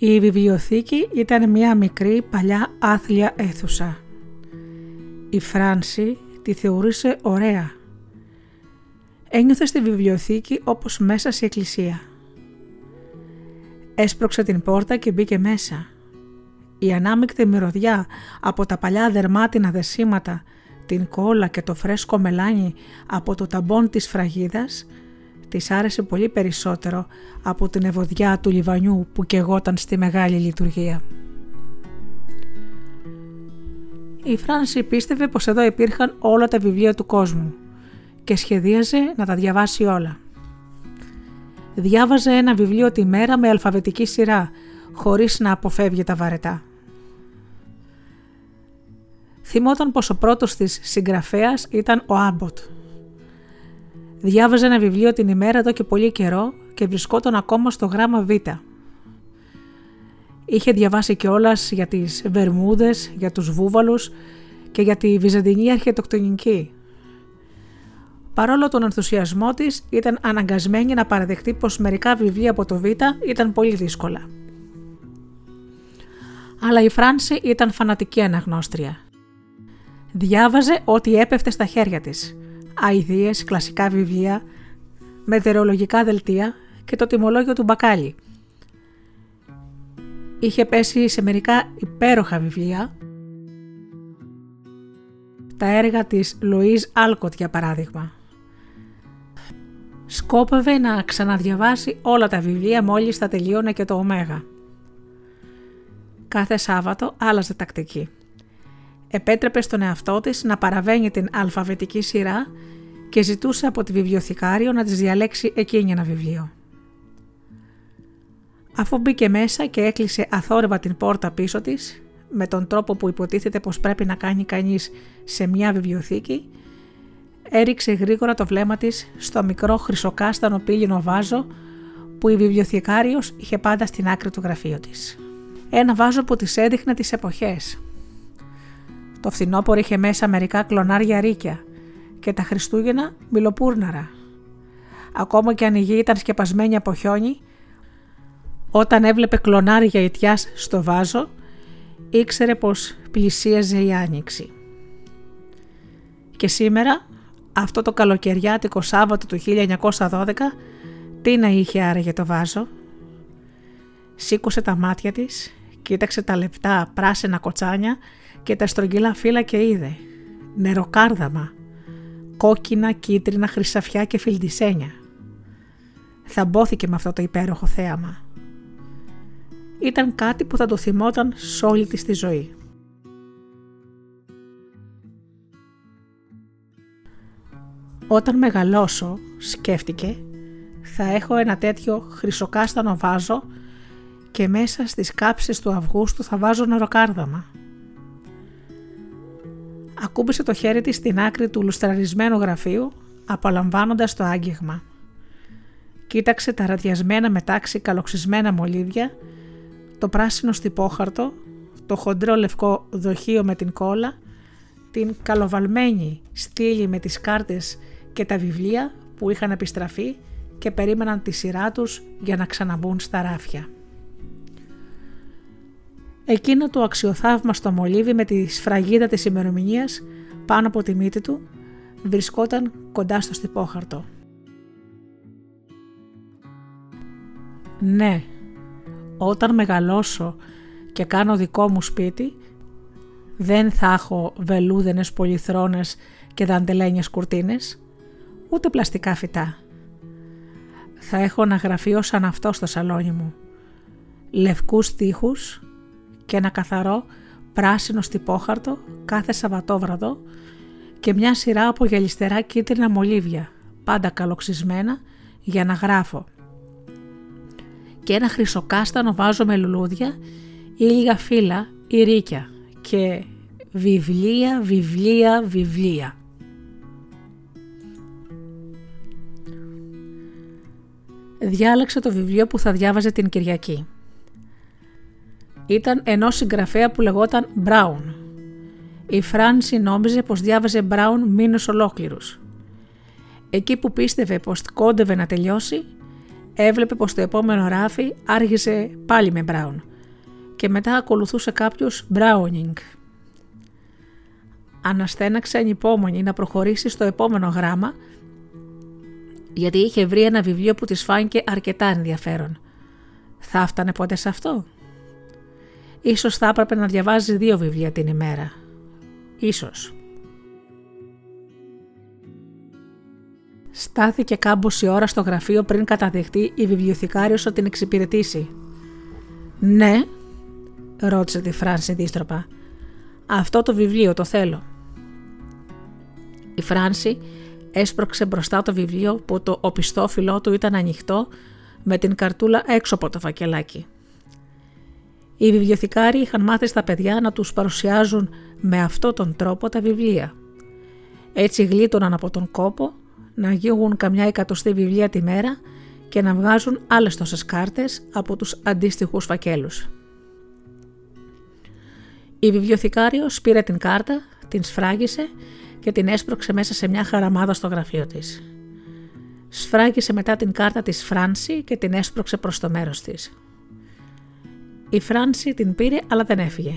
Η βιβλιοθήκη ήταν μια μικρή παλιά άθλια αίθουσα. Η Φράνση τη θεωρούσε ωραία. Ένιωθε στη βιβλιοθήκη όπως μέσα σε εκκλησία. Έσπρωξε την πόρτα και μπήκε μέσα. Η ανάμεικτη μυρωδιά από τα παλιά δερμάτινα δεσίματα, την κόλλα και το φρέσκο μελάνι από το ταμπόν της φραγίδας της άρεσε πολύ περισσότερο από την ευωδιά του λιβανιού που κεγόταν στη μεγάλη λειτουργία. Η Φράνση πίστευε πως εδώ υπήρχαν όλα τα βιβλία του κόσμου και σχεδίαζε να τα διαβάσει όλα. Διάβαζε ένα βιβλίο τη μέρα με αλφαβητική σειρά, χωρίς να αποφεύγει τα βαρετά. Θυμόταν πως ο πρώτος της συγγραφέας ήταν ο Άμποτ. Διάβαζε ένα βιβλίο την ημέρα εδώ και πολύ καιρό και βρισκόταν ακόμα στο γράμμα Β. Είχε διαβάσει κιόλας για τις Βερμούδες, για τους Βούβαλους και για τη Βυζαντινή αρχιτεκτονική. Παρόλο τον ενθουσιασμό της, ήταν αναγκασμένη να παραδεχτεί πως μερικά βιβλία από το Β ήταν πολύ δύσκολα. Αλλά η Φράνση ήταν φανατική αναγνώστρια. Διάβαζε ό,τι έπεφτε στα χέρια της. Αηδίες, κλασικά βιβλία, μετεωρολογικά δελτία και το τιμολόγιο του μπακάλη. Είχε πέσει σε μερικά υπέροχα βιβλία, τα έργα της Λουίζ Άλκοτ για παράδειγμα. Σκόπευε να ξαναδιαβάσει όλα τα βιβλία μόλις τα τελείωνε και το Ωμέγα. Κάθε Σάββατο άλλαζε τακτική επέτρεπε στον εαυτό της να παραβαίνει την αλφαβητική σειρά και ζητούσε από τη βιβλιοθηκάριο να της διαλέξει εκείνη ένα βιβλίο. Αφού μπήκε μέσα και έκλεισε αθόρυβα την πόρτα πίσω της, με τον τρόπο που υποτίθεται πως πρέπει να κάνει κανείς σε μια βιβλιοθήκη, έριξε γρήγορα το βλέμμα της στο μικρό χρυσοκάστανο πύλινο βάζο που η βιβλιοθηκάριος είχε πάντα στην άκρη του γραφείου της. Ένα βάζο που της έδειχνε τις εποχές, το φθινόπωρο είχε μέσα μερικά κλονάρια ρίκια και τα Χριστούγεννα μιλοπούρναρα. Ακόμα και αν η γη ήταν σκεπασμένη από χιόνι, όταν έβλεπε κλονάρια ιτιάς στο βάζο, ήξερε πως πλησίαζε η Άνοιξη. Και σήμερα, αυτό το καλοκαιριάτικο Σάββατο του 1912, τι να είχε άραγε το βάζο; Σήκωσε τα μάτια της, κοίταξε τα λεπτά πράσινα κοτσάνια και τα στρογγυλά φύλλα και είδε νεροκάρδαμα, κόκκινα, κίτρινα, χρυσαφιά και φιλτισένια. Θαμπόθηκε με αυτό το υπέροχο θέαμα. Ήταν κάτι που θα το θυμόταν σε όλη της τη ζωή. Όταν μεγαλώσω, σκέφτηκε, θα έχω ένα τέτοιο χρυσοκάστανο βάζο και μέσα στις κάψεις του Αυγούστου θα βάζω νεροκάρδαμα ακούμπησε το χέρι της στην άκρη του λουστραρισμένου γραφείου, απολαμβάνοντας το άγγιγμα. Κοίταξε τα ραδιασμένα μετάξι καλοξισμένα μολύβια, το πράσινο στυπόχαρτο, το χοντρό λευκό δοχείο με την κόλλα, την καλοβαλμένη στήλη με τις κάρτες και τα βιβλία που είχαν επιστραφεί και περίμεναν τη σειρά τους για να ξαναμπούν στα ράφια. Εκείνο το αξιοθαύμαστο μολύβι με τη σφραγίδα της ημερομηνίας πάνω από τη μύτη του βρισκόταν κοντά στο στυπόχαρτο. Ναι, όταν μεγαλώσω και κάνω δικό μου σπίτι, δεν θα έχω βελούδενες πολυθρόνες και δαντελένιες κουρτίνες, ούτε πλαστικά φυτά. Θα έχω ένα γραφείο σαν αυτό στο σαλόνι μου. Λευκούς τείχους και ένα καθαρό πράσινο στυπόχαρτο κάθε Σαββατόβραδο και μια σειρά από γελιστερά κίτρινα μολύβια, πάντα καλοξισμένα για να γράφω. Και ένα χρυσοκάστανο βάζω με λουλούδια ή λίγα φύλλα ή ρίκια και βιβλία, βιβλία, βιβλία. Διάλεξε το βιβλίο που θα διάβαζε την Κυριακή ήταν ενός συγγραφέα που λεγόταν Μπράουν. Η Φράνση νόμιζε πως διάβαζε Μπράουν μήνους ολόκληρους. Εκεί που πίστευε πως κόντευε να τελειώσει, έβλεπε πως το επόμενο ράφι άρχισε πάλι με Μπράουν και μετά ακολουθούσε κάποιος Browning. Αναστέναξε ανυπόμονη να προχωρήσει στο επόμενο γράμμα γιατί είχε βρει ένα βιβλίο που της φάνηκε αρκετά ενδιαφέρον. Θα έφτανε ποτέ σε αυτό; Ίσως θα έπρεπε να διαβάζει δύο βιβλία την ημέρα. Ίσως. Στάθηκε κάμποση ώρα στο γραφείο πριν καταδεχτεί η βιβλιοθηκάριος ότι την εξυπηρετήσει. «Ναι», ρώτησε τη Φράνση δίστροπα. «Αυτό το βιβλίο το θέλω». Η Φράνση έσπρωξε μπροστά το βιβλίο που το οπισθόφυλλό του ήταν ανοιχτό με την καρτούλα έξω από το φακελάκι. Οι βιβλιοθηκάροι είχαν μάθει στα παιδιά να τους παρουσιάζουν με αυτόν τον τρόπο τα βιβλία. Έτσι γλίτωναν από τον κόπο να αγγίγουν καμιά εκατοστή βιβλία τη μέρα και να βγάζουν άλλες τόσες κάρτες από τους αντίστοιχους φακέλους. Η βιβλιοθηκάριος πήρε την κάρτα, την σφράγισε και την έσπρωξε μέσα σε μια χαραμάδα στο γραφείο της. Σφράγισε μετά την κάρτα της Φράνση και την έσπρωξε προς το μέρος της. Η Φράνση την πήρε αλλά δεν έφυγε.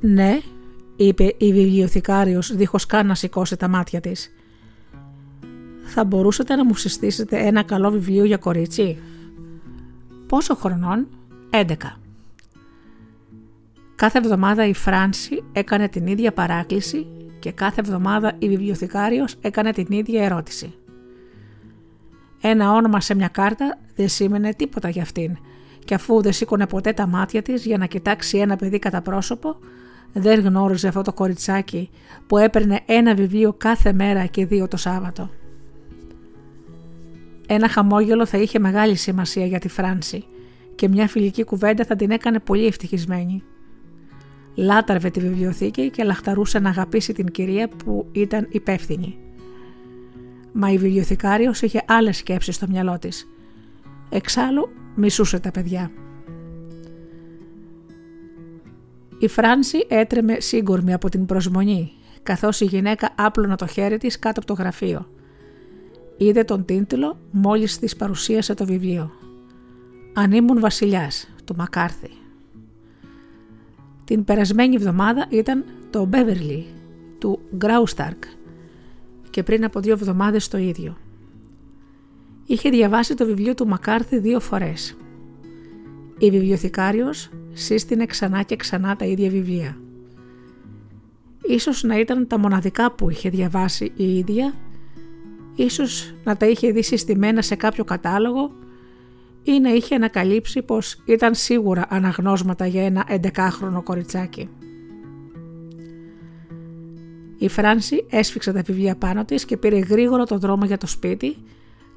«Ναι», είπε η βιβλιοθηκάριος δίχως καν να σηκώσει τα μάτια της. «Θα μπορούσατε να μου συστήσετε ένα καλό βιβλίο για κορίτσι» «Πόσο χρονών» «11». Κάθε εβδομάδα η Φράνση έκανε την ίδια παράκληση και κάθε εβδομάδα η βιβλιοθηκάριος έκανε την ίδια ερώτηση. Ένα όνομα σε μια κάρτα δεν σήμαινε τίποτα για αυτήν και αφού δεν σήκωνε ποτέ τα μάτια της για να κοιτάξει ένα παιδί κατά πρόσωπο, δεν γνώριζε αυτό το κοριτσάκι που έπαιρνε ένα βιβλίο κάθε μέρα και δύο το Σάββατο. Ένα χαμόγελο θα είχε μεγάλη σημασία για τη Φράνση και μια φιλική κουβέντα θα την έκανε πολύ ευτυχισμένη. Λάταρβε τη βιβλιοθήκη και λαχταρούσε να αγαπήσει την κυρία που ήταν υπεύθυνη. Μα η βιβλιοθηκάριος είχε άλλες σκέψεις στο μυαλό της. Εξάλλου μισούσε τα παιδιά. Η Φράνση έτρεμε σύγκορμη από την προσμονή, καθώς η γυναίκα άπλωνα το χέρι της κάτω από το γραφείο. Είδε τον τίτλο μόλις της παρουσίασε το βιβλίο. «Αν ήμουν βασιλιάς» του Μακάρθη. Την περασμένη εβδομάδα ήταν το Beverly του Γκράουσταρκ και πριν από δύο εβδομάδες το ίδιο. Είχε διαβάσει το βιβλίο του Μακάρθη δύο φορές. Η βιβλιοθηκάριος σύστηνε ξανά και ξανά τα ίδια βιβλία. Ίσως να ήταν τα μοναδικά που είχε διαβάσει η ίδια, ίσως να τα είχε δει συστημένα σε κάποιο κατάλογο ή να είχε ανακαλύψει πως ήταν σίγουρα αναγνώσματα για ένα 11χρονο κοριτσάκι. Η Φράνση έσφιξε τα βιβλία πάνω της και πήρε γρήγορα το δρόμο για το σπίτι,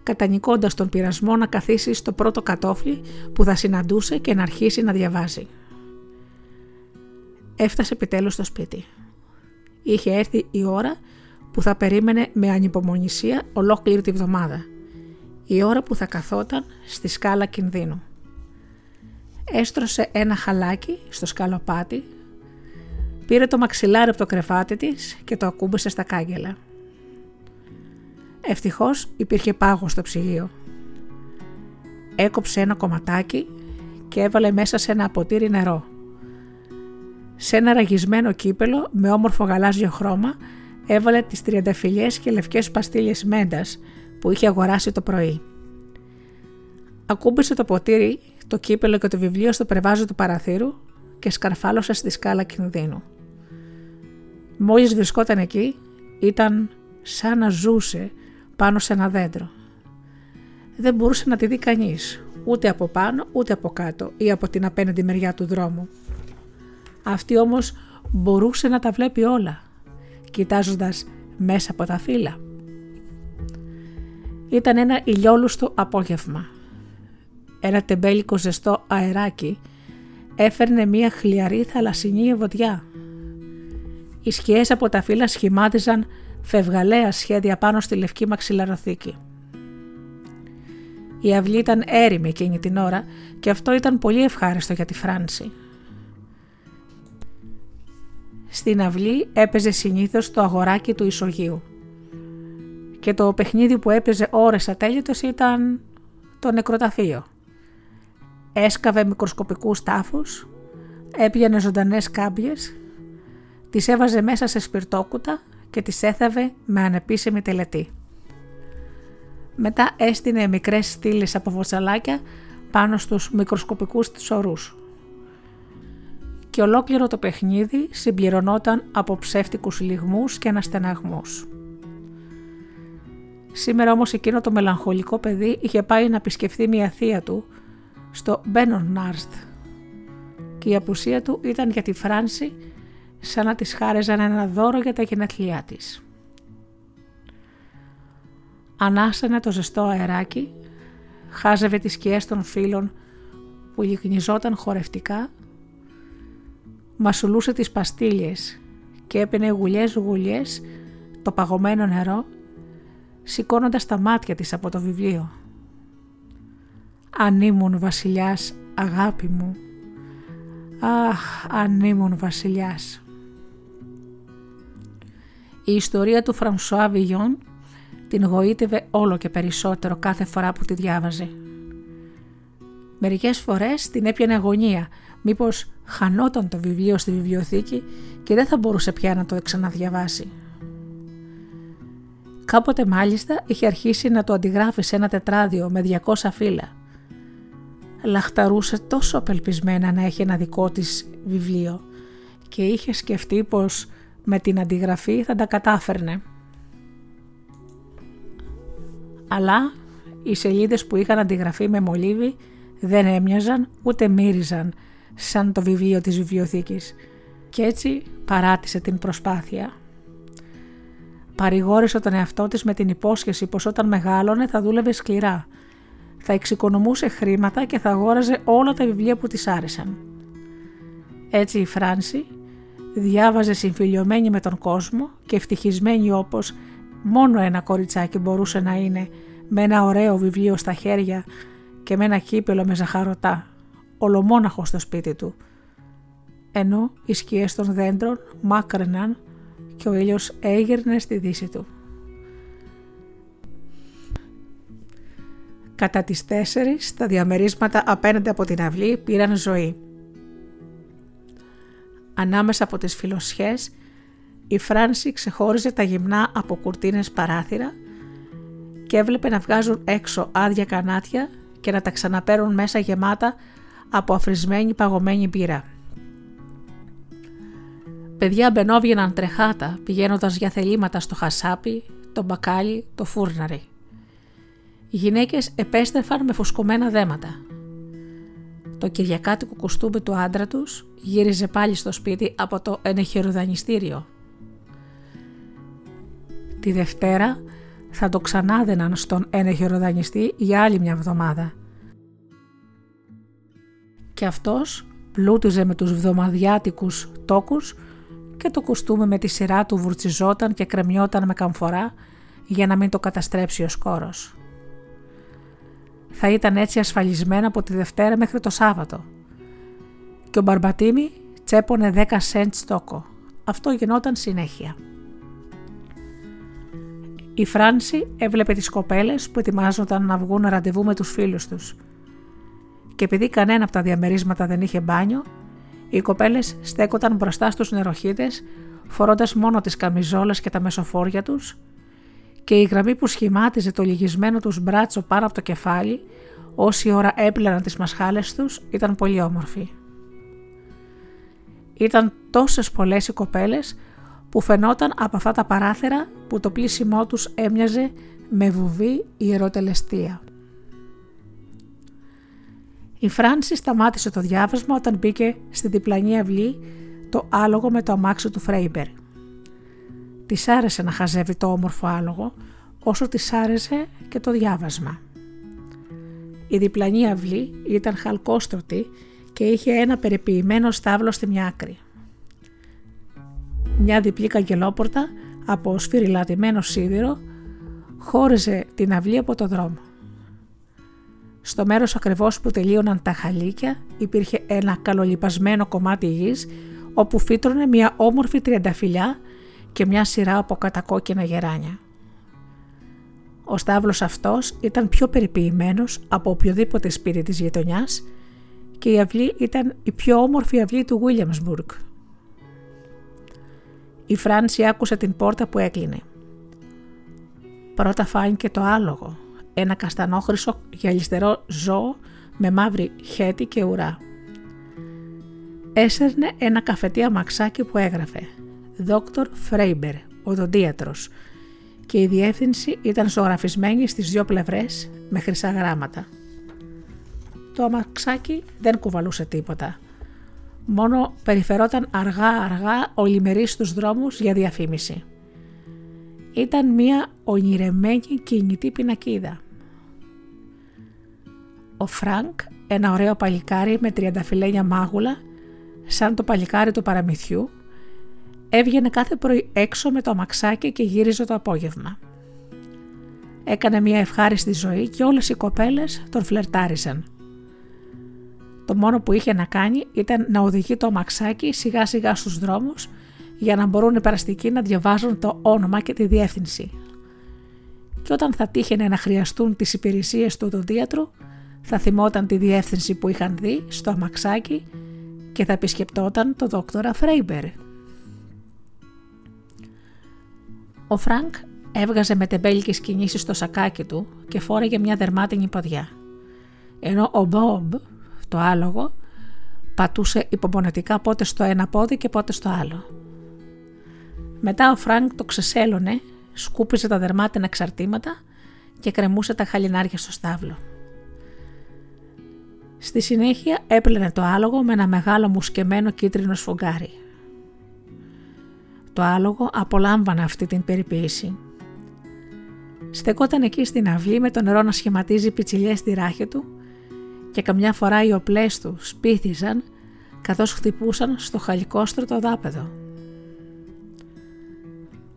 κατανικώντας τον πειρασμό να καθίσει στο πρώτο κατόφλι που θα συναντούσε και να αρχίσει να διαβάζει. Έφτασε επιτέλους στο σπίτι. Είχε έρθει η ώρα που θα περίμενε με ανυπομονησία ολόκληρη τη βδομάδα – η ώρα που θα καθόταν στη σκάλα κινδύνου. Έστρωσε ένα χαλάκι στο σκαλοπάτι, πήρε το μαξιλάρι από το κρεβάτι της και το ακούμπησε στα κάγκελα. Ευτυχώς υπήρχε πάγος στο ψυγείο. Έκοψε ένα κομματάκι και έβαλε μέσα σε ένα ποτήρι νερό. Σε ένα ραγισμένο κύπελο με όμορφο γαλάζιο χρώμα έβαλε τις τριανταφυλιές και λευκές παστίλες μέντας που είχε αγοράσει το πρωί. Ακούμπησε το ποτήρι, το κύπελο και το βιβλίο στο πρεβάζο του παραθύρου και σκαρφάλωσε στη σκάλα κινδύνου. Μόλις βρισκόταν εκεί, ήταν σαν να ζούσε πάνω σε ένα δέντρο. Δεν μπορούσε να τη δει κανείς, ούτε από πάνω ούτε από κάτω ή από την απέναντι μεριά του δρόμου. Αυτή όμως μπορούσε να τα βλέπει όλα, κοιτάζοντας μέσα από τα φύλλα. Ήταν ένα ηλιόλουστο απόγευμα. Ένα τεμπέλικο ζεστό αεράκι έφερνε μία χλιαρή θαλασσινή ευωδιά. Οι σκιές από τα φύλλα σχημάτιζαν φευγαλαία σχέδια πάνω στη λευκή μαξιλαροθήκη. Η αυλή ήταν έρημη εκείνη την ώρα και αυτό ήταν πολύ ευχάριστο για τη Φράνση. Στην αυλή έπαιζε συνήθως το αγοράκι του ισογείου και το παιχνίδι που έπαιζε ώρες ατέλειωτος ήταν το νεκροταφείο. έσκαβε μικροσκοπικούς τάφους, έπιανε ζωντανές κάμπιες, τις έβαζε μέσα σε σπιρτόκουτα και τις έθαβε με ανεπίσημη τελετή. Μετά έστεινε μικρές στήλες από βοτσαλάκια πάνω στους μικροσκοπικούς της ορούς. Και ολόκληρο το παιχνίδι συμπληρωνόταν από ψεύτικους λιγμούς και αναστεναγμούς. Σήμερα όμως εκείνο το μελαγχολικό παιδί είχε πάει να επισκεφθεί μια θεία του στο Μπένονάρστ και η απουσία του ήταν για τη Φράνση σαν να της χάρεζαν ένα δώρο για τα γενέθλιά της. Ανάσανε το ζεστό αεράκι, χάζευε τις σκιές των φίλων που λιγνιζόταν χορευτικά, μασουλούσε τις παστίλιες και έπαινε γουλιές γουλιές το παγωμένο νερό, σηκώνοντας τα μάτια της από το βιβλίο. «Αν ήμουν βασιλιάς, αγάπη μου, αχ, αν ήμουν βασιλιάς». Η ιστορία του Φρανσουά Βιγιόν την γοήτευε όλο και περισσότερο κάθε φορά που τη διάβαζε. Μερικές φορές την έπιανε αγωνία, μήπως χανόταν το βιβλίο στη βιβλιοθήκη και δεν θα μπορούσε πια να το ξαναδιαβάσει. Κάποτε μάλιστα είχε αρχίσει να το αντιγράφει σε ένα τετράδιο με 200 φύλλα. Λαχταρούσε τόσο απελπισμένα να έχει ένα δικό της βιβλίο και είχε σκεφτεί πως με την αντιγραφή θα τα κατάφερνε. Αλλά οι σελίδες που είχαν αντιγραφεί με μολύβι δεν έμοιαζαν ούτε μύριζαν σαν το βιβλίο της βιβλιοθήκης και έτσι παράτησε την προσπάθεια. Παρηγόρησε τον εαυτό της με την υπόσχεση πως όταν μεγάλωνε θα δούλευε σκληρά, θα εξοικονομούσε χρήματα και θα αγόραζε όλα τα βιβλία που της άρεσαν. Έτσι η Φράνση διάβαζε συμφιλειωμένη με τον κόσμο και ευτυχισμένη όπως μόνο ένα κοριτσάκι μπορούσε να είναι με ένα ωραίο βιβλίο στα χέρια και με ένα κύπελο με ζαχαρωτά, ολομόναχο στο σπίτι του, ενώ οι σκιές των δέντρων μάκρυναν και ο ήλιος έγερνε στη δύση του. Κατά τις τέσσερις τα διαμερίσματα απέναντι από την αυλή πήραν ζωή. Ανάμεσα από τις φιλοσιές η Φράνση ξεχώριζε τα γυμνά από κουρτίνες παράθυρα και έβλεπε να βγάζουν έξω άδεια κανάτια και να τα ξαναπέρουν μέσα γεμάτα από αφρισμένη παγωμένη μπύρα. Παιδιά μπαινόβγαιναν τρεχάτα πηγαίνοντας για θελήματα στο χασάπι, το μπακάλι, το φούρναρι. Οι γυναίκες επέστρεφαν με φουσκωμένα δέματα. Το κυριακάτικο κουστούμι του άντρα τους γύριζε πάλι στο σπίτι από το ενεχεροδανιστήριο. Τη Δευτέρα θα το ξανάδεναν στον ενεχεροδανιστή για άλλη μια εβδομάδα. Και αυτός πλούτιζε με τους βδομαδιάτικους τόκους και το κουστούμι με τη σειρά του βουρτσιζόταν και κρεμιόταν με καμφορά για να μην το καταστρέψει ο σκόρος. Θα ήταν έτσι ασφαλισμένα από τη Δευτέρα μέχρι το Σάββατο. Και ο Μπαρμπατήμι τσέπονε 10 σέντ τόκο. Αυτό γινόταν συνέχεια. Η Φράνση έβλεπε τις κοπέλες που ετοιμάζονταν να βγουν ραντεβού με τους φίλους τους. Και επειδή κανένα από τα διαμερίσματα δεν είχε μπάνιο, οι κοπέλες στέκονταν μπροστά στους νεροχύτες, φορώντας μόνο τις καμιζόλες και τα μεσοφόρια τους και η γραμμή που σχημάτιζε το λυγισμένο τους μπράτσο πάνω από το κεφάλι, όση ώρα έπλεναν τις μασχάλες τους, ήταν πολύ όμορφη. Ήταν τόσες πολλές οι κοπέλες που φαινόταν από αυτά τα παράθυρα που το πλύσιμό τους έμοιαζε με βουβή ιεροτελεστία. Η Φράνση σταμάτησε το διάβασμα όταν μπήκε στη διπλανή αυλή το άλογο με το αμάξι του Φρέιμπερ. Της άρεσε να χαζεύει το όμορφο άλογο, όσο της άρεσε και το διάβασμα. Η διπλανή αυλή ήταν χαλκόστρωτη και είχε ένα περιποιημένο στάβλο στη μια άκρη. Μια διπλή καγκελόπορτα από σφυριλατημένο σίδηρο χώριζε την αυλή από το δρόμο. Στο μέρος ακριβώς που τελείωναν τα χαλίκια υπήρχε ένα καλολιπασμένο κομμάτι γης όπου φύτρωνε μια όμορφη τριανταφυλιά και μια σειρά από κατακόκκινα γεράνια. Ο στάβλος αυτός ήταν πιο περιποιημένος από οποιοδήποτε σπίτι της γειτονιάς και η αυλή ήταν η πιο όμορφη αυλή του Williamsburg. Η Φράνση άκουσε την πόρτα που έκλεινε. Πρώτα φάνηκε το άλογο, ένα καστανόχρυσο γυαλιστερό ζώο με μαύρη χαίτη και ουρά. Έσερνε ένα καφετί αμαξάκι που έγραφε «Δόκτωρ Φρέιμπερ, οδοντίατρος» και η διεύθυνση ήταν ζωγραφισμένη στις δύο πλευρές με χρυσά γράμματα. Το αμαξάκι δεν κουβαλούσε τίποτα. Μόνο περιφερόταν αργά-αργά ολημερίς στους δρόμους για διαφήμιση. Ήταν μία ονειρεμένη κινητή πινακίδα. Ο Φρανκ, ένα ωραίο παλικάρι με τριανταφυλλένια μάγουλα, σαν το παλικάρι του παραμυθιού, έβγαινε κάθε πρωί έξω με το αμαξάκι και γύριζε το απόγευμα. Έκανε μια ευχάριστη ζωή και όλες οι κοπέλες τον φλερτάριζαν. Το μόνο που είχε να κάνει ήταν να οδηγεί το αμαξάκι σιγά σιγά στους δρόμους για να μπορούν οι περαστικοί να διαβάζουν το όνομα και τη διεύθυνση. Και όταν θα τύχαινε να χρειαστούν τις υπηρεσίες του οδοντίατρου, θα θυμόταν τη διεύθυνση που είχαν δει στο αμαξάκι και θα επισκεπτόταν το δόκτορα Φρέιμπερ. Ο Φρανκ έβγαζε με τεμπέλικες κινήσεις το σακάκι του και φόρεγε μια δερμάτινη ποδιά. Ενώ ο Μπομπ, το άλογο, πατούσε υπομονετικά πότε στο ένα πόδι και πότε στο άλλο. Μετά ο Φρανκ το ξεσέλωνε, σκούπιζε τα δερμάτινα εξαρτήματα και κρεμούσε τα χαλινάρια στο στάβλο. Στη συνέχεια έπλενε το άλογο με ένα μεγάλο μουσκεμένο κίτρινο σφουγγάρι. Το άλογο απολάμβανε αυτή την περιποίηση. Στεκόταν εκεί στην αυλή με το νερό να σχηματίζει πιτσιλιές στη ράχη του και καμιά φορά οι οπλές του σπίθιζαν καθώς χτυπούσαν στο χαλικόστρωτο δάπεδο.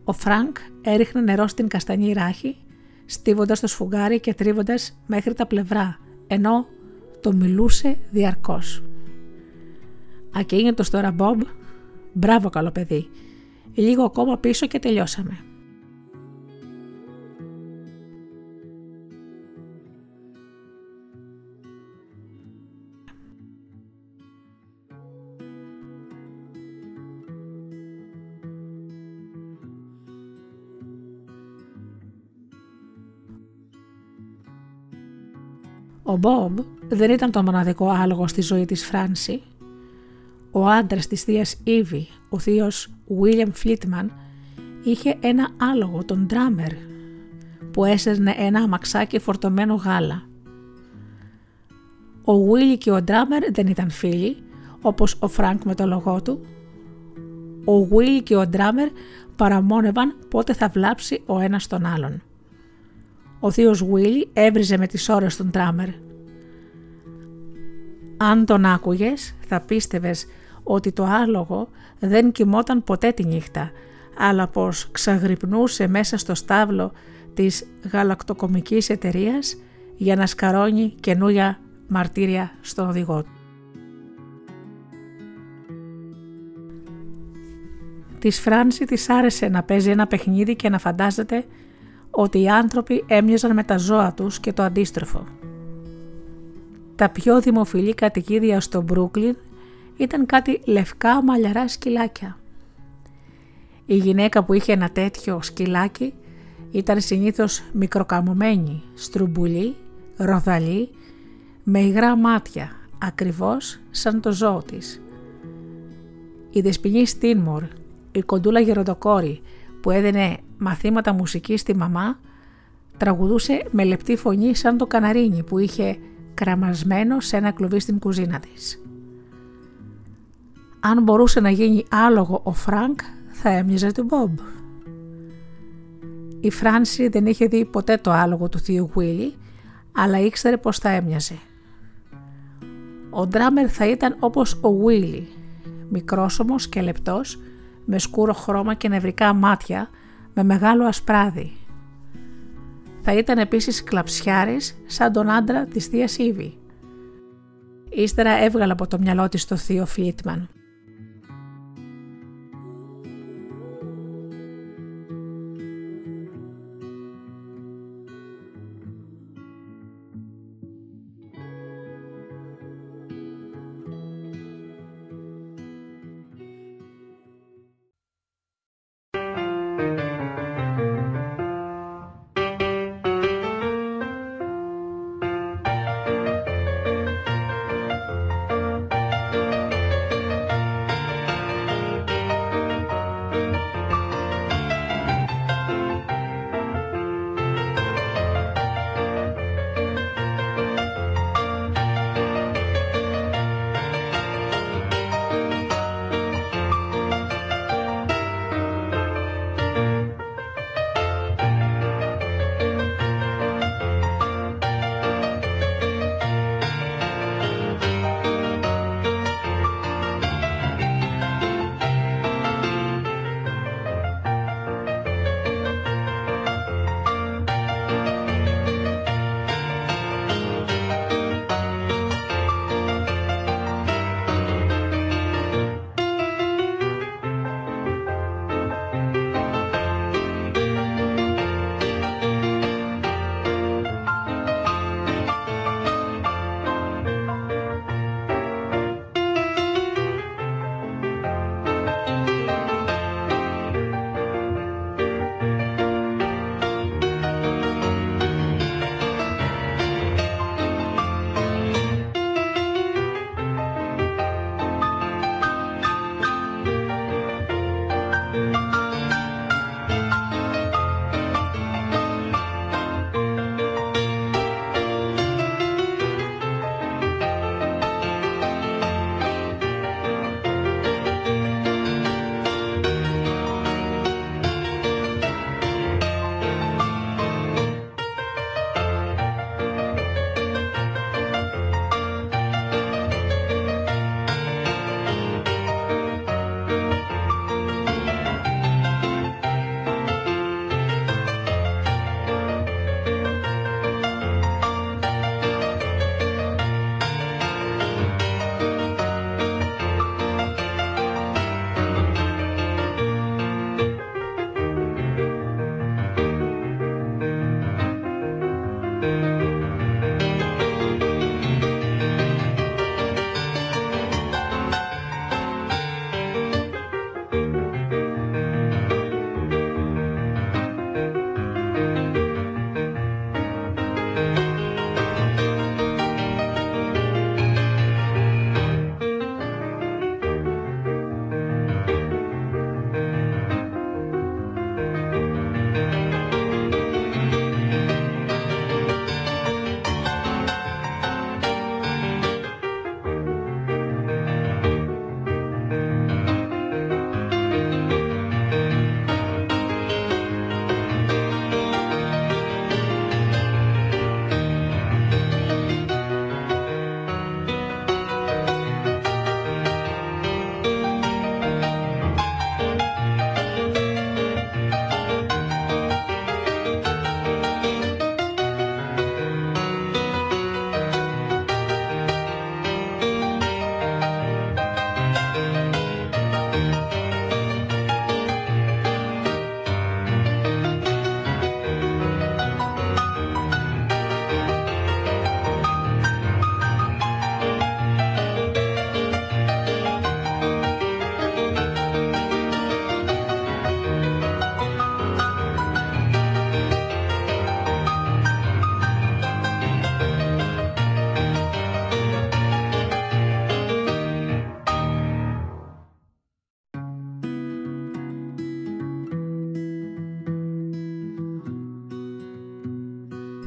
Ο Φρανκ έριχνε νερό στην καστανή ράχη, στύβοντας το σφουγγάρι και τρίβοντας μέχρι τα πλευρά, ενώ του μιλούσε διαρκώς. Ακίνητος τώρα Μπομπ, μπράβο καλό παιδί, λίγο ακόμα πίσω και τελειώσαμε. Ο Μπομπ δεν ήταν το μοναδικό άλογο στη ζωή της Φράνση. Ο άντρας της θείας Ήβη, ο θείος Γουίλιαμ Φλίτμαν, είχε ένα άλογο, τον Ντράμερ, που έσερνε ένα αμαξάκι φορτωμένο γάλα. Ο Γουίλι και ο Ντράμερ δεν ήταν φίλοι, όπως ο Φρανκ με το άλογό του. Ο Γουίλι και ο Ντράμερ παραμόνευαν πότε θα βλάψει ο ένας τον άλλον. Ο θείος Βίλι έβριζε με τις ώρες τον Ντράμερ. Αν τον άκουγες θα πίστευες ότι το άλογο δεν κοιμόταν ποτέ τη νύχτα, αλλά πως ξαγρυπνούσε μέσα στο στάβλο της γαλακτοκομικής εταιρείας για να σκαρώνει καινούρια μαρτύρια στον οδηγό του. Της Φράνση της άρεσε να παίζει ένα παιχνίδι και να φαντάζεται ότι οι άνθρωποι έμοιαζαν με τα ζώα τους και το αντίστροφο. Τα πιο δημοφιλή κατοικίδια στο Μπρούκλιν ήταν κάτι λευκά μαλλιαρά σκυλάκια. Η γυναίκα που είχε ένα τέτοιο σκυλάκι ήταν συνήθως μικροκαμωμένη, στρουμπουλή, ροδαλή, με υγρά μάτια, ακριβώς σαν το ζώο της. Η δεσποινή Στίνμορ, η κοντούλα γεροντοκόρη που έδινε μαθήματα μουσικής στη μαμά, τραγουδούσε με λεπτή φωνή σαν το καναρίνι που είχε κρεμασμένο σε ένα κλουβί στην κουζίνα της. Αν μπορούσε να γίνει άλογο ο Φρανκ, θα έμοιαζε του Μπομπ. Η Φράνση δεν είχε δει ποτέ το άλογο του θείου Γουίλι, αλλά ήξερε πως θα έμοιαζε. Ο Ντράμερ θα ήταν όπως ο Γουίλι, μικρόσωμος και λεπτός, με σκούρο χρώμα και νευρικά μάτια, με μεγάλο ασπράδι. Θα ήταν επίσης κλαψιάρης σαν τον άντρα της θείας Ήβη. Ύστερα έβγαλε από το μυαλό της το θείο Φλίτμαν.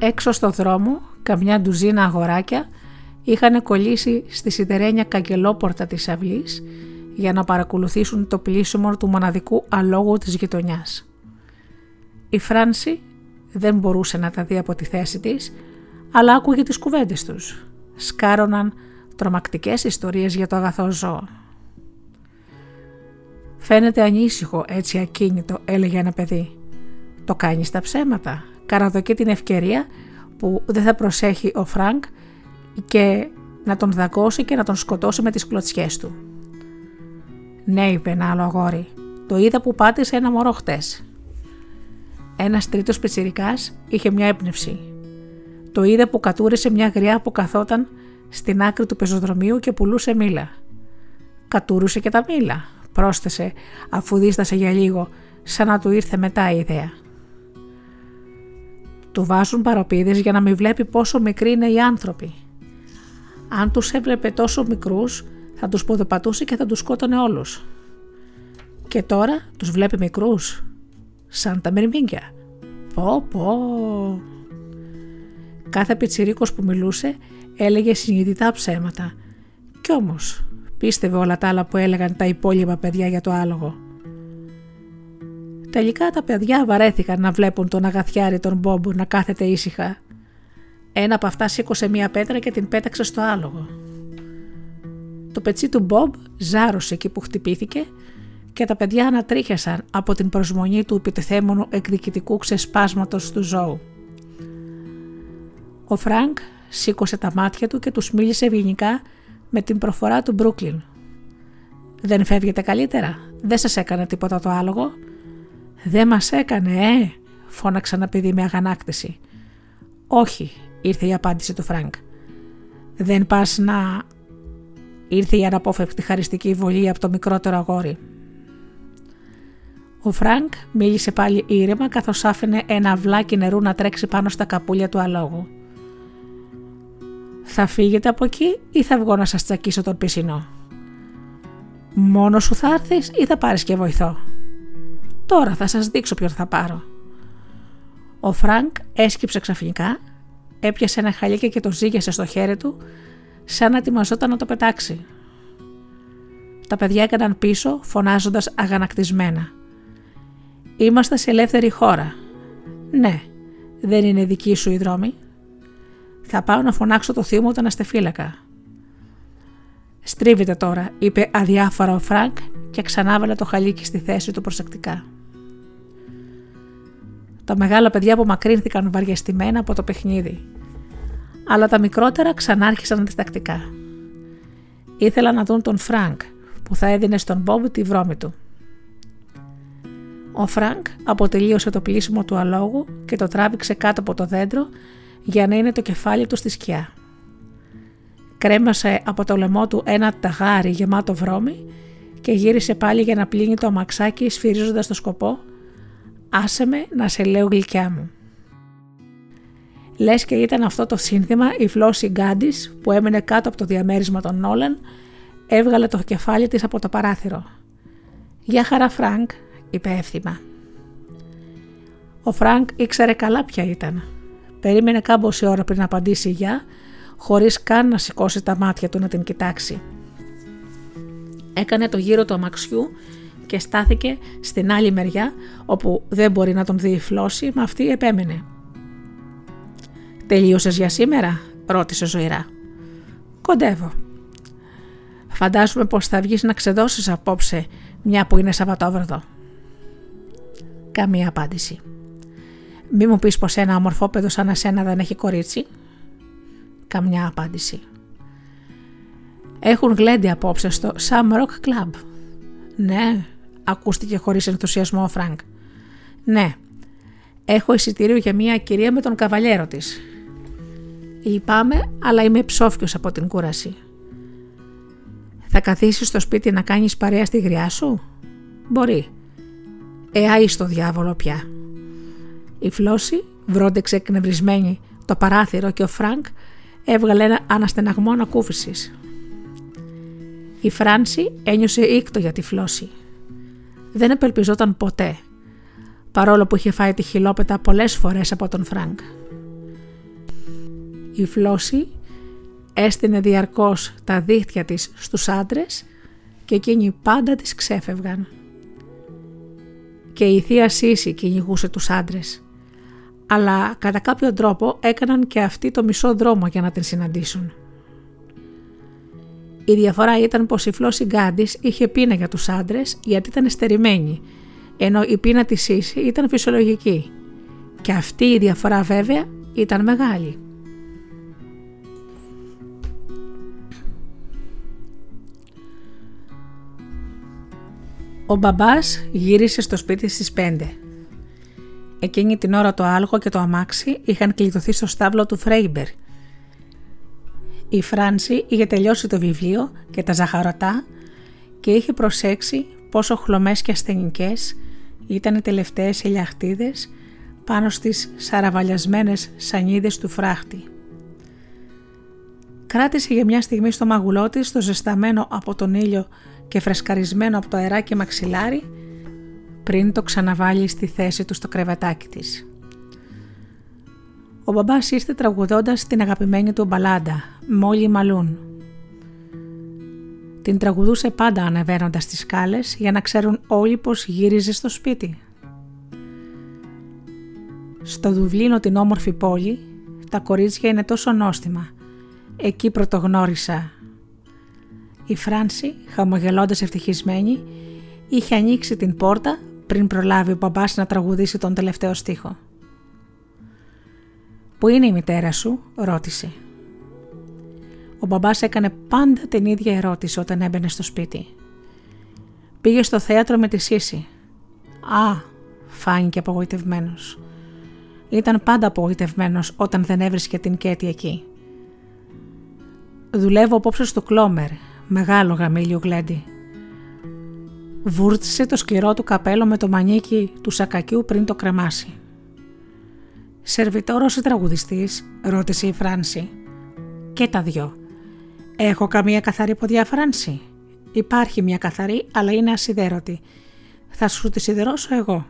Έξω στο δρόμο, καμιά ντουζίνα αγοράκια είχαν κολλήσει στη σιδερένια καγκελόπορτα της αυλής για να παρακολουθήσουν το πλήσιμο του μοναδικού αλόγου της γειτονιάς. Η Φράνση δεν μπορούσε να τα δει από τη θέση της, αλλά άκουγε τις κουβέντες τους. Σκάρωναν τρομακτικές ιστορίες για το αγαθό ζώο. «Φαίνεται ανήσυχο, έτσι ακίνητο», έλεγε ένα παιδί. «Το κάνει στα ψέματα. Καραδοκεί την ευκαιρία που δεν θα προσέχει ο Φρανκ και να τον δαγκώσει και να τον σκοτώσει με τις κλωτσιές του». «Ναι», είπε ένα άλλο αγόρι. «Το είδα που πάτησε ένα μωρό χτες». Ένας τρίτος πιτσιρικάς είχε μια έμπνευση. Το είδα που κατούρησε μια γριά που καθόταν στην άκρη του πεζοδρομίου και πουλούσε μήλα. Κατούρησε και τα μήλα, πρόσθεσε αφού δίστασε για λίγο, σαν να του ήρθε μετά η ιδέα. Του βάζουν παροπίδες για να μην βλέπει πόσο μικροί είναι οι άνθρωποι. Αν τους έβλεπε τόσο μικρούς, θα τους ποδοπατούσε και θα τους σκότωνε όλους. Και τώρα τους βλέπει μικρούς, σαν τα μυρμήγκια. Πω πω. Κάθε πιτσιρίκος που μιλούσε έλεγε συνειδητά ψέματα. Κι όμως πίστευε όλα τα άλλα που έλεγαν τα υπόλοιπα παιδιά για το άλογο. Τελικά τα παιδιά βαρέθηκαν να βλέπουν τον αγαθιάρη τον Μπόμπου να κάθεται ήσυχα. Ένα από αυτά σήκωσε μία πέτρα και την πέταξε στο άλογο. Το πετσί του Μπομπ ζάρωσε εκεί που χτυπήθηκε και τα παιδιά ανατρίχιασαν από την προσμονή του επιτεθέμενου εκδικητικού ξεσπάσματος του ζώου. Ο Φρανκ σήκωσε τα μάτια του και τους μίλησε ευγενικά με την προφορά του Μπρούκλιν. «Δεν φεύγετε καλύτερα, δεν σας έκανε τίποτα το άλογο». «Δεν μας έκανε, ε», φώναξε ένα παιδί με αγανάκτηση. «Όχι», ήρθε η απάντηση του Φρανκ. «Δεν πας να...» Ήρθε η αναπόφευκτη χαριστική βολή από το μικρότερο αγόρι. Ο Φρανκ μίλησε πάλι ήρεμα καθώς άφηνε ένα αυλάκι νερού να τρέξει πάνω στα καπούλια του αλόγου. Θα φύγετε από εκεί ή θα βγω να σας τσακίσω τον πισινό; Μόνος σου θα έρθεις ή θα πάρεις και βοηθό; Τώρα θα σας δείξω ποιον θα πάρω. Ο Φρανκ έσκυψε ξαφνικά, έπιασε ένα χαλίκι και το ζύγισε στο χέρι του, σαν να ετοιμαζόταν να το πετάξει. Τα παιδιά έκαναν πίσω, φωνάζοντας αγανακτισμένα. Είμαστε σε ελεύθερη χώρα. Ναι, δεν είναι δικοί σου οι δρόμοι. Θα πάω να φωνάξω το θείο μου τον αστυφύλακα. Στρίβετε τώρα, είπε αδιάφορα ο Φρανκ και ξανάβαλε το χαλίκι στη θέση του προσεκτικά. Τα μεγάλα παιδιά απομακρύνθηκαν βαριεστημένα από το παιχνίδι, αλλά τα μικρότερα ξανάρχισαν διστακτικά. Ήθελαν να δουν τον Φρανκ που θα έδινε στον Μπομπ τη βρώμη του. Ο Φρανκ αποτελείωσε το πλύσιμο του αλόγου και το τράβηξε κάτω από το δέντρο για να είναι το κεφάλι του στη σκιά. Κρέμασε από το λαιμό του ένα ταγάρι γεμάτο βρώμη και γύρισε πάλι για να πλύνει το αμαξάκι σφυρίζοντας το σκοπό «Άσε με να σε λέω γλυκιά μου». Λες και ήταν αυτό το σύνθημα η Φλόση Γκάντης που έμενε κάτω από το διαμέρισμα των Νόλαν έβγαλε το κεφάλι της από το παράθυρο. «Γεια χαρά Φρανκ», είπε εύθυμα. Ο Φρανκ ήξερε καλά ποια ήταν Περίμενε κάμποση ώρα πριν απαντήσει γεια, χωρίς καν να σηκώσει τα μάτια του να την κοιτάξει. Έκανε το γύρο του αμαξιού και στάθηκε στην άλλη μεριά όπου δεν μπορεί να τον δει η Φλόση, μα αυτή επέμενε. «Τελείωσες για σήμερα» ρώτησε ζωηρά. «Κοντεύω». «Φαντάζομαι πως θα βγεις να ξεδώσεις απόψε μια που είναι Σαββατόβραδο». Καμία απάντηση. Μη μου πεις πως ένα ομορφόπαιδο σαν εσένα δεν έχει κορίτσι; Καμιά απάντηση. Έχουν γλέντι απόψε στο Shamrock Club. Ναι, ακούστηκε χωρίς ενθουσιασμό ο Φρανκ. Ναι, έχω εισιτήριο για μια κυρία με τον καβαλιέρο της. Λυπάμαι, αλλά είμαι ψόφιος από την κούραση. Θα καθίσεις στο σπίτι να κάνεις παρέα στη γριά σου; Μπορεί. Ε, στο διάβολο πια. Η Φλόση βρόντεξε εκνευρισμένη το παράθυρο και ο Φρανκ έβγαλε ένα αναστεναγμό ανακούφισης. Η Φράνση ένιωσε οίκτο για τη Φλόση. Δεν απελπιζόταν ποτέ, παρόλο που είχε φάει τη χυλόπιτα πολλές φορές από τον Φρανκ. Η Φλόση έστεινε διαρκώς τα δίχτυα της στους άντρες και εκείνοι πάντα τις ξέφευγαν. Και η θεία Σύση κυνηγούσε τους άντρες. Αλλά κατά κάποιο τρόπο έκαναν και αυτοί το μισό δρόμο για να την συναντήσουν. Η διαφορά ήταν πως η Φλόση Γκάντης είχε πείνα για τους άντρες γιατί ήταν στερημένη, ενώ η πείνα της Σύση ήταν φυσιολογική. Και αυτή η διαφορά βέβαια ήταν μεγάλη. Ο μπαμπάς γύρισε στο σπίτι στις 5. Εκείνη την ώρα το άλογο και το αμάξι είχαν κλειδωθεί στο στάβλο του Φρέιμπερ. Η Φράνση είχε τελειώσει το βιβλίο και τα ζαχαρωτά και είχε προσέξει πόσο χλωμές και ασθενικές ήταν οι τελευταίες ελιαχτίδες πάνω στις σαραβαλιασμένες σανίδες του φράχτη. Κράτησε για μια στιγμή στο μαγουλό της το ζεσταμένο από τον ήλιο και φρεσκαρισμένο από το αεράκι μαξιλάρι πριν το ξαναβάλει στη θέση του στο κρεβατάκι της. Ο μπαμπάς ήρθε τραγουδώντας την αγαπημένη του μπαλάντα «Μόλι Μαλούν». Την τραγουδούσε πάντα ανεβαίνοντας τις σκάλες για να ξέρουν όλοι πως γύριζε στο σπίτι. Στο Δουβλίνο την όμορφη πόλη τα κορίτσια είναι τόσο νόστιμα. Εκεί πρωτογνώρισα η Φράνση, χαμογελώντας ευτυχισμένη, είχε ανοίξει την πόρτα πριν προλάβει ο μπαμπάς να τραγουδήσει τον τελευταίο στίχο. «Πού είναι η μητέρα σου» ρώτησε. Ο μπαμπάς έκανε πάντα την ίδια ερώτηση όταν έμπαινε στο σπίτι. Πήγε στο θέατρο με τη Σύση. «Α», φάνηκε απογοητευμένος. Ήταν πάντα απογοητευμένος όταν δεν έβρισκε την Κέτη εκεί. «Δουλεύω απόψε στο Κλόμερ», μεγάλο γαμήλιο γλέντι. Βούρτισε το σκληρό του καπέλο με το μανίκι του σακακιού πριν το κρεμάσει. «Σερβιτόρος ή τραγουδιστής» ρώτησε η Φράνση. «Και τα δυο. Έχω καμία καθαρή ποδιά Φράνση» «Υπάρχει μια καθαρή αλλά είναι ασυδέρωτη. Θα σου τη σιδερώσω εγώ».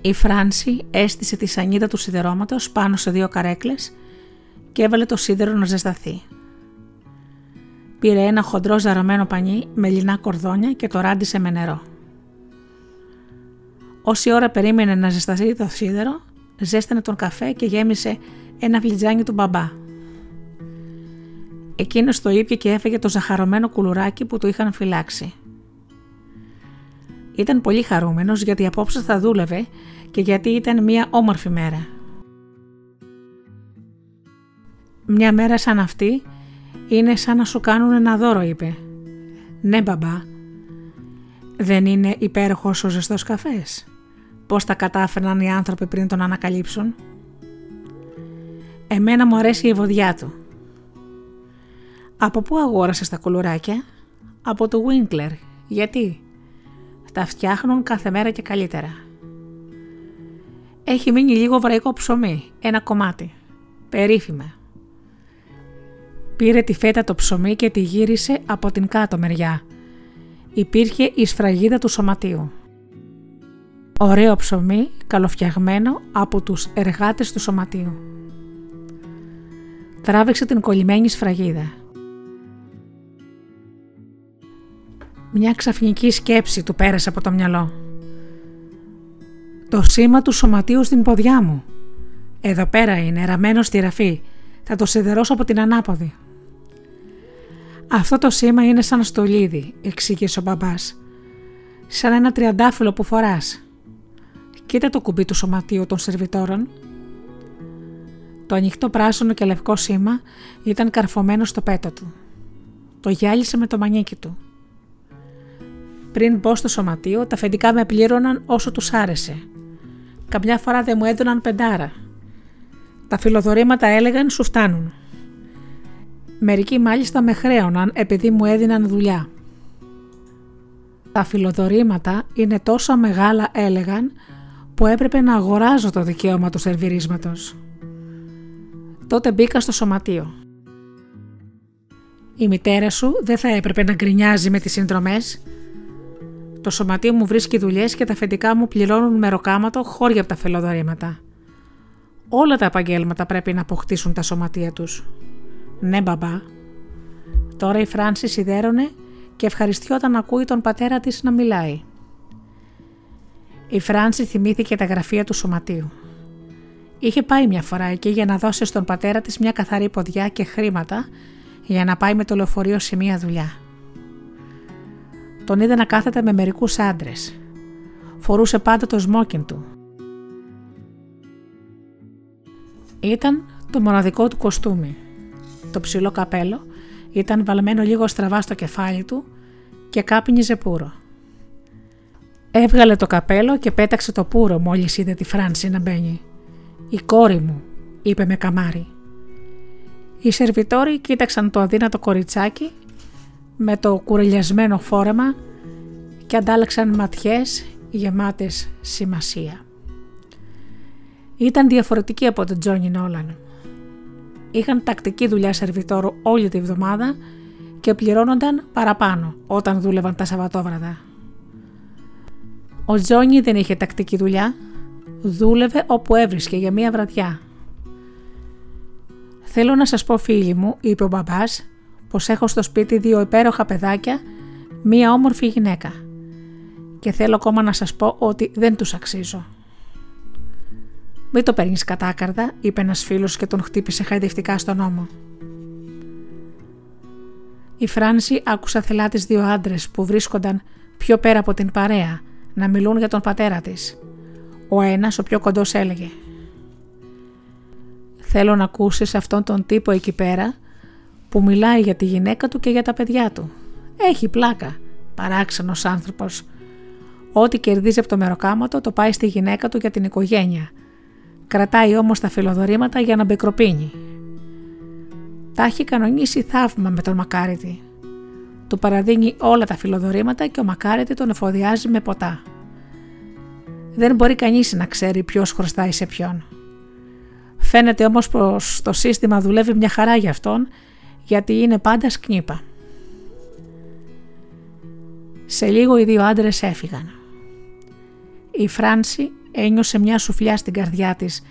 Η Φράνση έστησε τη σανίδα του σιδερώματος πάνω σε δύο καρέκλες και έβαλε το σίδερο να ζεσταθεί. Πήρε ένα χοντρό ζαρωμένο πανί με λινά κορδόνια και το ράντισε με νερό. Όση ώρα περίμενε να ζεσταθεί το σίδερο, ζέστανε τον καφέ και γέμισε ένα φλιτζάνι του μπαμπά. Εκείνος το ήπια και έφεγε το ζαχαρωμένο κουλουράκι που του είχαν φυλάξει. Ήταν πολύ χαρούμενος γιατί απόψε θα δούλευε και γιατί ήταν μια όμορφη μέρα. Μια μέρα σαν αυτή είναι σαν να σου κάνουν ένα δώρο, είπε. Ναι, μπαμπά. Δεν είναι υπέροχος ο ζεστός καφές. Πώς τα κατάφερναν οι άνθρωποι πριν τον ανακαλύψουν. Εμένα μου αρέσει η βοδιά του. Από πού αγόρασες τα κουλουράκια; Από το Winkler. Γιατί; Τα φτιάχνουν κάθε μέρα και καλύτερα. Έχει μείνει λίγο βραϊκό ψωμί, ένα κομμάτι. Περίφημα. Πήρε τη φέτα το ψωμί και τη γύρισε από την κάτω μεριά. Υπήρχε η σφραγίδα του σωματίου. Ωραίο ψωμί, καλοφτιαγμένο από τους εργάτες του σωματίου. Τράβηξε την κολλημένη σφραγίδα. Μια ξαφνική σκέψη του πέρασε από το μυαλό. Το σήμα του σωματίου στην ποδιά μου. Εδώ πέρα είναι, ραμμένο στη ραφή. Θα το σιδερώσω από την ανάποδη. Αυτό το σήμα είναι σαν στολίδι, εξήγησε ο μπαμπάς. Σαν ένα τριαντάφυλλο που φοράς. Κοίτα το κουμπί του σωματείου των σερβιτόρων. Το ανοιχτό πράσινο και λευκό σήμα ήταν καρφωμένο στο πέτο του. Το γυάλισε με το μανίκι του. Πριν μπω στο σωματείο, τα αφεντικά με πλήρωναν όσο τους άρεσε. Καμιά φορά δεν μου έδωναν πεντάρα. Τα φιλοδορήματα έλεγαν σου φτάνουν. Μερικοί μάλιστα με χρέωναν επειδή μου έδιναν δουλειά. Τα φιλοδορήματα είναι τόσο μεγάλα έλεγαν που έπρεπε να αγοράζω το δικαίωμα του σερβιρίσματος. Τότε μπήκα στο σωματείο. Η μητέρα σου δεν θα έπρεπε να γκρινιάζει με τις συνδρομές. Το σωματείο μου βρίσκει δουλειές και τα αφεντικά μου πληρώνουν με ροκάματο χώρια από τα φιλοδορήματα. Όλα τα επαγγέλματα πρέπει να αποκτήσουν τα σωματεία τους. Ναι μπαμπά. Τώρα η Φράνση σιδέρωνε και ευχαριστιόταν να ακούει τον πατέρα της να μιλάει. Η Φράνση θυμήθηκε τα γραφεία του σωματείου. Είχε πάει μια φορά εκεί για να δώσει στον πατέρα της μια καθαρή ποδιά και χρήματα για να πάει με το λεωφορείο σε μια δουλειά. Τον είδε να κάθεται με μερικούς άντρες. Φορούσε πάντα το σμόκιν του. Ήταν το μοναδικό του κοστούμι. Το ψηλό καπέλο ήταν βαλμένο λίγο στραβά στο κεφάλι του και κάπνιζε πουρο. Έβγαλε το καπέλο και πέταξε το πουρο μόλις είδε τη Φράνση να μπαίνει. «Η κόρη μου», είπε με καμάρι. Οι σερβιτόροι κοίταξαν το αδύνατο κοριτσάκι με το κουρελιασμένο φόρεμα και αντάλλαξαν ματιές γεμάτες σημασία. Ήταν διαφορετική από τον Τζόνι Νόλαν. Είχαν τακτική δουλειά σερβιτόρου όλη τη βδομάδα και πληρώνονταν παραπάνω όταν δούλευαν τα Σαββατόβραδα. Ο Τζόνι δεν είχε τακτική δουλειά, δούλευε όπου έβρισκε για μία βραδιά. «Θέλω να σας πω φίλοι μου», είπε ο μπαμπάς, «πως έχω στο σπίτι δύο υπέροχα παιδάκια, μία όμορφη γυναίκα. Και θέλω ακόμα να σας πω ότι δεν τους αξίζω». «Μην το παίρνεις κατάκαρδα», είπε ένας φίλος και τον χτύπησε χαϊδευτικά στον ώμο. Η Φράνση άκουσα θελά τις δύο άντρες που βρίσκονταν πιο πέρα από την παρέα να μιλούν για τον πατέρα της. Ο ένας, ο πιο κοντός έλεγε «Θέλω να ακούσεις αυτόν τον τύπο εκεί πέρα που μιλάει για τη γυναίκα του και για τα παιδιά του. Έχει πλάκα, παράξενος άνθρωπος. Ό,τι κερδίζει από το μεροκάματο το πάει στη γυναίκα του για την οικογένεια. Κρατάει όμως τα φιλοδορήματα για να μπεκροπίνει. Τα έχει κανονίσει θαύμα με τον Μακάρητη. Του παραδίνει όλα τα φιλοδορήματα και ο Μακάρητη τον εφοδιάζει με ποτά. Δεν μπορεί κανείς να ξέρει ποιος χρωστάει σε ποιον. Φαίνεται όμως πως το σύστημα δουλεύει μια χαρά για αυτόν γιατί είναι πάντα σκνήπα. Σε λίγο οι δύο άντρες έφυγαν. Η Φράνση ένιωσε μια σουφλιά στην καρδιά της.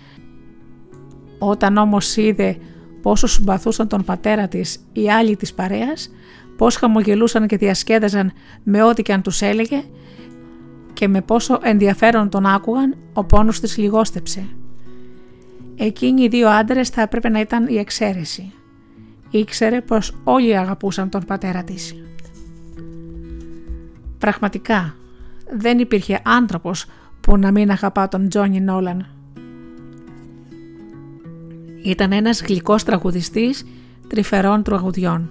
Όταν όμως είδε πόσο συμπαθούσαν τον πατέρα της οι άλλοι της παρέας, πώς χαμογελούσαν και διασκέδαζαν με ό,τι και αν τους έλεγε και με πόσο ενδιαφέρον τον άκουγαν, ο πόνος της λιγόστεψε. Εκείνοι οι δύο άντρες θα έπρεπε να ήταν η εξαίρεση. Ήξερε πως όλοι αγαπούσαν τον πατέρα της. Πραγματικά, δεν υπήρχε άνθρωπος που να μην αγαπά τον Τζόνι Νόλαν. Ήταν ένας γλυκός τραγουδιστής τρυφερών τραγουδιών.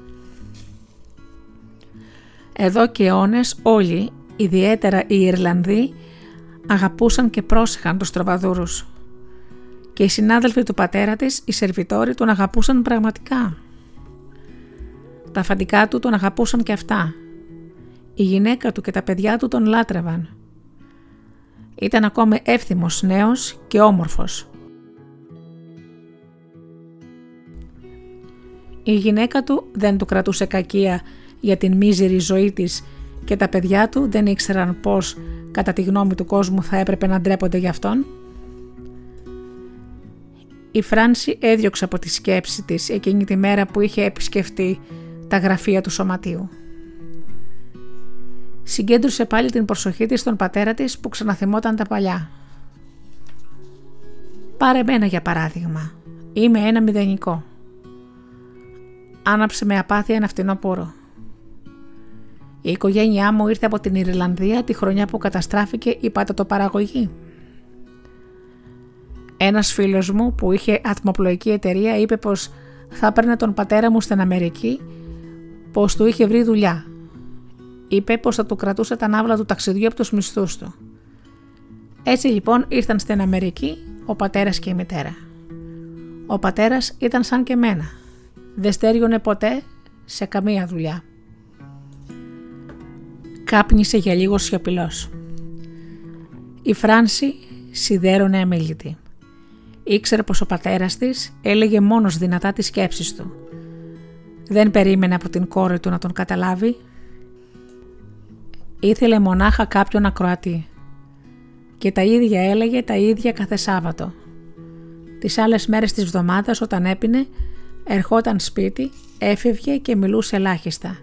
Εδώ και αιώνες όλοι, ιδιαίτερα οι Ιρλανδοί, αγαπούσαν και πρόσεχαν τους τροβαδούρους. Και οι συνάδελφοι του πατέρα της, οι σερβιτόροι, τον αγαπούσαν πραγματικά. Τα αφαντικά του τον αγαπούσαν και αυτά. Η γυναίκα του και τα παιδιά του τον λάτρευαν. Ήταν ακόμη εύθυμος νέος και όμορφος. Η γυναίκα του δεν του κρατούσε κακία για την μίζερη ζωή της και τα παιδιά του δεν ήξεραν πώς κατά τη γνώμη του κόσμου θα έπρεπε να ντρέπονται γι' αυτόν. Η Φράνση έδιωξε από τη σκέψη της εκείνη τη μέρα που είχε επισκεφτεί τα γραφεία του σωματείου. Συγκέντρωσε πάλι την προσοχή της στον πατέρα της που ξαναθυμόταν τα παλιά. «Πάρε μένα για παράδειγμα. Είμαι ένα μηδενικό. Άναψε με απάθεια ένα φτηνό πόρο. Η οικογένειά μου ήρθε από την Ιρλανδία τη χρονιά που καταστράφηκε η πατατοπαραγωγή. Ένας φίλος μου που είχε ατμοπλοϊκή εταιρεία είπε πως θα έπαιρνε τον πατέρα μου στην Αμερική, πως του είχε βρει δουλειά. Είπε πως θα του κρατούσε τα ναύλα του ταξιδιού από τους μισθούς του. Έτσι λοιπόν ήρθαν στην Αμερική ο πατέρας και η μητέρα. Ο πατέρας ήταν σαν και μένα. Δεν στέριωνε ποτέ σε καμία δουλειά. Κάπνισε για λίγο σιωπηλός. Η Φράνση σιδέρωνε αμήλυτη. Ήξερε πως ο πατέρας της έλεγε μόνος δυνατά τις σκέψεις του. Δεν περίμενε από την κόρη του να τον καταλάβει. Ήθελε μονάχα κάποιον ακροατή. Και τα ίδια έλεγε τα ίδια κάθε Σάββατο. Τις άλλες μέρες της βδομάδας όταν έπινε, ερχόταν σπίτι, έφευγε και μιλούσε ελάχιστα.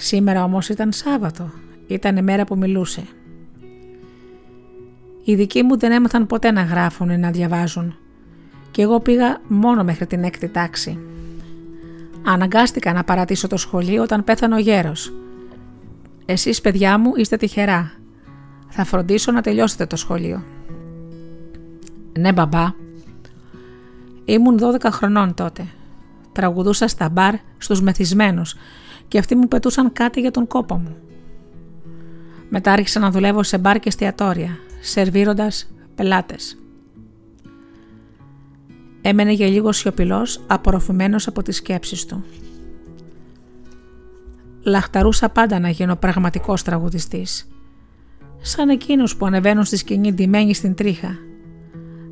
Σήμερα όμως ήταν Σάββατο, ήταν η μέρα που μιλούσε. Οι δικοί μου δεν έμαθαν ποτέ να γράφουν ή να διαβάζουν και εγώ πήγα μόνο μέχρι την έκτη τάξη. Αναγκάστηκα να παρατήσω το σχολείο όταν πέθανε ο γέρος. Εσείς παιδιά μου είστε τυχερά. Θα φροντίσω να τελειώσετε το σχολείο. Ναι μπαμπά. Ήμουν 12 χρονών τότε. Τραγουδούσα στα μπαρ στους μεθυσμένους και αυτοί μου πετούσαν κάτι για τον κόπο μου. Μετά άρχισα να δουλεύω σε μπαρ και εστιατόρια, σερβίροντας πελάτες. Έμενε για λίγο σιωπηλός, απορροφημένος από τις σκέψεις του. Λαχταρούσα πάντα να γίνω πραγματικός τραγουδιστής. Σαν εκείνους που ανεβαίνουν στη σκηνή ντυμένοι στην τρίχα.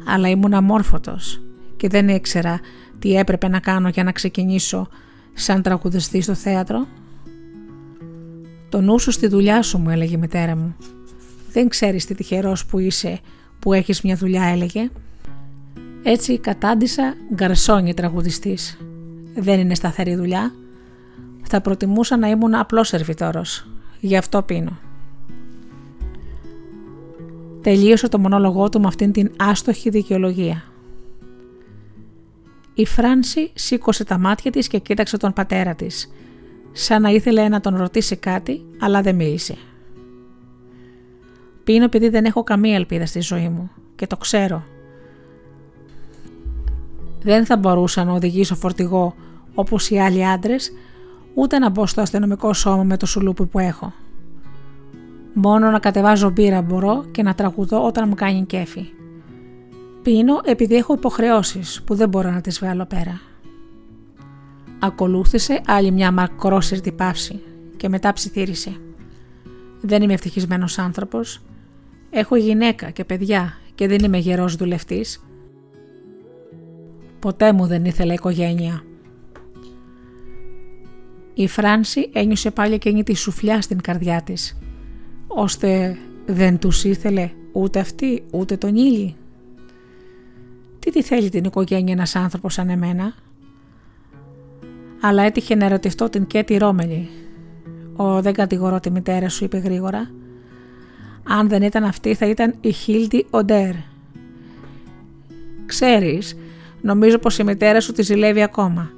Αλλά ήμουν αμόρφωτος και δεν ήξερα τι έπρεπε να κάνω για να ξεκινήσω σαν τραγουδιστή στο θέατρο. Το νου σου στη δουλειά σου μου έλεγε η μητέρα μου. Δεν ξέρεις τι τυχερός που είσαι που έχεις μια δουλειά έλεγε. Έτσι κατάντησα γκαρσόνι τραγουδιστής. Δεν είναι σταθερή δουλειά. Θα προτιμούσα να ήμουν απλός σερβιτόρος. Γι' αυτό πίνω. Τελείωσε το μονόλογό του με αυτήν την άστοχη δικαιολογία. Η Φράνση σήκωσε τα μάτια της και κοίταξε τον πατέρα της, σαν να ήθελε να τον ρωτήσει κάτι, αλλά δεν μίλησε. Πίνω επειδή δεν έχω καμία ελπίδα στη ζωή μου και το ξέρω. Δεν θα μπορούσα να οδηγήσω φορτηγό όπως οι άλλοι άντρες, ούτε να μπω στο αστυνομικό σώμα με το σουλούπι που έχω. Μόνο να κατεβάζω μπύρα μπορώ και να τραγουδώ όταν μου κάνει κέφι. Πίνω επειδή έχω υποχρεώσεις που δεν μπορώ να τις βγάλω πέρα. Ακολούθησε άλλη μια μακρόσυρτη παύση και μετά ψιθύρισε. Δεν είμαι ευτυχισμένος άνθρωπος. Έχω γυναίκα και παιδιά και δεν είμαι γερός δουλευτής. Ποτέ μου δεν ήθελα οικογένεια. Η Φράνση ένιωσε πάλι εκείνη τη σουφλιά στην καρδιά της, ώστε δεν τους ήθελε ούτε αυτή ούτε τον ήλι. Τι τη θέλει την οικογένεια ένας άνθρωπος σαν εμένα; Αλλά έτυχε να ερωτηθώ την Κέτη Ρόμελη. Ο δεν κατηγορώ τη μητέρα σου είπε γρήγορα. Αν δεν ήταν αυτή θα ήταν η Χίλτι Οντέρ. Ξέρεις, νομίζω πως η μητέρα σου τη ζηλεύει ακόμα.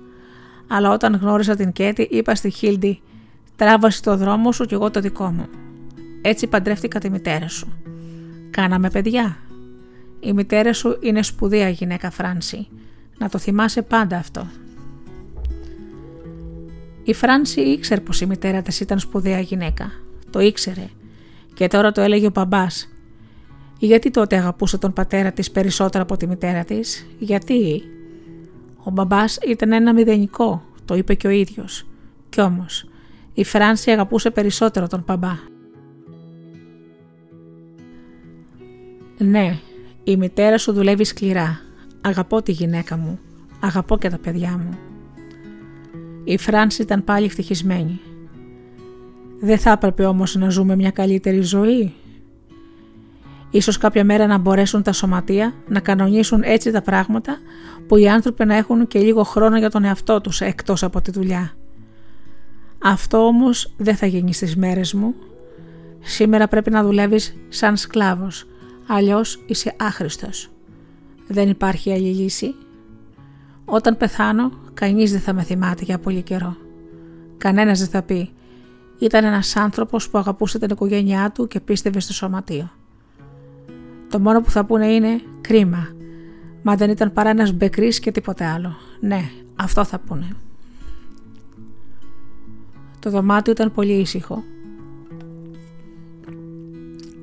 Αλλά όταν γνώρισα την Κέτη είπα στη Χίλτι τράβασε το δρόμο σου και εγώ το δικό μου. Έτσι παντρεύτηκα τη μητέρα σου. Κάναμε παιδιά. Η μητέρα σου είναι σπουδαία γυναίκα Φράνση. Να το θυμάσαι πάντα αυτό. Η Φράνση ήξερε πως η μητέρα της ήταν σπουδαία γυναίκα. Το ήξερε. Και τώρα το έλεγε ο μπαμπάς. Γιατί τότε αγαπούσε τον πατέρα της περισσότερο από τη μητέρα της; Γιατί; Ο μπαμπάς ήταν ένα μηδενικό. Το είπε και ο ίδιος. Κι όμως η Φράνση αγαπούσε περισσότερο τον μπαμπά. Ναι, η μητέρα σου δουλεύει σκληρά. Αγαπώ τη γυναίκα μου. Αγαπώ και τα παιδιά μου. Η Φράνση ήταν πάλι ευτυχισμένη. Δεν θα έπρεπε όμως να ζούμε μια καλύτερη ζωή. Ίσως κάποια μέρα να μπορέσουν τα σωματεία να κανονίσουν έτσι τα πράγματα που οι άνθρωποι να έχουν και λίγο χρόνο για τον εαυτό τους εκτός από τη δουλειά. Αυτό όμως δεν θα γίνει στις μέρες μου. Σήμερα πρέπει να δουλεύεις σαν σκλάβος αλλιώς είσαι άχρηστος. Δεν υπάρχει άλλη λύση. Όταν πεθάνω, κανείς δεν θα με θυμάται για πολύ καιρό. Κανένας δεν θα πει «Ήταν ένας άνθρωπος που αγαπούσε την οικογένειά του και πίστευε στο σωματείο». Το μόνο που θα πούνε είναι «Κρίμα, μα δεν ήταν παρά ένας μπεκρής και τίποτε άλλο». Ναι, αυτό θα πούνε. Το δωμάτιο ήταν πολύ ήσυχο.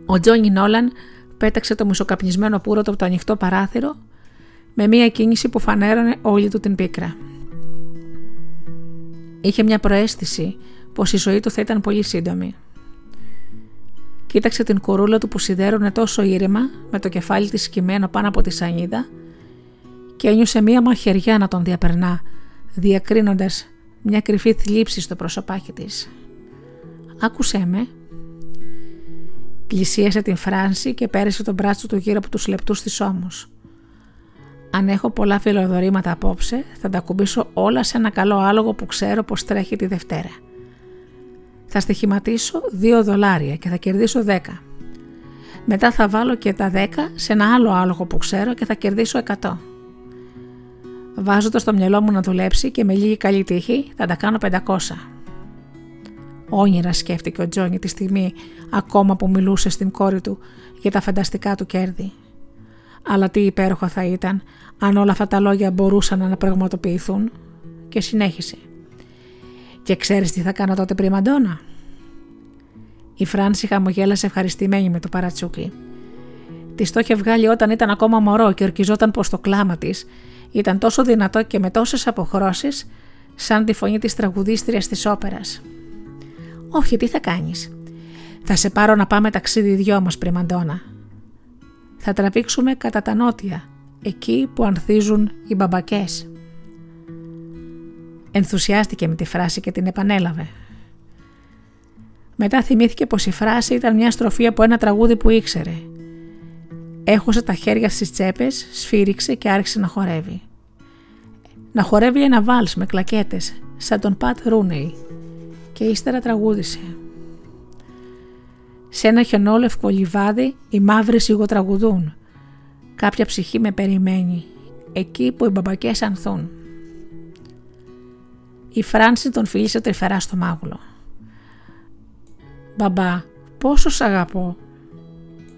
Ο Τζόνι Νόλαν πέταξε το μισοκαπνισμένο πούρωτο από το ανοιχτό παράθυρο με μία κίνηση που φανέρωνε όλη του την πίκρα. Είχε μια προέστηση πως η ζωή του θα ήταν πολύ σύντομη. Κοίταξε την κορούλα του που σιδέρωνε τόσο ήρεμα με το κεφάλι της σκυμμένο πάνω από τη σανίδα και ένιωσε μία μαχαιριά να τον διαπερνά διακρίνοντας μια κρυφή θλίψη στο προσωπάκι της. «Άκουσέ με», Πλησίασε την Φράνση και πέρασε τον μπράτσο του γύρω από τους λεπτούς της ώμους. Αν έχω πολλά φιλοδορήματα απόψε, θα τα κουμπίσω όλα σε ένα καλό άλογο που ξέρω πως τρέχει τη Δευτέρα. Θα στοιχηματίσω 2 δολάρια και θα κερδίσω 10. Μετά θα βάλω και τα 10 σε ένα άλλο άλογο που ξέρω και θα κερδίσω 100. Βάζω το στο μυαλό μου να δουλέψει και με λίγη καλή τύχη θα τα κάνω 500. Όνειρα σκέφτηκε ο Τζόνι τη στιγμή ακόμα που μιλούσε στην κόρη του για τα φανταστικά του κέρδη. Αλλά τι υπέροχο θα ήταν αν όλα αυτά τα λόγια μπορούσαν να πραγματοποιηθούν και συνέχισε. Και ξέρεις τι θα κάνω τότε πριμαντόνα. Η Φράνση χαμογέλασε ευχαριστημένη με το παρατσούκλι. Τη το είχε βγάλει όταν ήταν ακόμα μωρό και ορκιζόταν πως το κλάμα της ήταν τόσο δυνατό και με τόσες αποχρώσεις, σαν τη φωνή της τραγουδίστριας της όπερας. Όχι, τι θα κάνεις. Θα σε πάρω να πάμε ταξίδι δυο μα, πριμαντόνα. Θα τραβήξουμε κατά τα νότια, εκεί που ανθίζουν οι μπαμπακές. Ενθουσιάστηκε με τη φράση και την επανέλαβε. Μετά θυμήθηκε πως η φράση ήταν μια στροφή από ένα τραγούδι που ήξερε. Έχωσε τα χέρια στις τσέπες, σφύριξε και άρχισε να χορεύει. Να χορεύει ένα βάλς με κλακέτες, σαν τον Πατ Ρούνεϊ και ύστερα τραγούδισε. Σε ένα χιονόλευκο λιβάδι οι μαύροι σιγοτραγουδούν. Κάποια ψυχή με περιμένει, εκεί που οι μπαμπακές ανθούν. Η Φράνση τον φίλησε τρυφερά στο μάγουλο. «Μπαμπά, πόσο σ' αγαπώ»,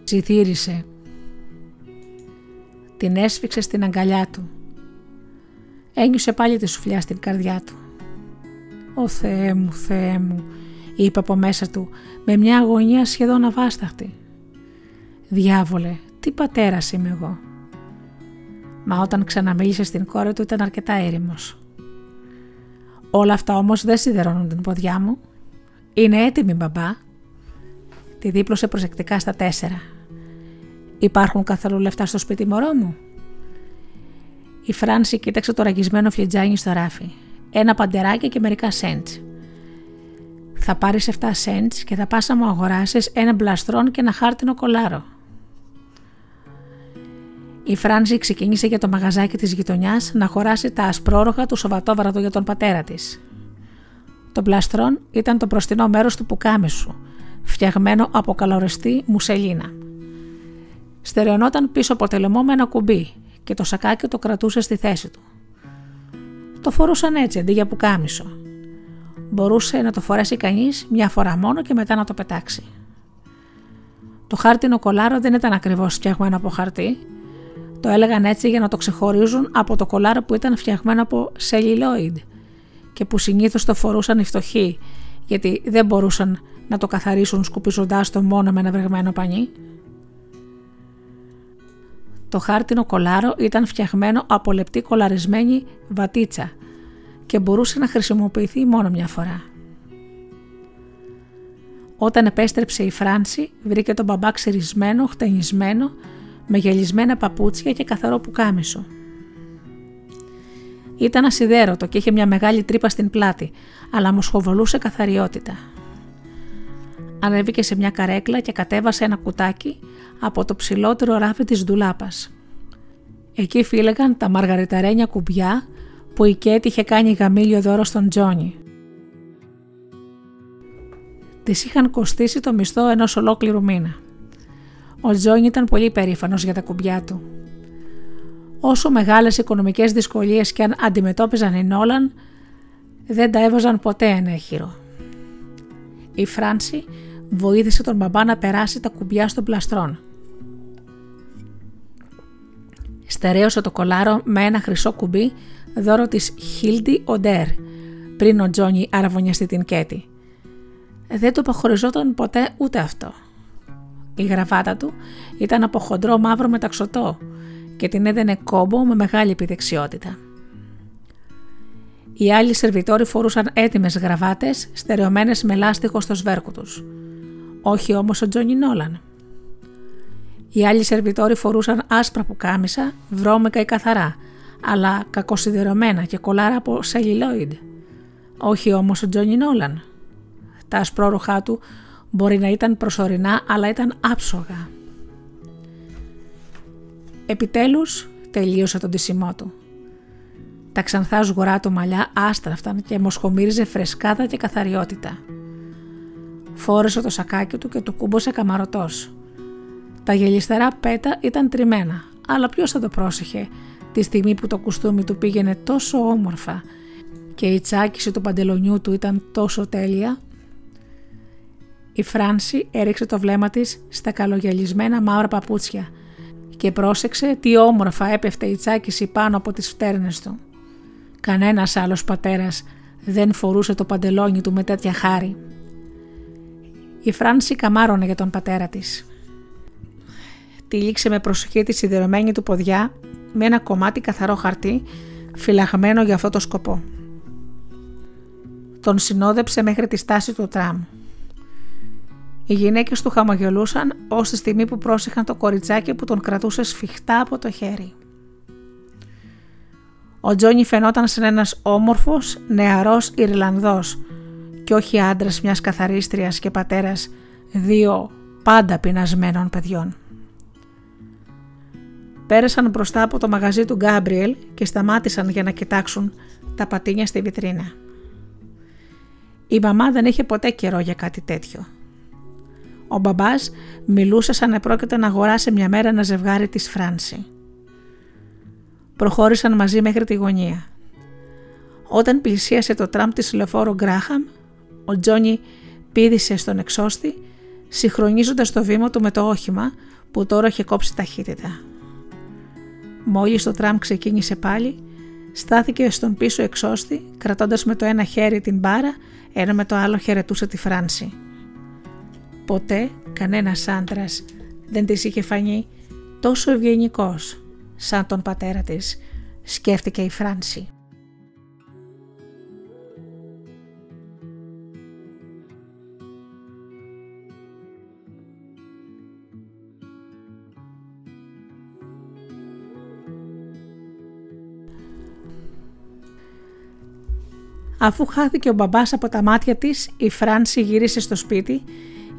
ζητήρισε. Την έσφιξε στην αγκαλιά του. Ένιωσε πάλι τη σουφλιά στην καρδιά του. «Ω Θεέ μου, Θεέ μου», είπε από μέσα του με μια αγωνία σχεδόν αβάσταχτη. «Διάβολε, τι πατέρας είμαι εγώ». Μα όταν ξαναμίλησε στην κόρη του ήταν αρκετά έρημος. Όλα αυτά όμως δεν σιδερώνουν την ποδιά μου. Είναι έτοιμη μπαμπά. Τη δίπλωσε προσεκτικά στα τέσσερα. Υπάρχουν καθόλου λεφτά στο σπίτι μωρό μου; Η Φράνση κοίταξε το ραγισμένο φλιτζάνι στο ράφι. Ένα παντεράκι και μερικά σέντς. Θα πάρεις 7 σέντς και θα πας να μου αγοράσεις ένα μπλαστρόν και ένα χάρτινο κολάρο. Η Φράνση ξεκίνησε για το μαγαζάκι της γειτονιάς να χωράσει τα ασπρόροχα του Σαββατόβραδου για τον πατέρα της. Το μπλαστρόν ήταν το προστινό μέρος του πουκάμισου, φτιαγμένο από καλοριστή μουσελίνα. Στερεωνόταν πίσω από τελεμό με ένα κουμπί και το σακάκι το κρατούσε στη θέση του. Το φορούσαν έτσι αντί για πουκάμισο. Μπορούσε να το φορέσει κανείς μια φορά μόνο και μετά να το πετάξει. Το χάρτινο κολάρο δεν ήταν ακριβώς φτιαγμένο από χαρτί, το έλεγαν έτσι για να το ξεχωρίζουν από το κολάρο που ήταν φτιαγμένο από celluloid και που συνήθως το φορούσαν οι φτωχοί γιατί δεν μπορούσαν να το καθαρίσουν σκουπιζοντάς το μόνο με ένα βρεγμένο πανί. Το χάρτινο κολάρο ήταν φτιαγμένο από λεπτή κολαρισμένη βατίτσα και μπορούσε να χρησιμοποιηθεί μόνο μια φορά. Όταν επέστρεψε η Φράνση, βρήκε τον μπαμπά ξερισμένο, χτενισμένο με γελισμένα παπούτσια και καθαρό πουκάμισο. Ήταν ασυδέρωτο και είχε μια μεγάλη τρύπα στην πλάτη, αλλά μου σχοβολούσε καθαριότητα. Ανέβηκε σε μια καρέκλα και κατέβασε ένα κουτάκι από το ψηλότερο ράφι της ντουλάπας. Εκεί φύλεγαν τα μαργαριταρένια κουμπιά που η Κέτη είχε κάνει γαμήλιο δώρο στον Τζόνι. Τη είχαν κοστίσει το μισθό ενός ολόκληρου μήνα. Ο Τζόνι ήταν πολύ περήφανος για τα κουμπιά του. Όσο μεγάλες οικονομικές δυσκολίες και αν αντιμετώπιζαν οι Νόλαν, δεν τα έβαζαν ποτέ ένα έχυρο. Η Φράνση βοήθησε τον μπαμπά να περάσει τα κουμπιά στον πλαστρόν. Στερέωσε το κολάρο με ένα χρυσό κουμπί δώρο της Χίλντι Οντέρ πριν ο Τζόνι αραβωνιαστεί την Κέτη. Δεν το αποχωριζόταν ποτέ ούτε αυτό. Η γραβάτα του ήταν από χοντρό μαύρο μεταξωτό και την έδαινε κόμπο με μεγάλη επιδεξιότητα. Οι άλλοι σερβιτόροι φορούσαν έτοιμες γραβάτες στερεωμένες με λάστιχο στο σβέρκο τους. Όχι όμως ο Τζόνι Νόλαν. Οι άλλοι σερβιτόροι φορούσαν άσπρα πουκάμισα, βρώμικα ή καθαρά, αλλά κακοσυδερωμένα και κολάρα από σελιλόιντ. Όχι όμως ο Τζόνι Νόλαν. Τα ασπρόρουχά του Μπορεί να ήταν προσωρινά, αλλά ήταν άψογα. Επιτέλους, τελείωσε τον τισιμό του. Τα ξανθά σγουρά του μαλλιά άστραφταν και μοσχομύριζε φρεσκάδα και καθαριότητα. Φόρεσε το σακάκι του και του κούμποσε καμαρωτός. Τα γελιστερά πέτα ήταν τριμμένα, αλλά ποιος θα το πρόσεχε τη στιγμή που το κουστούμι του πήγαινε τόσο όμορφα και η τσάκιση του παντελονιού του ήταν τόσο τέλεια. Η Φράνση έριξε το βλέμμα της στα καλογελισμένα μαύρα παπούτσια και πρόσεξε τι όμορφα έπεφτε η τσάκιση πάνω από τις φτέρνες του. Κανένας άλλος πατέρας δεν φορούσε το παντελόνι του με τέτοια χάρη. Η Φράνση καμάρωνε για τον πατέρα της. Τύλιξε με προσοχή τη σιδερωμένη του ποδιά με ένα κομμάτι καθαρό χαρτί φυλαγμένο για αυτό το σκοπό. Τον συνόδεψε μέχρι τη στάση του τραμ. Οι γυναίκες του χαμογελούσαν ως τη στιγμή που πρόσεχαν το κοριτσάκι που τον κρατούσε σφιχτά από το χέρι. Ο Τζόνι φαινόταν σαν ένας όμορφος, νεαρός Ιρλανδός και όχι άντρας μιας καθαρίστριας και πατέρας δύο πάντα πεινασμένων παιδιών. Πέρασαν μπροστά από το μαγαζί του Γκάμπριελ και σταμάτησαν για να κοιτάξουν τα πατίνια στη βιτρίνα. Η μαμά δεν είχε ποτέ καιρό για κάτι τέτοιο. Ο μπαμπάς μιλούσε σαν να πρόκειται να αγοράσει μια μέρα ένα ζευγάρι της Φράνση. Προχώρησαν μαζί μέχρι τη γωνία. Όταν πλησίασε το τραμ της λεωφόρου Γκράχαμ, ο Τζόνι πήδησε στον εξώστη, συγχρονίζοντας το βήμα του με το όχημα που τώρα είχε κόψει ταχύτητα. Μόλις το τραμ ξεκίνησε πάλι, στάθηκε στον πίσω εξώστη, κρατώντας με το ένα χέρι την μπάρα, ενώ με το άλλο χαιρετούσε τη Φράνση. Ποτέ κανένας άντρας δεν της είχε φανεί τόσο ευγενικός σαν τον πατέρα της, σκέφτηκε η Φράνση. Αφού χάθηκε ο μπαμπάς από τα μάτια της, η Φράνση γύρισε στο σπίτι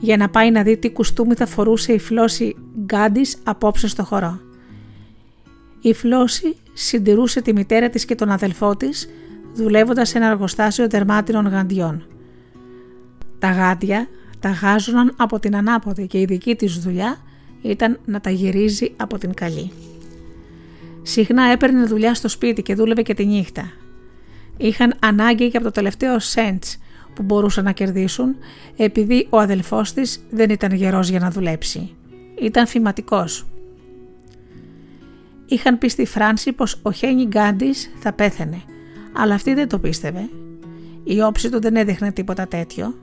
για να πάει να δει τι κουστούμι θα φορούσε η Φλώση Γκάντης απόψε στο χορό. Η Φλώση συντηρούσε τη μητέρα της και τον αδελφό της, δουλεύοντας σε ένα εργοστάσιο δερμάτινων γαντιών. Τα γάντια τα γάζωναν από την ανάποδη και η δική της δουλειά ήταν να τα γυρίζει από την καλή. Συχνά έπαιρνε δουλειά στο σπίτι και δούλευε και τη νύχτα. Είχαν ανάγκη και από το τελευταίο σέντς που μπορούσαν να κερδίσουν επειδή ο αδελφός της δεν ήταν γερός για να δουλέψει. Ήταν θυματικός. Είχαν πει στη Φράνση πως ο Χένι Γκάντης θα πέθαινε, αλλά αυτή δεν το πίστευε. Η όψη του δεν έδειχνε τίποτα τέτοιο.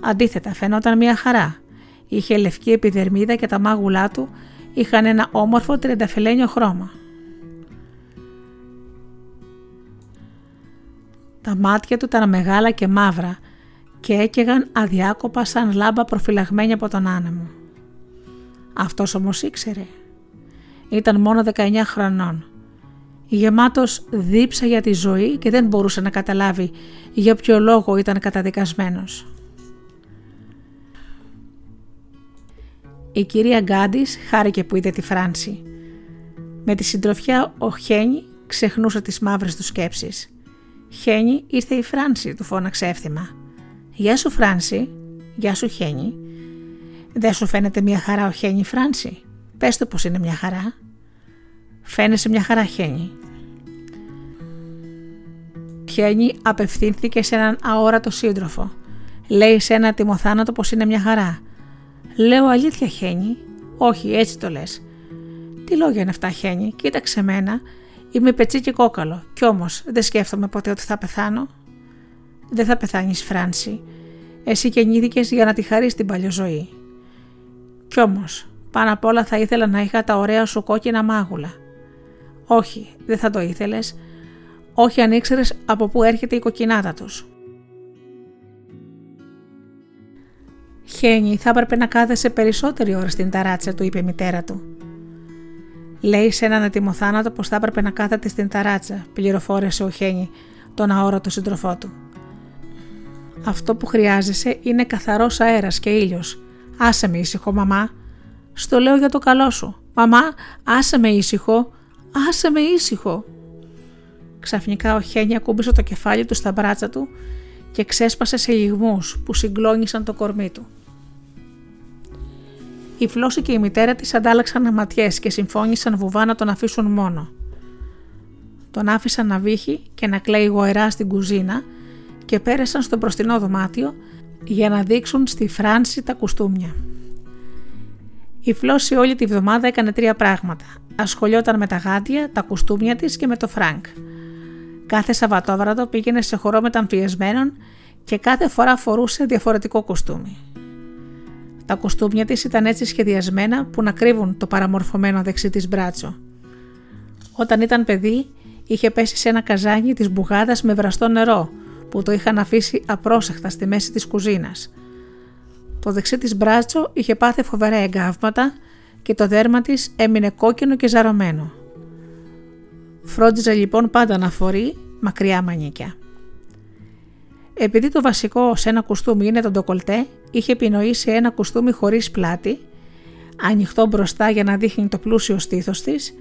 Αντίθετα φαινόταν μια χαρά. Είχε λευκή επιδερμίδα και τα μάγουλά του είχαν ένα όμορφο τριανταφυλένιο χρώμα. Τα μάτια του ήταν μεγάλα και μαύρα και έκαιγαν αδιάκοπα σαν λάμπα προφυλαγμένη από τον άνεμο. Αυτός όμως ήξερε. Ήταν μόνο 19 χρονών. Γεμάτος δίψα για τη ζωή και δεν μπορούσε να καταλάβει για ποιο λόγο ήταν καταδικασμένος. Η κυρία Γκάντης χάρηκε που είδε τη Φράνση. Με τη συντροφιά ο Χένι ξεχνούσε τις μαύρες του σκέψεις. Χένι ήρθε η Φράνση, του φώναξε εύθυμα. Γεια σου Φράνση, γεια σου Χένι. Δεν σου φαίνεται μια χαρά ο Χένι Φράνση; Πες του πως είναι μια χαρά. Φαίνεσαι μια χαρά Χένι. Χένι απευθύνθηκε σε έναν αόρατο σύντροφο. Λέει σε ένα τιμοθάνατο πως είναι μια χαρά. Λέω αλήθεια Χένι. Όχι έτσι το λες. Τι λόγια είναι αυτά Χένι, κοίταξε μένα Είμαι πετσί και κόκαλο, κι όμως δεν σκέφτομαι ποτέ ότι θα πεθάνω. Δεν θα πεθάνεις, Φράνση. Εσύ γεννήθηκε για να τη χαρείς την παλιό ζωή. Κι όμως, πάνω απ' όλα θα ήθελα να είχα τα ωραία σου κόκκινα μάγουλα. Όχι, δεν θα το ήθελες. Όχι αν ήξερες από πού έρχεται η κοκκινάτα τους. Χένι, θα έπρεπε να κάθεσαι περισσότερη ώρα στην ταράτσα του, είπε η μητέρα του. Λέει σε έναν ετοιμοθάνατο πως θα έπρεπε να κάθεται στην ταράτσα, πληροφόρησε ο Χένι τον αόρατο σύντροφό του. Αυτό που χρειάζεσαι είναι καθαρός αέρας και ήλιος. Άσε με ήσυχο, μαμά. Στο λέω για το καλό σου. Μαμά, άσε με ήσυχο. Άσε με ήσυχο. Ξαφνικά ο Χένι ακούμπησε το κεφάλι του στα μπράτσα του και ξέσπασε σε λιγμούς που συγκλώνησαν το κορμί του. Η Φλώση και η μητέρα της αντάλλαξαν ματιές και συμφώνησαν βουβά να τον αφήσουν μόνο. Τον άφησαν να βύχει και να κλαίει γοερά στην κουζίνα και πέρασαν στο μπροστινό δωμάτιο για να δείξουν στη Φράνση τα κουστούμια. Η Φλόση όλη τη βδομάδα έκανε τρία πράγματα. Ασχολιόταν με τα γάντια, τα κουστούμια της και με το Φρανκ. Κάθε Σαββατόβραδο πήγαινε σε χορό μεταμφιεσμένων και κάθε φορά φορούσε διαφορετικό κουστούμι. Τα κουστούμια της ήταν έτσι σχεδιασμένα που να κρύβουν το παραμορφωμένο δεξί της μπράτσο. Όταν ήταν παιδί είχε πέσει σε ένα καζάνι της μπουγάδας με βραστό νερό που το είχαν αφήσει απρόσεχτα στη μέση της κουζίνας. Το δεξί της μπράτσο είχε πάθει φοβερά εγκάβματα και το δέρμα της έμεινε κόκκινο και ζαρωμένο. Φρόντιζε λοιπόν πάντα να φορεί μακριά μανίκια. Επειδή το βασικό σε ένα κουστούμι είναι το ντοκολτέ, είχε επινοήσει ένα κουστούμι χωρίς πλάτη, ανοιχτό μπροστά για να δείχνει το πλούσιο στήθος της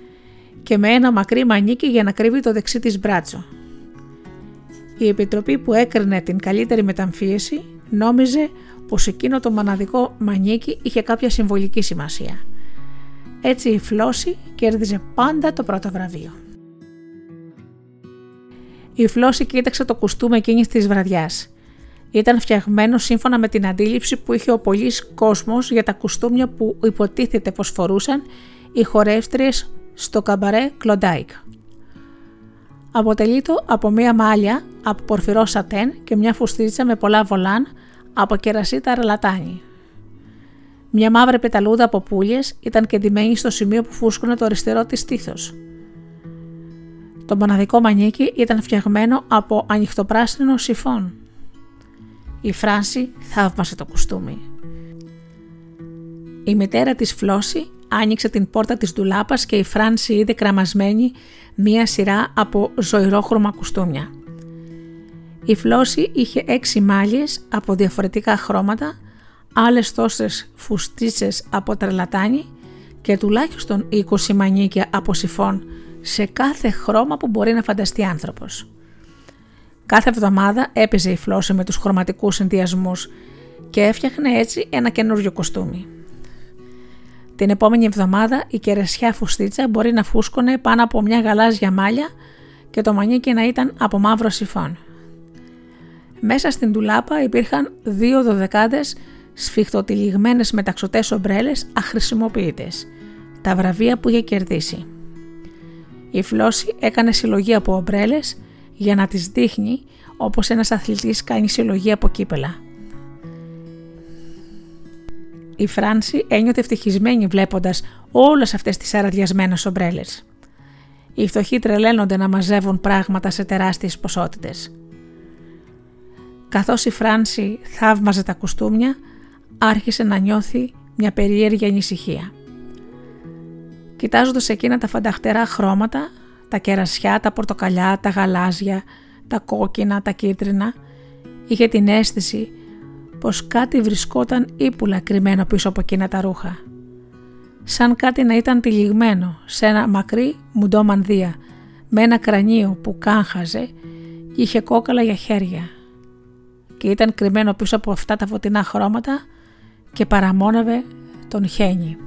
και με ένα μακρύ μανίκι για να κρύβει το δεξί της μπράτσο. Η επιτροπή που έκρινε την καλύτερη μεταμφίεση νόμιζε πως εκείνο το μοναδικό μανίκι είχε κάποια συμβολική σημασία. Έτσι η Φλώση κέρδιζε πάντα το πρώτο βραβείο. Η Φλώση κοίταξε το κουστούμι εκείνης της βραδιάς. Ήταν φτιαγμένο σύμφωνα με την αντίληψη που είχε ο πολλής κόσμος για τα κουστούμια που υποτίθεται πως φορούσαν οι χορεύτριε στο καμπαρέ Κλοντάικ. Αποτελείται από μία μάλια από πορφυρό σατέν και μια φουστίτσα με πολλά βολάν από κερασίτα ρελατάνι. Μια μαύρη πεταλούδα από πουλιες ήταν κεντυμένη στο σημείο που φούσκωνε το αριστερό της στήθος. Το μοναδικό μανίκι ήταν φτιαγμένο από ανοιχτοπράσινο σιφόν. Η Φράνση θαύμασε το κουστούμι. Η μητέρα της Φλώση άνοιξε την πόρτα της ντουλάπας και η Φράνση είδε κραμασμένη μία σειρά από ζωηρόχρωμα κουστούμια. Η Φλώση είχε έξι μάλιες από διαφορετικά χρώματα, άλλες τόσες φουστίτσες από τρελατάνι και τουλάχιστον 20 μανίκια από σιφόν σε κάθε χρώμα που μπορεί να φανταστεί άνθρωπος. Κάθε εβδομάδα έπαιζε η Φλώση με τους χρωματικούς συνδυασμούς και έφτιαχνε έτσι ένα καινούριο κοστούμι. Την επόμενη εβδομάδα η κερασιά φουστίτσα μπορεί να φούσκωνε πάνω από μια γαλάζια μάλια και το μανίκι να ήταν από μαύρο σιφόν. Μέσα στην τουλάπα υπήρχαν δύο δωδεκάδες σφιχτοτυλιγμένες μεταξωτές ομπρέλες αχρησιμοποιητές, τα βραβεία που είχε κερδίσει. Η Φλώση έκανε συλλογή από ομπρέλες για να τις δείχνει όπως ένας αθλητής κάνει συλλογή από κύπελα. Η Φράνση ένιωθε ευτυχισμένη βλέποντας όλες αυτές τις αραδιασμένες ομπρέλες. Οι φτωχοί τρελαίνονται να μαζεύουν πράγματα σε τεράστιες ποσότητες. Καθώς η Φράνση θαύμαζε τα κουστούμια, άρχισε να νιώθει μια περίεργη ανησυχία. Κοιτάζοντας εκείνα τα φανταχτερά χρώματα, τα κερασιά, τα πορτοκαλιά, τα γαλάζια, τα κόκκινα, τα κίτρινα, είχε την αίσθηση πως κάτι βρισκόταν ύπουλα κρυμμένο πίσω από εκείνα τα ρούχα. Σαν κάτι να ήταν τυλιγμένο σε ένα μακρύ μουντό μανδύα, με ένα κρανίο που κάχαζε και είχε κόκαλα για χέρια. Και ήταν κρυμμένο πίσω από αυτά τα φωτεινά χρώματα και παραμόνευε τον χένι.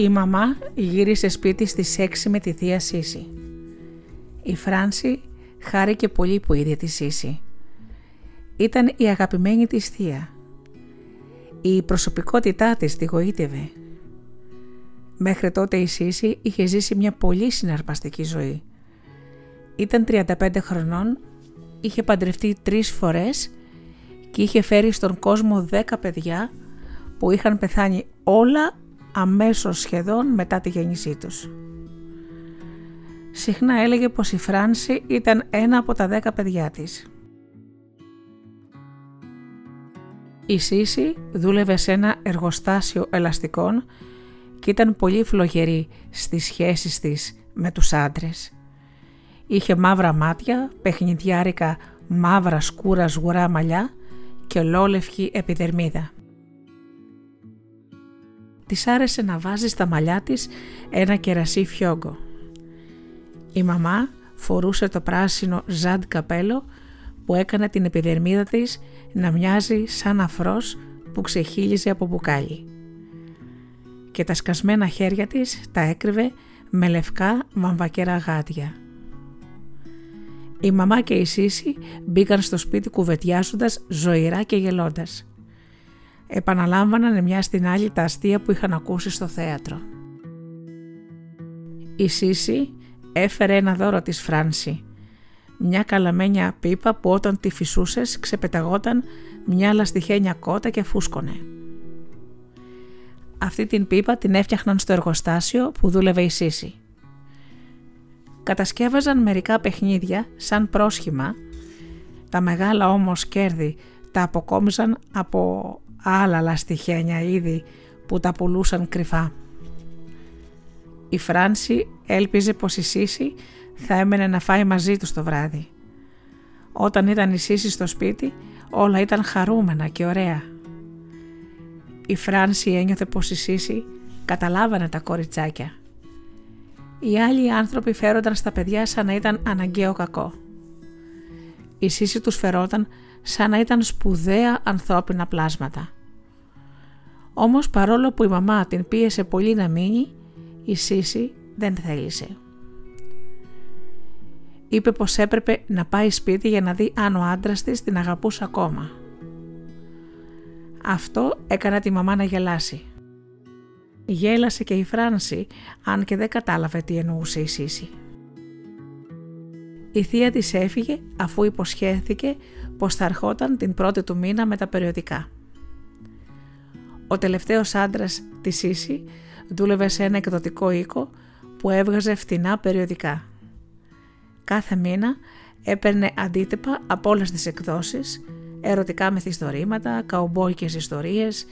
Η μαμά γύρισε σπίτι στις 6 με τη θεία Σύση. Η Φράνση χάρηκε πολύ που είδε τη Σύση. Ήταν η αγαπημένη της θεία. Η προσωπικότητά της τη γοήτευε. Μέχρι τότε η Σύση είχε ζήσει μια πολύ συναρπαστική ζωή. Ήταν 35 χρονών, είχε παντρευτεί τρεις φορές και είχε φέρει στον κόσμο 10 παιδιά που είχαν πεθάνει όλα αμέσως σχεδόν μετά τη γέννησή τους. Συχνά έλεγε πως η Φράνση ήταν ένα από τα δέκα παιδιά της. Η Σύση δούλευε σε ένα εργοστάσιο ελαστικών και ήταν πολύ φλογερή στις σχέσεις της με τους άντρες. Είχε μαύρα μάτια, παιχνιδιάρικα μαύρα σκούρα σγουρά μαλλιά και ολόλευκη επιδερμίδα. Της άρεσε να βάζει στα μαλλιά της ένα κερασί φιόγκο. Η μαμά φορούσε το πράσινο ζάντ καπέλο που έκανε την επιδερμίδα της να μοιάζει σαν αφρός που ξεχύλιζε από μπουκάλι. Και τα σκασμένα χέρια της τα έκρυβε με λευκά βαμβακερά γάτια. Η μαμά και η Σύση μπήκαν στο σπίτι κουβετιάζοντας ζωηρά και γελώντας. Επαναλάμβαναν μια στην άλλη τα αστεία που είχαν ακούσει στο θέατρο. Η Σύση έφερε ένα δώρο της Φράνση. Μια καλαμένια πίπα που όταν τη φυσούσες ξεπεταγόταν μια λαστιχένια κότα και φούσκωνε. Αυτή την πίπα την έφτιαχναν στο εργοστάσιο που δούλευε η Σύση. Κατασκεύαζαν μερικά παιχνίδια σαν πρόσχημα, τα μεγάλα όμως κέρδη τα αποκόμιζαν από άλλα λαστιχένια είδη που τα πουλούσαν κρυφά. Η Φράνση έλπιζε πως η Σύση θα έμενε να φάει μαζί του το βράδυ. Όταν ήταν η Σύση στο σπίτι όλα ήταν χαρούμενα και ωραία. Η Φράνση ένιωθε πως η Σύση καταλάβανε τα κοριτσάκια. Οι άλλοι άνθρωποι φέρονταν στα παιδιά σαν να ήταν αναγκαίο κακό. Η Σύση τους φερόταν σαν να ήταν σπουδαία ανθρώπινα πλάσματα. Όμως παρόλο που η μαμά την πίεσε πολύ να μείνει, η Σύση δεν θέλησε. Είπε πως έπρεπε να πάει σπίτι για να δει αν ο άντρας της την αγαπούσε ακόμα. Αυτό έκανε τη μαμά να γελάσει. Γέλασε και η Φράνση, αν και δεν κατάλαβε τι εννοούσε η Σύση. Η θεία της έφυγε αφού υποσχέθηκε πως θα ερχόταν την πρώτη του μήνα με τα περιοδικά. Ο τελευταίος άντρας της Σύση δούλευε σε ένα εκδοτικό οίκο που έβγαζε φτηνά περιοδικά. Κάθε μήνα έπαιρνε αντίτυπα από όλες τις εκδόσεις, ερωτικά μυθιστορήματα, καουμπόικες ιστορίες,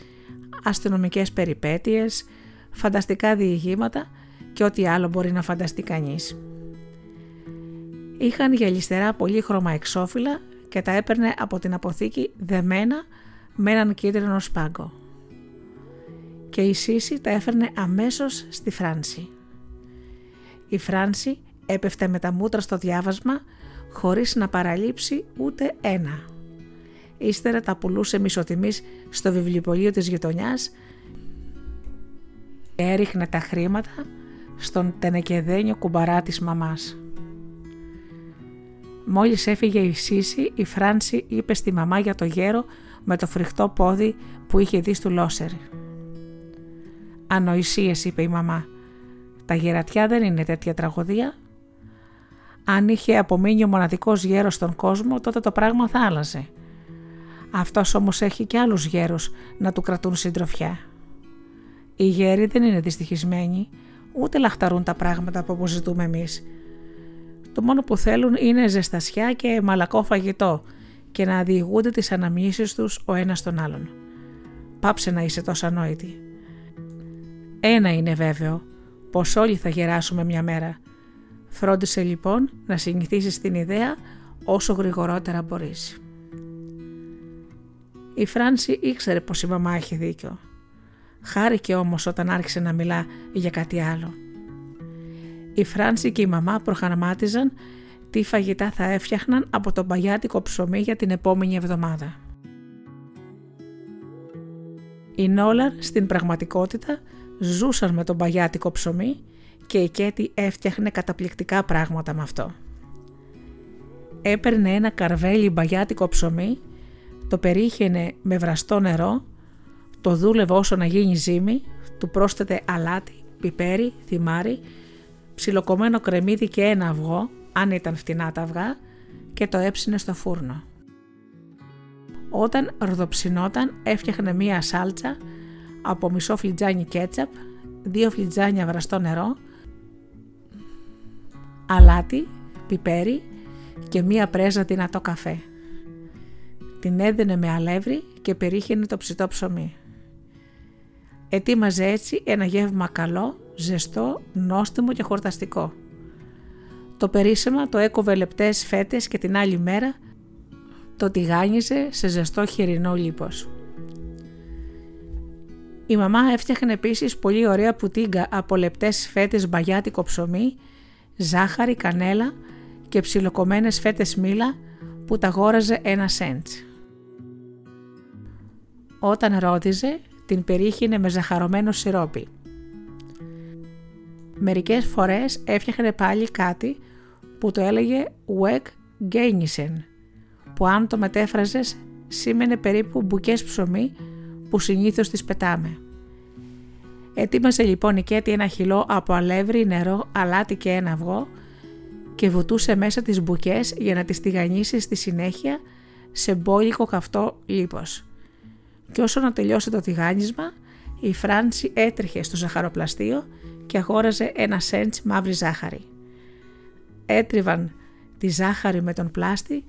αστυνομικές περιπέτειες, φανταστικά διηγήματα και ό,τι άλλο μπορεί να φανταστεί κανείς. Είχαν γυαλιστερά πολύχρωμα εξώφυλλα και τα έπαιρνε από την αποθήκη δεμένα με έναν κίτρινο σπάγκο. Και η Σύση τα έφερνε αμέσως στη Φράνση. Η Φράνση έπεφτε με τα μούτρα στο διάβασμα χωρίς να παραλείψει ούτε ένα. Ύστερα τα πουλούσε μισοτιμής στο βιβλιοπωλείο της γειτονιάς και έριχνε τα χρήματα στον τενεκεδένιο κουμπαρά της μαμάς. Μόλις έφυγε η Σύση, η Φράνση είπε στη μαμά για το γέρο με το φρικτό πόδι που είχε δει στο Λόσερ. «Ανοησίες», είπε η μαμά. «Τα γερατιά δεν είναι τέτοια τραγωδία». Αν είχε απομείνει ο μοναδικός γέρος στον κόσμο, τότε το πράγμα θα άλλαζε. Αυτός όμως έχει και άλλους γέρους να του κρατούν συντροφιά. Οι γέροι δεν είναι δυστυχισμένοι, ούτε λαχταρούν τα πράγματα που αποζητούμε εμείς. Το μόνο που θέλουν είναι ζεστασιά και μαλακό φαγητό και να διηγούνται τις αναμνήσεις τους ο ένας τον άλλον. Πάψε να είσαι τόσο ανόητη. Ένα είναι βέβαιο, πως όλοι θα γεράσουμε μια μέρα. Φρόντισε λοιπόν να συνηθίσεις την ιδέα όσο γρηγορότερα μπορείς. Η Φράνση ήξερε πως η μαμά έχει δίκιο. Χάρηκε όμως όταν άρχισε να μιλά για κάτι άλλο. Η Φράνση και η μαμά προχαραμάτιζαν τι φαγητά θα έφτιαχναν από το παγιάτικο ψωμί για την επόμενη εβδομάδα. Η Νόλαρ στην πραγματικότητα ζούσαν με τον παγιάτικο ψωμί και η Κέτη έφτιαχνε καταπληκτικά πράγματα με αυτό. Έπαιρνε ένα καρβέλι μπαγιάτικο ψωμί, το περίχαινε με βραστό νερό, το δούλευε όσο να γίνει ζύμη, του πρόσθετε αλάτι, πιπέρι, θυμάρι, ψιλοκομμένο κρεμμύδι και ένα αυγό, αν ήταν φτηνά τα αυγά, και το έψινε στο φούρνο. Όταν ροδοψινόταν έφτιαχνε μία σάλτσα από μισό φλιτζάνι κέτσαπ, δύο φλιτζάνια βραστό νερό, αλάτι, πιπέρι και μία πρέζα δυνατό καφέ. Την έδαινε με αλεύρι και περίχαινε το ψητό ψωμί. Ετοίμαζε έτσι ένα γεύμα καλό, ζεστό, νόστιμο και χορταστικό. Το περίσσεμα το έκοβε λεπτές φέτες και την άλλη μέρα το τηγάνιζε σε ζεστό χοιρινό λίπος. Η μαμά έφτιαχνε επίσης πολύ ωραία πουτίγκα από λεπτές φέτες μπαγιάτικο ψωμί, ζάχαρη, κανέλα και ψιλοκομμένες φέτες μήλα που τα αγόραζε ένα σέντς. Όταν ρόδιζε, την περίχυνε με ζαχαρωμένο σιρόπι. Μερικές φορές έφτιαχνε πάλι κάτι που το έλεγε «Wek Gainisen», που αν το μετέφραζες σήμαινε περίπου μπουκές ψωμί που συνήθως τις πετάμε. Ετοίμασε λοιπόν η Κέτη ένα χυλό από αλεύρι, νερό, αλάτι και ένα αυγό και βουτούσε μέσα τις μπουκές για να τις τηγανίσει στη συνέχεια σε μπόλικο καυτό λίπος. Και όσο να τελειώσει το τηγάνισμα, η Φράνση έτρεχε στο ζαχαροπλαστείο και αγόραζε ένα σέντς μαύρη ζάχαρη. Έτριβαν τη ζάχαρη με τον πλάστη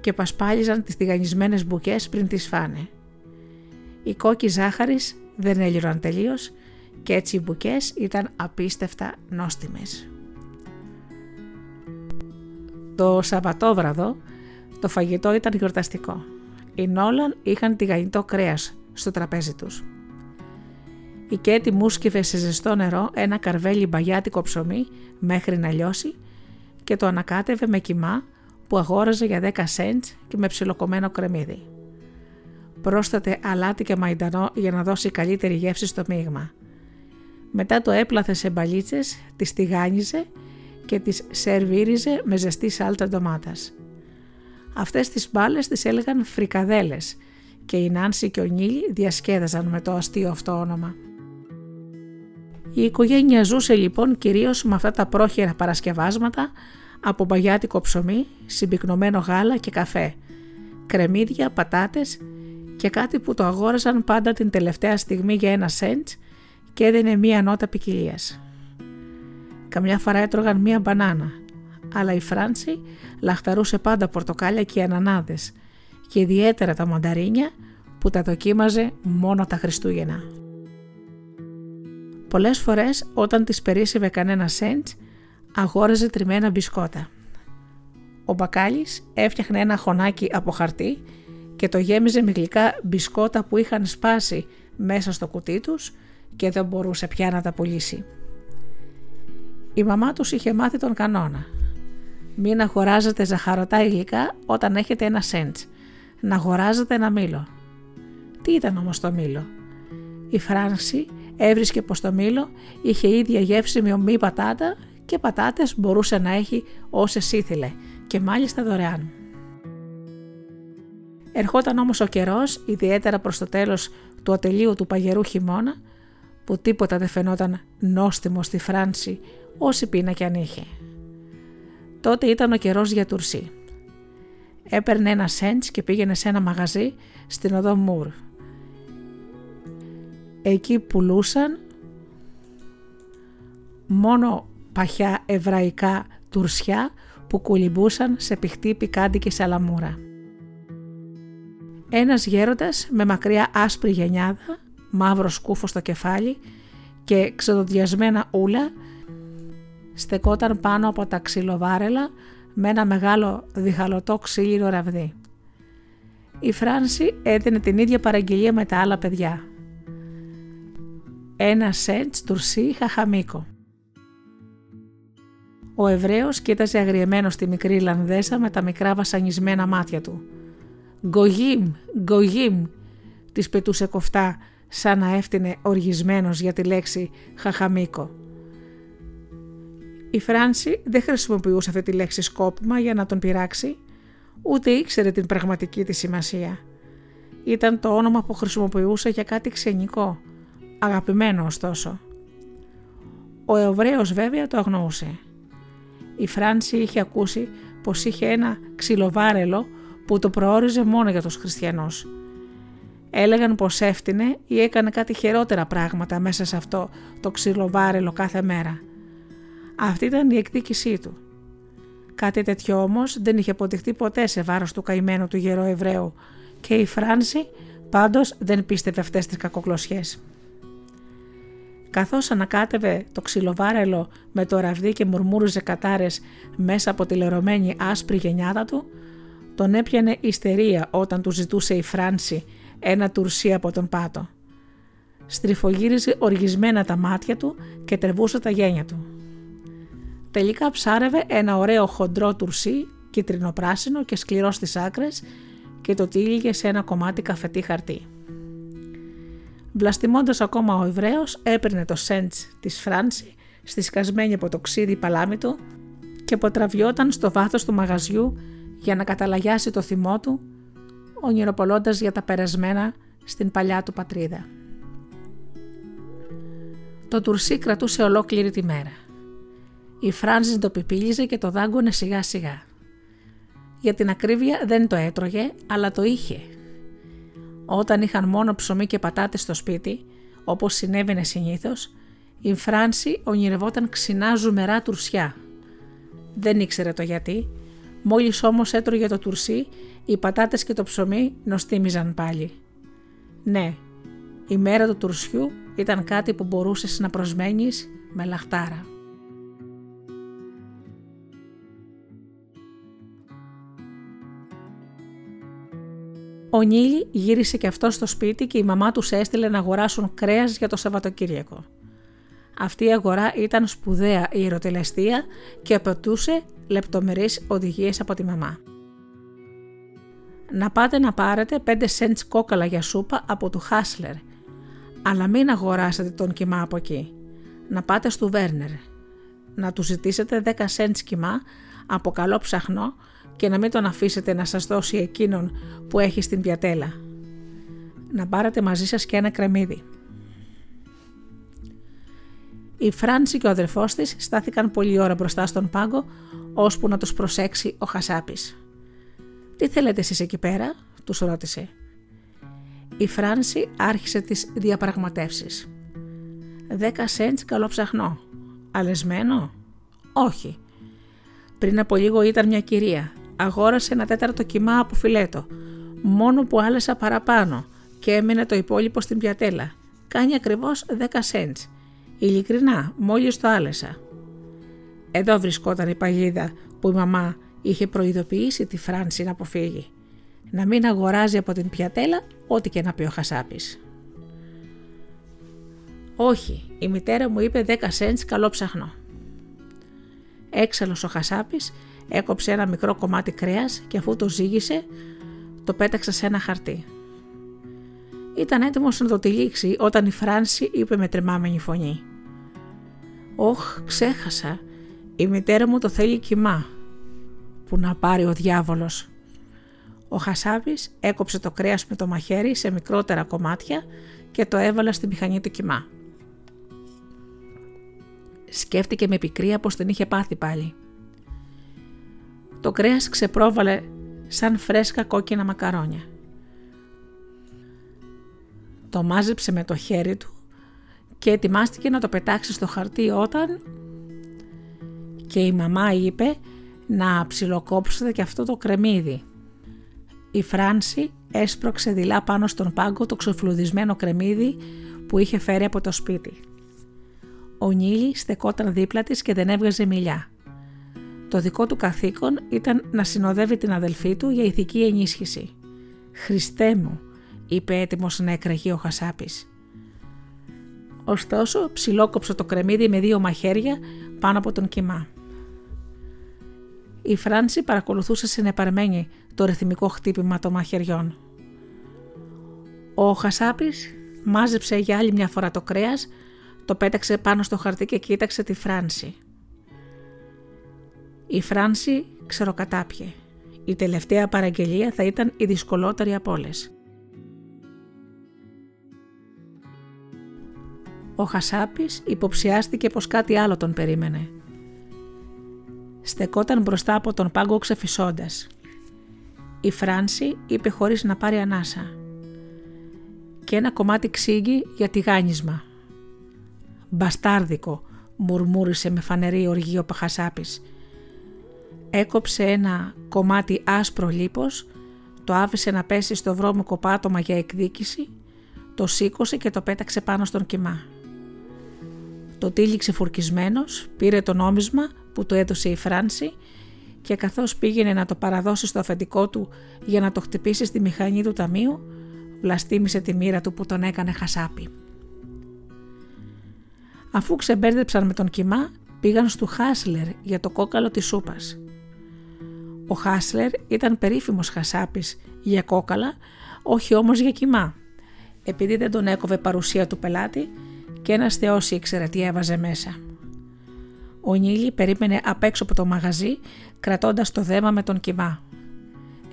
και πασπάλιζαν τις τηγανισμένες μπουκές πριν τις φάνε. Οι κόκκι ζάχαρης δεν έλειωναν τελείως και έτσι οι μπουκές ήταν απίστευτα νόστιμες. Το Σαββατόβραδο το φαγητό ήταν γιορταστικό. Οι Νόλαν είχαν τηγανιτό κρέας στο τραπέζι τους. Η Κέτη μουσκευε σε ζεστό νερό ένα καρβέλι μπαγιάτικο ψωμί μέχρι να λιώσει και το ανακάτευε με κοιμά που αγόραζε για 10 σέντς και με ψιλοκομμένο κρεμμύδι. Πρόστατε αλάτι και μαϊντανό για να δώσει καλύτερη γεύση στο μείγμα. Μετά το έπλαθε σε μπαλίτσες, τις τηγάνιζε και τις σερβίριζε με ζεστή σάλτα ντομάτας. Αυτές τις μπάλες τις έλεγαν φρικαδέλες και η Νάνση και ο Νίλη διασκέδαζαν με το αστείο αυτό όνομα. Η οικογένεια ζούσε λοιπόν κυρίως με αυτά τα πρόχειρα παρασκευάσματα από μπαγιάτικο ψωμί, συμπυκνωμένο γάλα και καφέ, κρεμμύδια, πατάτες και κάτι που το αγόραζαν πάντα την τελευταία στιγμή για ένα σέντς και έδινε μία νότα ποικιλίας. Καμιά φορά έτρωγαν μία μπανάνα, αλλά η Φράνση λαχταρούσε πάντα πορτοκάλια και ανανάδες και ιδιαίτερα τα μανταρίνια που τα δοκίμαζε μόνο τα Χριστούγεννα. Πολλές φορές όταν της περίσσευε κανένα σέντς, αγόραζε τριμμένα μπισκότα. Ο μπακάλις έφτιαχνε ένα χωνάκι από χαρτί και το γέμιζε με γλυκά μπισκότα που είχαν σπάσει μέσα στο κουτί τους και δεν μπορούσε πια να τα πουλήσει. Η μαμά τους είχε μάθει τον κανόνα. Μην αγοράζετε ζαχαρωτά υλικά όταν έχετε ένα σέντς. Να αγοράζετε ένα μήλο. Τι ήταν όμως το μήλο; Η Φράνση έβρισκε πως το μήλο είχε ίδια γεύση με ομή πατάτα και πατάτες μπορούσε να έχει όσες ήθελε και μάλιστα δωρεάν. Ερχόταν όμως ο καιρός, ιδιαίτερα προς το τέλος του ατελείου του παγερού χειμώνα, που τίποτα δεν φαινόταν νόστιμο στη Φράνση όση πείνα κι αν είχε. Τότε ήταν ο καιρός για τουρσί. Έπαιρνε ένα σέντς και πήγαινε σε ένα μαγαζί στην οδό Μουρ. Εκεί πουλούσαν μόνο παχιά εβραϊκά τουρσιά που κουλυμπούσαν σε πηχτή πικάντικη σαλαμούρα. Ένας γέροντας με μακριά άσπρη γενιάδα, μαύρο σκούφο στο κεφάλι και ξεδοδιασμένα ούλα στεκόταν πάνω από τα ξυλοβάρελα με ένα μεγάλο διχαλωτό ξύλινο ραβδί. Η Φράνση έδινε την ίδια παραγγελία με τα άλλα παιδιά. Ένα σέντς τουρσί χαχαμίκο. Ο Εβραίος κοίταζε αγριεμένο στη μικρή Λανδέσα με τα μικρά βασανισμένα μάτια του. «Γκογίμ, γκογίμ», της πετούσε κοφτά σαν να έφτιανε οργισμένος για τη λέξη «χαχαμίκο». Η Φράνση δεν χρησιμοποιούσε αυτή τη λέξη σκόπιμα για να τον πειράξει, ούτε ήξερε την πραγματική της σημασία. Ήταν το όνομα που χρησιμοποιούσε για κάτι ξενικό, αγαπημένο ωστόσο. Ο Εβραίος βέβαια το αγνοούσε. Η Φράνση είχε ακούσει πως είχε ένα ξυλοβάρελο που το προόριζε μόνο για τους χριστιανούς. Έλεγαν πως έφτινε ή έκανε κάτι χειρότερα πράγματα μέσα σε αυτό το ξυλοβάρελο κάθε μέρα. Αυτή ήταν η εκδίκησή του. Κάτι τέτοιο όμως δεν είχε αποδειχτεί ποτέ σε βάρος του καημένου του γερό Εβραίου και η Φράνση πάντως δεν πίστευε αυτές τις κακοκλωσιές. Καθώς ανακάτευε το ξυλοβάρελο με το ραβδί και μουρμούριζε κατάρες μέσα από τη λερωμένη άσπρη γενιάδα του, τον έπιανε ιστερία όταν του ζητούσε η Φράνση ένα τουρσί από τον πάτο. Στριφογύριζε οργισμένα τα μάτια του και τρεβούσε τα γένια του. Τελικά ψάρευε ένα ωραίο χοντρό τουρσί, κίτρινο-πράσινο και σκληρό στις άκρες και το τύλιγε σε ένα κομμάτι καφετή χαρτί. Βλαστημώντας ακόμα ο Εβραίος, έπαιρνε το σέντ της Φράνση στη σκασμένη από το ξύδι παλάμη του και αποτραβιόταν στο βάθος του μαγαζιού για να καταλαγιάσει το θυμό του, ονειροπολώντας για τα περασμένα στην παλιά του πατρίδα. Το τουρσί κρατούσε ολόκληρη τη μέρα. Η Φράνση το πιπίλιζε και το δάγκωνε σιγά σιγά. Για την ακρίβεια δεν το έτρωγε, αλλά το είχε όταν είχαν μόνο ψωμί και πατάτες στο σπίτι, όπως συνέβαινε συνήθως, η Φράνση ονειρευόταν ξινά ζουμερά τουρσιά. Δεν ήξερε το γιατί, μόλις όμως έτρωγε το τουρσί, οι πατάτες και το ψωμί νοστίμιζαν πάλι. Ναι, η μέρα του τουρσιού ήταν κάτι που μπορούσες να προσμένεις με λαχτάρα. Ο Νίλη γύρισε και αυτός στο σπίτι και η μαμά τους έστειλε να αγοράσουν κρέας για το Σαββατοκύριακο. Αυτή η αγορά ήταν σπουδαία η ερωτελεστία και απαιτούσε λεπτομερείς οδηγίες από τη μαμά. Να πάτε να πάρετε 5 cents κόκαλα για σούπα από του Χάσλερ, αλλά μην αγοράσετε τον κοιμά από εκεί. Να πάτε στο Βέρνερ. Να του ζητήσετε 10 cents κοιμά από καλό ψαχνό και να μην τον αφήσετε να σας δώσει εκείνον που έχει στην πιατέλα. Να πάρετε μαζί σας και ένα κρεμμύδι. Η Φράνση και ο αδερφός της στάθηκαν πολλή ώρα μπροστά στον πάγκο, ώσπου να τους προσέξει ο Χασάπης. «Τι θέλετε εσείς εκεί πέρα» τους ρώτησε. Η Φράνση άρχισε τις διαπραγματεύσεις. «Δέκα σέντς καλό ψαχνό. Αλεσμένο» «Όχι». Πριν από λίγο ήταν μια κυρία αγόρασε ένα τέταρτο κιμά από φιλέτο, μόνο που άλεσα παραπάνω και έμεινε το υπόλοιπο στην πιατέλα. Κάνει ακριβώς 10 cents. Ειλικρινά, μόλις το άλεσα. Εδώ βρισκόταν η παγίδα που η μαμά είχε προειδοποιήσει τη Φράνση να αποφύγει. Να μην αγοράζει από την πιατέλα ό,τι και να πει ο Χασάπης. Όχι, η μητέρα μου είπε 10 cents καλό ψαχνό. Έξαλλος ο Χασάπης Έκοψε ένα μικρό κομμάτι κρέας και αφού το ζύγισε, το πέταξε σε ένα χαρτί. Ήταν έτοιμος να το τυλίξει όταν η Φράνση είπε με τρεμάμενη φωνή. «Όχ, ξέχασα, η μητέρα μου το θέλει κοιμά. Που να πάρει ο διάβολος». Ο Χασάβης έκοψε το κρέας με το μαχαίρι σε μικρότερα κομμάτια και το έβαλε στη μηχανή του κοιμά. Σκέφτηκε με πικρία πως την είχε πάθει πάλι. Το κρέας ξεπρόβαλε σαν φρέσκα κόκκινα μακαρόνια. Το μάζεψε με το χέρι του και ετοιμάστηκε να το πετάξει στο χαρτί όταν... Και η μαμά είπε να ψιλοκόψετε και αυτό το κρεμμύδι. Η Φράνση έσπρωξε δειλά πάνω στον πάγκο το ξεφλουδισμένο κρεμμύδι που είχε φέρει από το σπίτι. Ο Νίλη στεκόταν δίπλα της και δεν έβγαζε μιλιά. Το δικό του καθήκον ήταν να συνοδεύει την αδελφή του για ηθική ενίσχυση. «Χριστέ μου», είπε έτοιμος να εκραγεί ο Χασάπης. Ωστόσο, ψιλόκοψε το κρεμμύδι με δύο μαχαίρια πάνω από τον κοιμά. Η Φράνση παρακολουθούσε συνεπαρμένη το ρυθμικό χτύπημα των μαχαιριών. Ο Χασάπης μάζεψε για άλλη μια φορά το κρέας, το πέταξε πάνω στο χαρτί και κοίταξε τη Φράνση. Η Φράνση ξεροκατάπιε. Η τελευταία παραγγελία θα ήταν η δυσκολότερη από όλες. Ο Χασάπης υποψιάστηκε πως κάτι άλλο τον περίμενε. Στεκόταν μπροστά από τον πάγκο ξεφυσώντας. Η Φράνση είπε χωρίς να πάρει ανάσα. Και ένα κομμάτι ξύγκι για τηγάνισμα. «Μπαστάρδικο», μουρμούρισε με φανερή οργή ο Παχασάπης. Έκοψε ένα κομμάτι άσπρο λίπος, το άφησε να πέσει στο βρώμικο πάτωμα για εκδίκηση, το σήκωσε και το πέταξε πάνω στον κοιμά. Το τύλιξε φουρκισμένος, πήρε το νόμισμα που του έδωσε η Φράνση και καθώς πήγαινε να το παραδώσει στο αφεντικό του για να το χτυπήσει στη μηχανή του ταμείου, βλαστήμησε τη μοίρα του που τον έκανε χασάπι. Αφού ξεμπέρδεψαν με τον κοιμά, πήγαν στο Χάσλερ για το κόκαλο της σούπας. Ο Χάσλερ ήταν περίφημος χασάπης για κόκαλα, όχι όμως για κοιμά. Επειδή δεν τον έκοβε παρουσία του πελάτη, και ένας θεός ήξερε τι έβαζε μέσα. Ο Νίλη περίμενε απ' έξω από το μαγαζί κρατώντας το δέμα με τον κοιμά.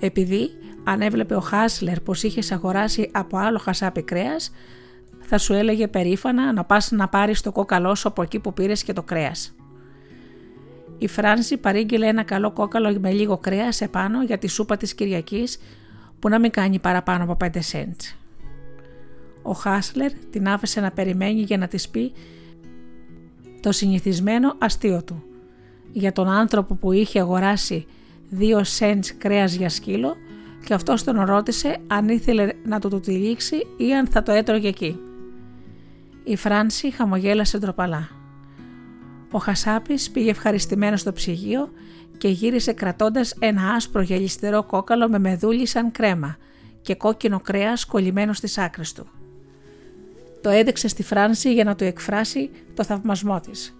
Επειδή αν έβλεπε ο Χάσλερ πως είχες αγοράσει από άλλο χασάπι κρέας, θα σου έλεγε περήφανα να πας να πάρεις το κόκαλό σου από εκεί που πήρες και το κρέας. Η Φράνση παρήγγειλε ένα καλό κόκαλο με λίγο κρέας επάνω για τη σούπα της Κυριακής που να μην κάνει παραπάνω από 5 σέντς. Ο Χάσλερ την άφησε να περιμένει για να της πει το συνηθισμένο αστείο του. Για τον άνθρωπο που είχε αγοράσει δύο σέντς κρέας για σκύλο και αυτός τον ρώτησε αν ήθελε να του το τυλίξει ή αν θα το έτρωγε εκεί. Η Φράνση χαμογέλασε ντροπαλά. Ο Χασάπης πήγε ευχαριστημένος στο ψυγείο και γύρισε κρατώντας ένα άσπρο γελιστερό κόκαλο με μεδούλι σαν κρέμα και κόκκινο κρέας κολλημένο στις άκρες του το έδειξε στη Φράνση για να του εκφράσει το θαυμασμό της.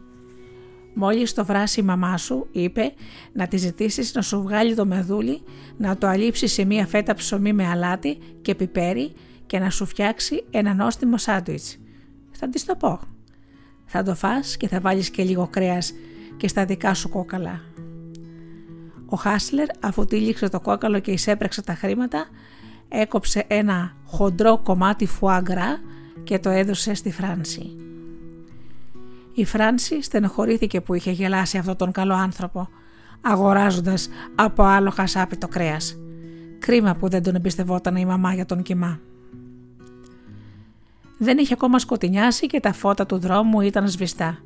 Μόλις το βράσει η μαμά σου, είπε, να τη ζητήσεις να σου βγάλει το μεδούλι, να το αλείψει σε μία φέτα ψωμί με αλάτι και πιπέρι και να σου φτιάξει ένα νόστιμο σάντουιτς. Θα της το πω. Θα το φας και θα βάλεις και λίγο κρέας και στα δικά σου κόκαλα. Ο Χάσλερ αφού τύλιξε το κόκαλο και εισέπραξε τα χρήματα, έκοψε ένα χοντρό κομμάτι φουάγκρα και το έδωσε στη Φράνση. Η Φράνση στενοχωρήθηκε που είχε γελάσει αυτόν τον καλό άνθρωπο, αγοράζοντας από άλλο χασάπι το κρέας. Κρίμα που δεν τον εμπιστευόταν η μαμά για τον κοιμά. Δεν είχε ακόμα σκοτεινιάσει και τα φώτα του δρόμου ήταν σβηστά.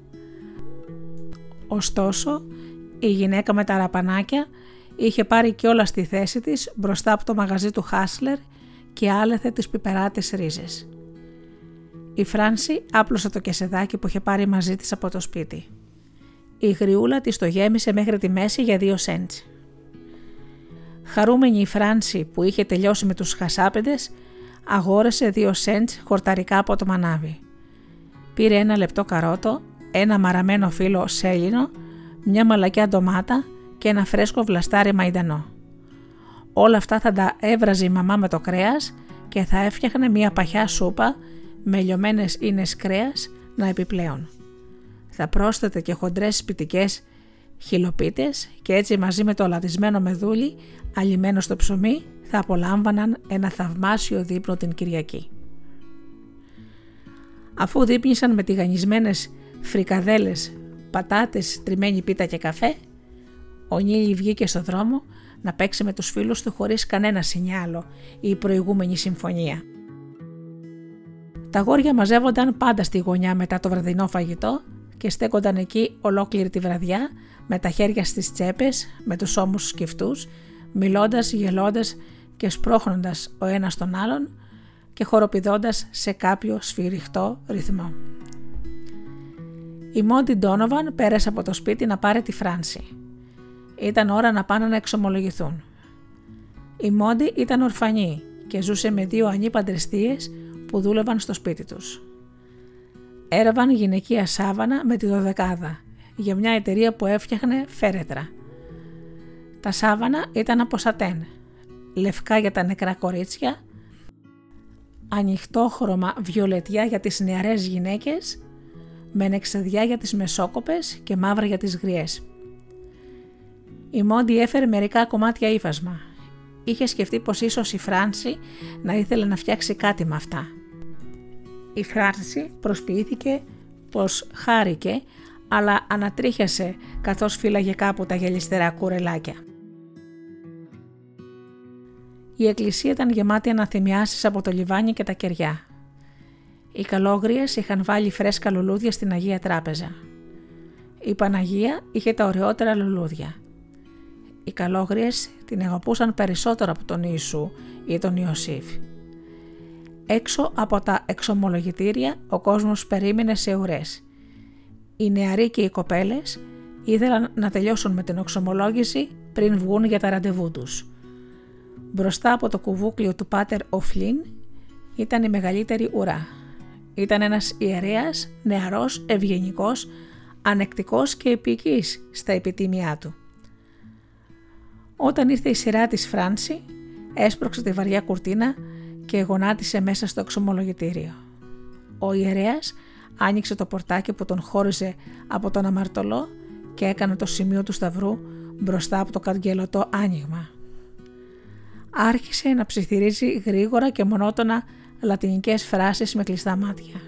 Ωστόσο, η γυναίκα με τα ραπανάκια είχε πάρει κιόλας στη θέση της μπροστά από το μαγαζί του Χάσλερ και άλεθε τις πιπεράτες ρίζες. Η Φράνση άπλωσε το κεσεδάκι που είχε πάρει μαζί της από το σπίτι. Η γριούλα της το γέμισε μέχρι τη μέση για δύο σέντς. Χαρούμενη η Φράνση που είχε τελειώσει με τους χασάπεντες, αγόρεσε δύο σέντς χορταρικά από το μανάβι. Πήρε ένα λεπτό καρότο, ένα μαραμένο φύλλο σέλινο, μια μαλακιά ντομάτα και ένα φρέσκο βλαστάρι μαϊντανό. Όλα αυτά θα τα έβραζε η μαμά με το κρέας και θα έφτιαχνε μια παχιά σούπα με λιωμένες ίνες κρέας να επιπλέον. Θα πρόσθετε και χοντρές σπιτικές χιλοπίτες και έτσι μαζί με το λατισμένο μεδούλι αλιμένο στο ψωμί θα απολάμβαναν ένα θαυμάσιο δείπνο την Κυριακή. Αφού δείπνησαν με τηγανισμένες φρικαδέλες, πατάτες, τριμμένη πίτα και καφέ, ο Νίλη βγήκε στο δρόμο να παίξει με τους φίλους του χωρίς κανένα σινιάλο η προηγούμενη συμφωνία. Τα γόρια μαζεύονταν πάντα στη γωνιά μετά το βραδινό φαγητό και στέκονταν εκεί ολόκληρη τη βραδιά με τα χέρια στις τσέπες, με τους ώμους σκυφτούς, μιλώντας, γελώντας και σπρώχνοντας ο ένας τον άλλον και χοροπηδώντας σε κάποιο σφυριχτό ρυθμό. Η Μόντι Ντόνοβαν πέρασε από το σπίτι να πάρει τη Φράνση. Ήταν ώρα να πάνε να εξομολογηθούν. Η Μόντι ήταν ορφανή και ζούσε με δύο ανήπαντρες που δούλευαν στο σπίτι τους. Έραβαν γυναικεία σάβανα με τη δωδεκάδα για μια εταιρεία που έφτιαχνε φέρετρα. Τα σάβανα ήταν από σατέν, λευκά για τα νεκρά κορίτσια, ανοιχτόχρωμα βιολετιά για τις νεαρές γυναίκες, με νεξεδιά για τις μεσόκοπες και μαύρα για τις γριές. Η Μόντι έφερε μερικά κομμάτια ύφασμα. Είχε σκεφτεί πως ίσως η Φράνση να ήθελε να φτιάξει κάτι με αυτά. Η Φράνση προσποιήθηκε πως χάρηκε, αλλά ανατρίχιασε καθώς φύλαγε κάπου τα γελιστερά κουρελάκια. Η εκκλησία ήταν γεμάτη αναθυμιάσεις από το λιβάνι και τα κεριά. Οι καλόγριες είχαν βάλει φρέσκα λουλούδια στην Αγία Τράπεζα. Η Παναγία είχε τα ωραιότερα λουλούδια. Οι καλόγριες την αγαπούσαν περισσότερο από τον Ιησού ή τον Ιωσήφ. Έξω από τα εξομολογητήρια ο κόσμος περίμενε σε ουρές. Οι νεαροί και οι κοπέλες ήθελαν να τελειώσουν με την εξομολόγηση πριν βγουν για τα ραντεβού τους. Μπροστά από το κουβούκλιο του Πάτερ Οφλίν ήταν η μεγαλύτερη ουρά. Ήταν ένας ιερέας, νεαρός, ευγενικός, ανεκτικός και επικής στα επιτίμια του. Όταν ήρθε η σειρά της Φράνση, έσπρωξε τη βαριά κουρτίνα και γονάτισε μέσα στο εξομολογητήριο. Ο ιερέας άνοιξε το πορτάκι που τον χώριζε από τον αμαρτωλό και έκανε το σημείο του σταυρού μπροστά από το καγκελωτό άνοιγμα. Άρχισε να ψιθυρίζει γρήγορα και μονότονα λατινικές φράσεις με κλειστά μάτια.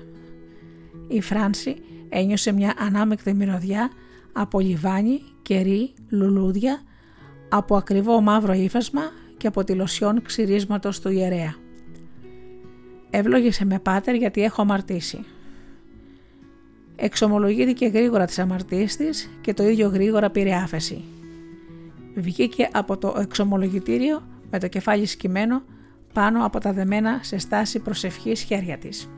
Η Φράνση ένιωσε μια ανάμεκτη μυρωδιά από λιβάνι, κερί, λουλούδια, από ακριβό μαύρο ύφασμα και από τη λοσιόν ξυρίσματος του ιερέα. Ευλόγησε με πάτερ γιατί έχω αμαρτήσει. Εξομολογήθηκε γρήγορα τις αμαρτίες της και το ίδιο γρήγορα πήρε άφεση. Βγήκε από το εξομολογητήριο με το κεφάλι σκυμμένο πάνω από τα δεμένα σε στάση προσευχής χέρια της.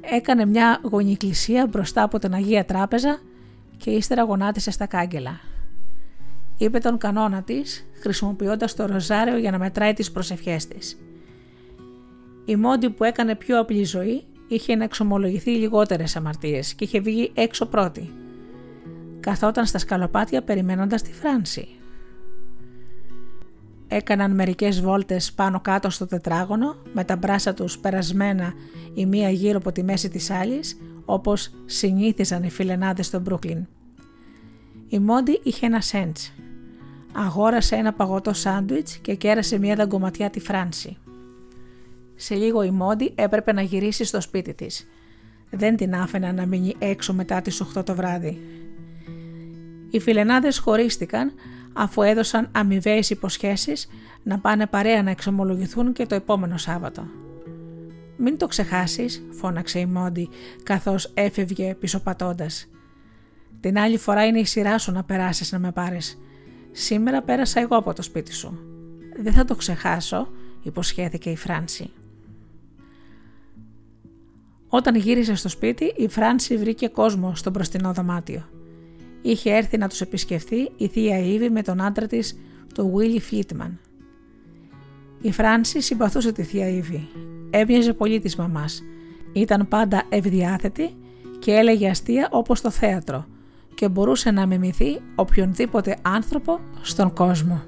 Έκανε μια γονικλησία μπροστά από την Αγία Τράπεζα και ύστερα γονάτισε στα κάγκελα. Είπε τον κανόνα της, χρησιμοποιώντας το ροζάριο για να μετράει τις προσευχές της. Η Μόντι που έκανε πιο απλή ζωή είχε να εξομολογηθεί λιγότερες αμαρτίες και είχε βγει έξω πρώτη. Καθόταν στα σκαλοπάτια περιμένοντας τη Φράνση. Έκαναν μερικές βόλτες πάνω κάτω στο τετράγωνο με τα μπράσα τους περασμένα η μία γύρω από τη μέση της άλλης όπως συνήθιζαν οι φιλενάδες στο Μπρούκλιν. Η Μόντι είχε ένα σέντς. Αγόρασε ένα παγωτό σάντουιτς και κέρασε μία δαγκωματιά τη Φράνση. Σε λίγο η Μόντι έπρεπε να γυρίσει στο σπίτι της. Δεν την άφηνα να μείνει έξω μετά τις 8 το βράδυ. Οι φιλενάδες χωρίστηκαν αφού έδωσαν αμοιβαίες υποσχέσεις να πάνε παρέα να εξομολογηθούν και το επόμενο Σάββατο. «Μην το ξεχάσεις», φώναξε η Μόντι καθώς έφευγε πισωπατώντας. «Την άλλη φορά είναι η σειρά σου να περάσεις να με πάρεις. Σήμερα πέρασα εγώ από το σπίτι σου. Δεν θα το ξεχάσω», υποσχέθηκε η Φράνση. Όταν γύρισε στο σπίτι, η Φράνση βρήκε κόσμο στο μπροστινό δωμάτιο είχε έρθει να τους επισκεφθεί η θεία Ήβη με τον άντρα της, τον Βίλι Φλίτμαν. Η Φράνση συμπαθούσε τη θεία Ήβη. Έμοιαζε πολύ της μαμάς. Ήταν πάντα ευδιάθετη και έλεγε αστεία όπως το θέατρο και μπορούσε να μιμηθεί οποιονδήποτε άνθρωπο στον κόσμο.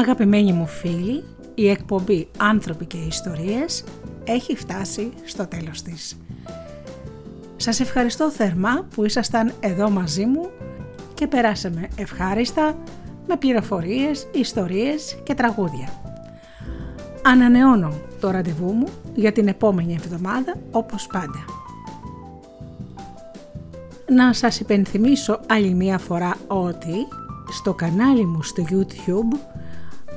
Αγαπημένοι μου φίλοι, η εκπομπή «Άνθρωποι και Ιστορίες» έχει φτάσει στο τέλος της. Σας ευχαριστώ θερμά που ήσασταν εδώ μαζί μου και περάσαμε ευχάριστα με πληροφορίες, ιστορίες και τραγούδια. Ανανεώνω το ραντεβού μου για την επόμενη εβδομάδα όπως πάντα. Να σας υπενθυμίσω άλλη μία φορά ότι στο κανάλι μου στο YouTube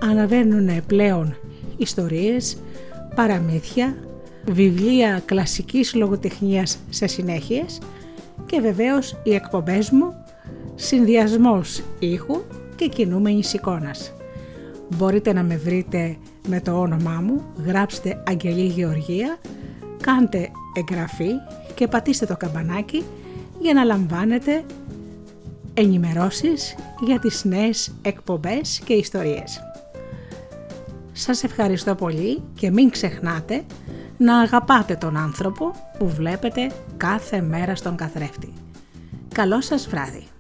αναβαίνουν πλέον ιστορίες, παραμύθια, βιβλία κλασικής λογοτεχνίας σε συνέχειες και βεβαίως οι εκπομπές μου συνδυασμός ήχου και κινούμενης εικόνας. Μπορείτε να με βρείτε με το όνομά μου, γράψτε Αγγελή Γεωργία, κάντε εγγραφή και πατήστε το καμπανάκι για να λαμβάνετε ενημερώσεις για τις νέες εκπομπές και ιστορίες. Σας ευχαριστώ πολύ και μην ξεχνάτε να αγαπάτε τον άνθρωπο που βλέπετε κάθε μέρα στον καθρέφτη. Καλό σας βράδυ!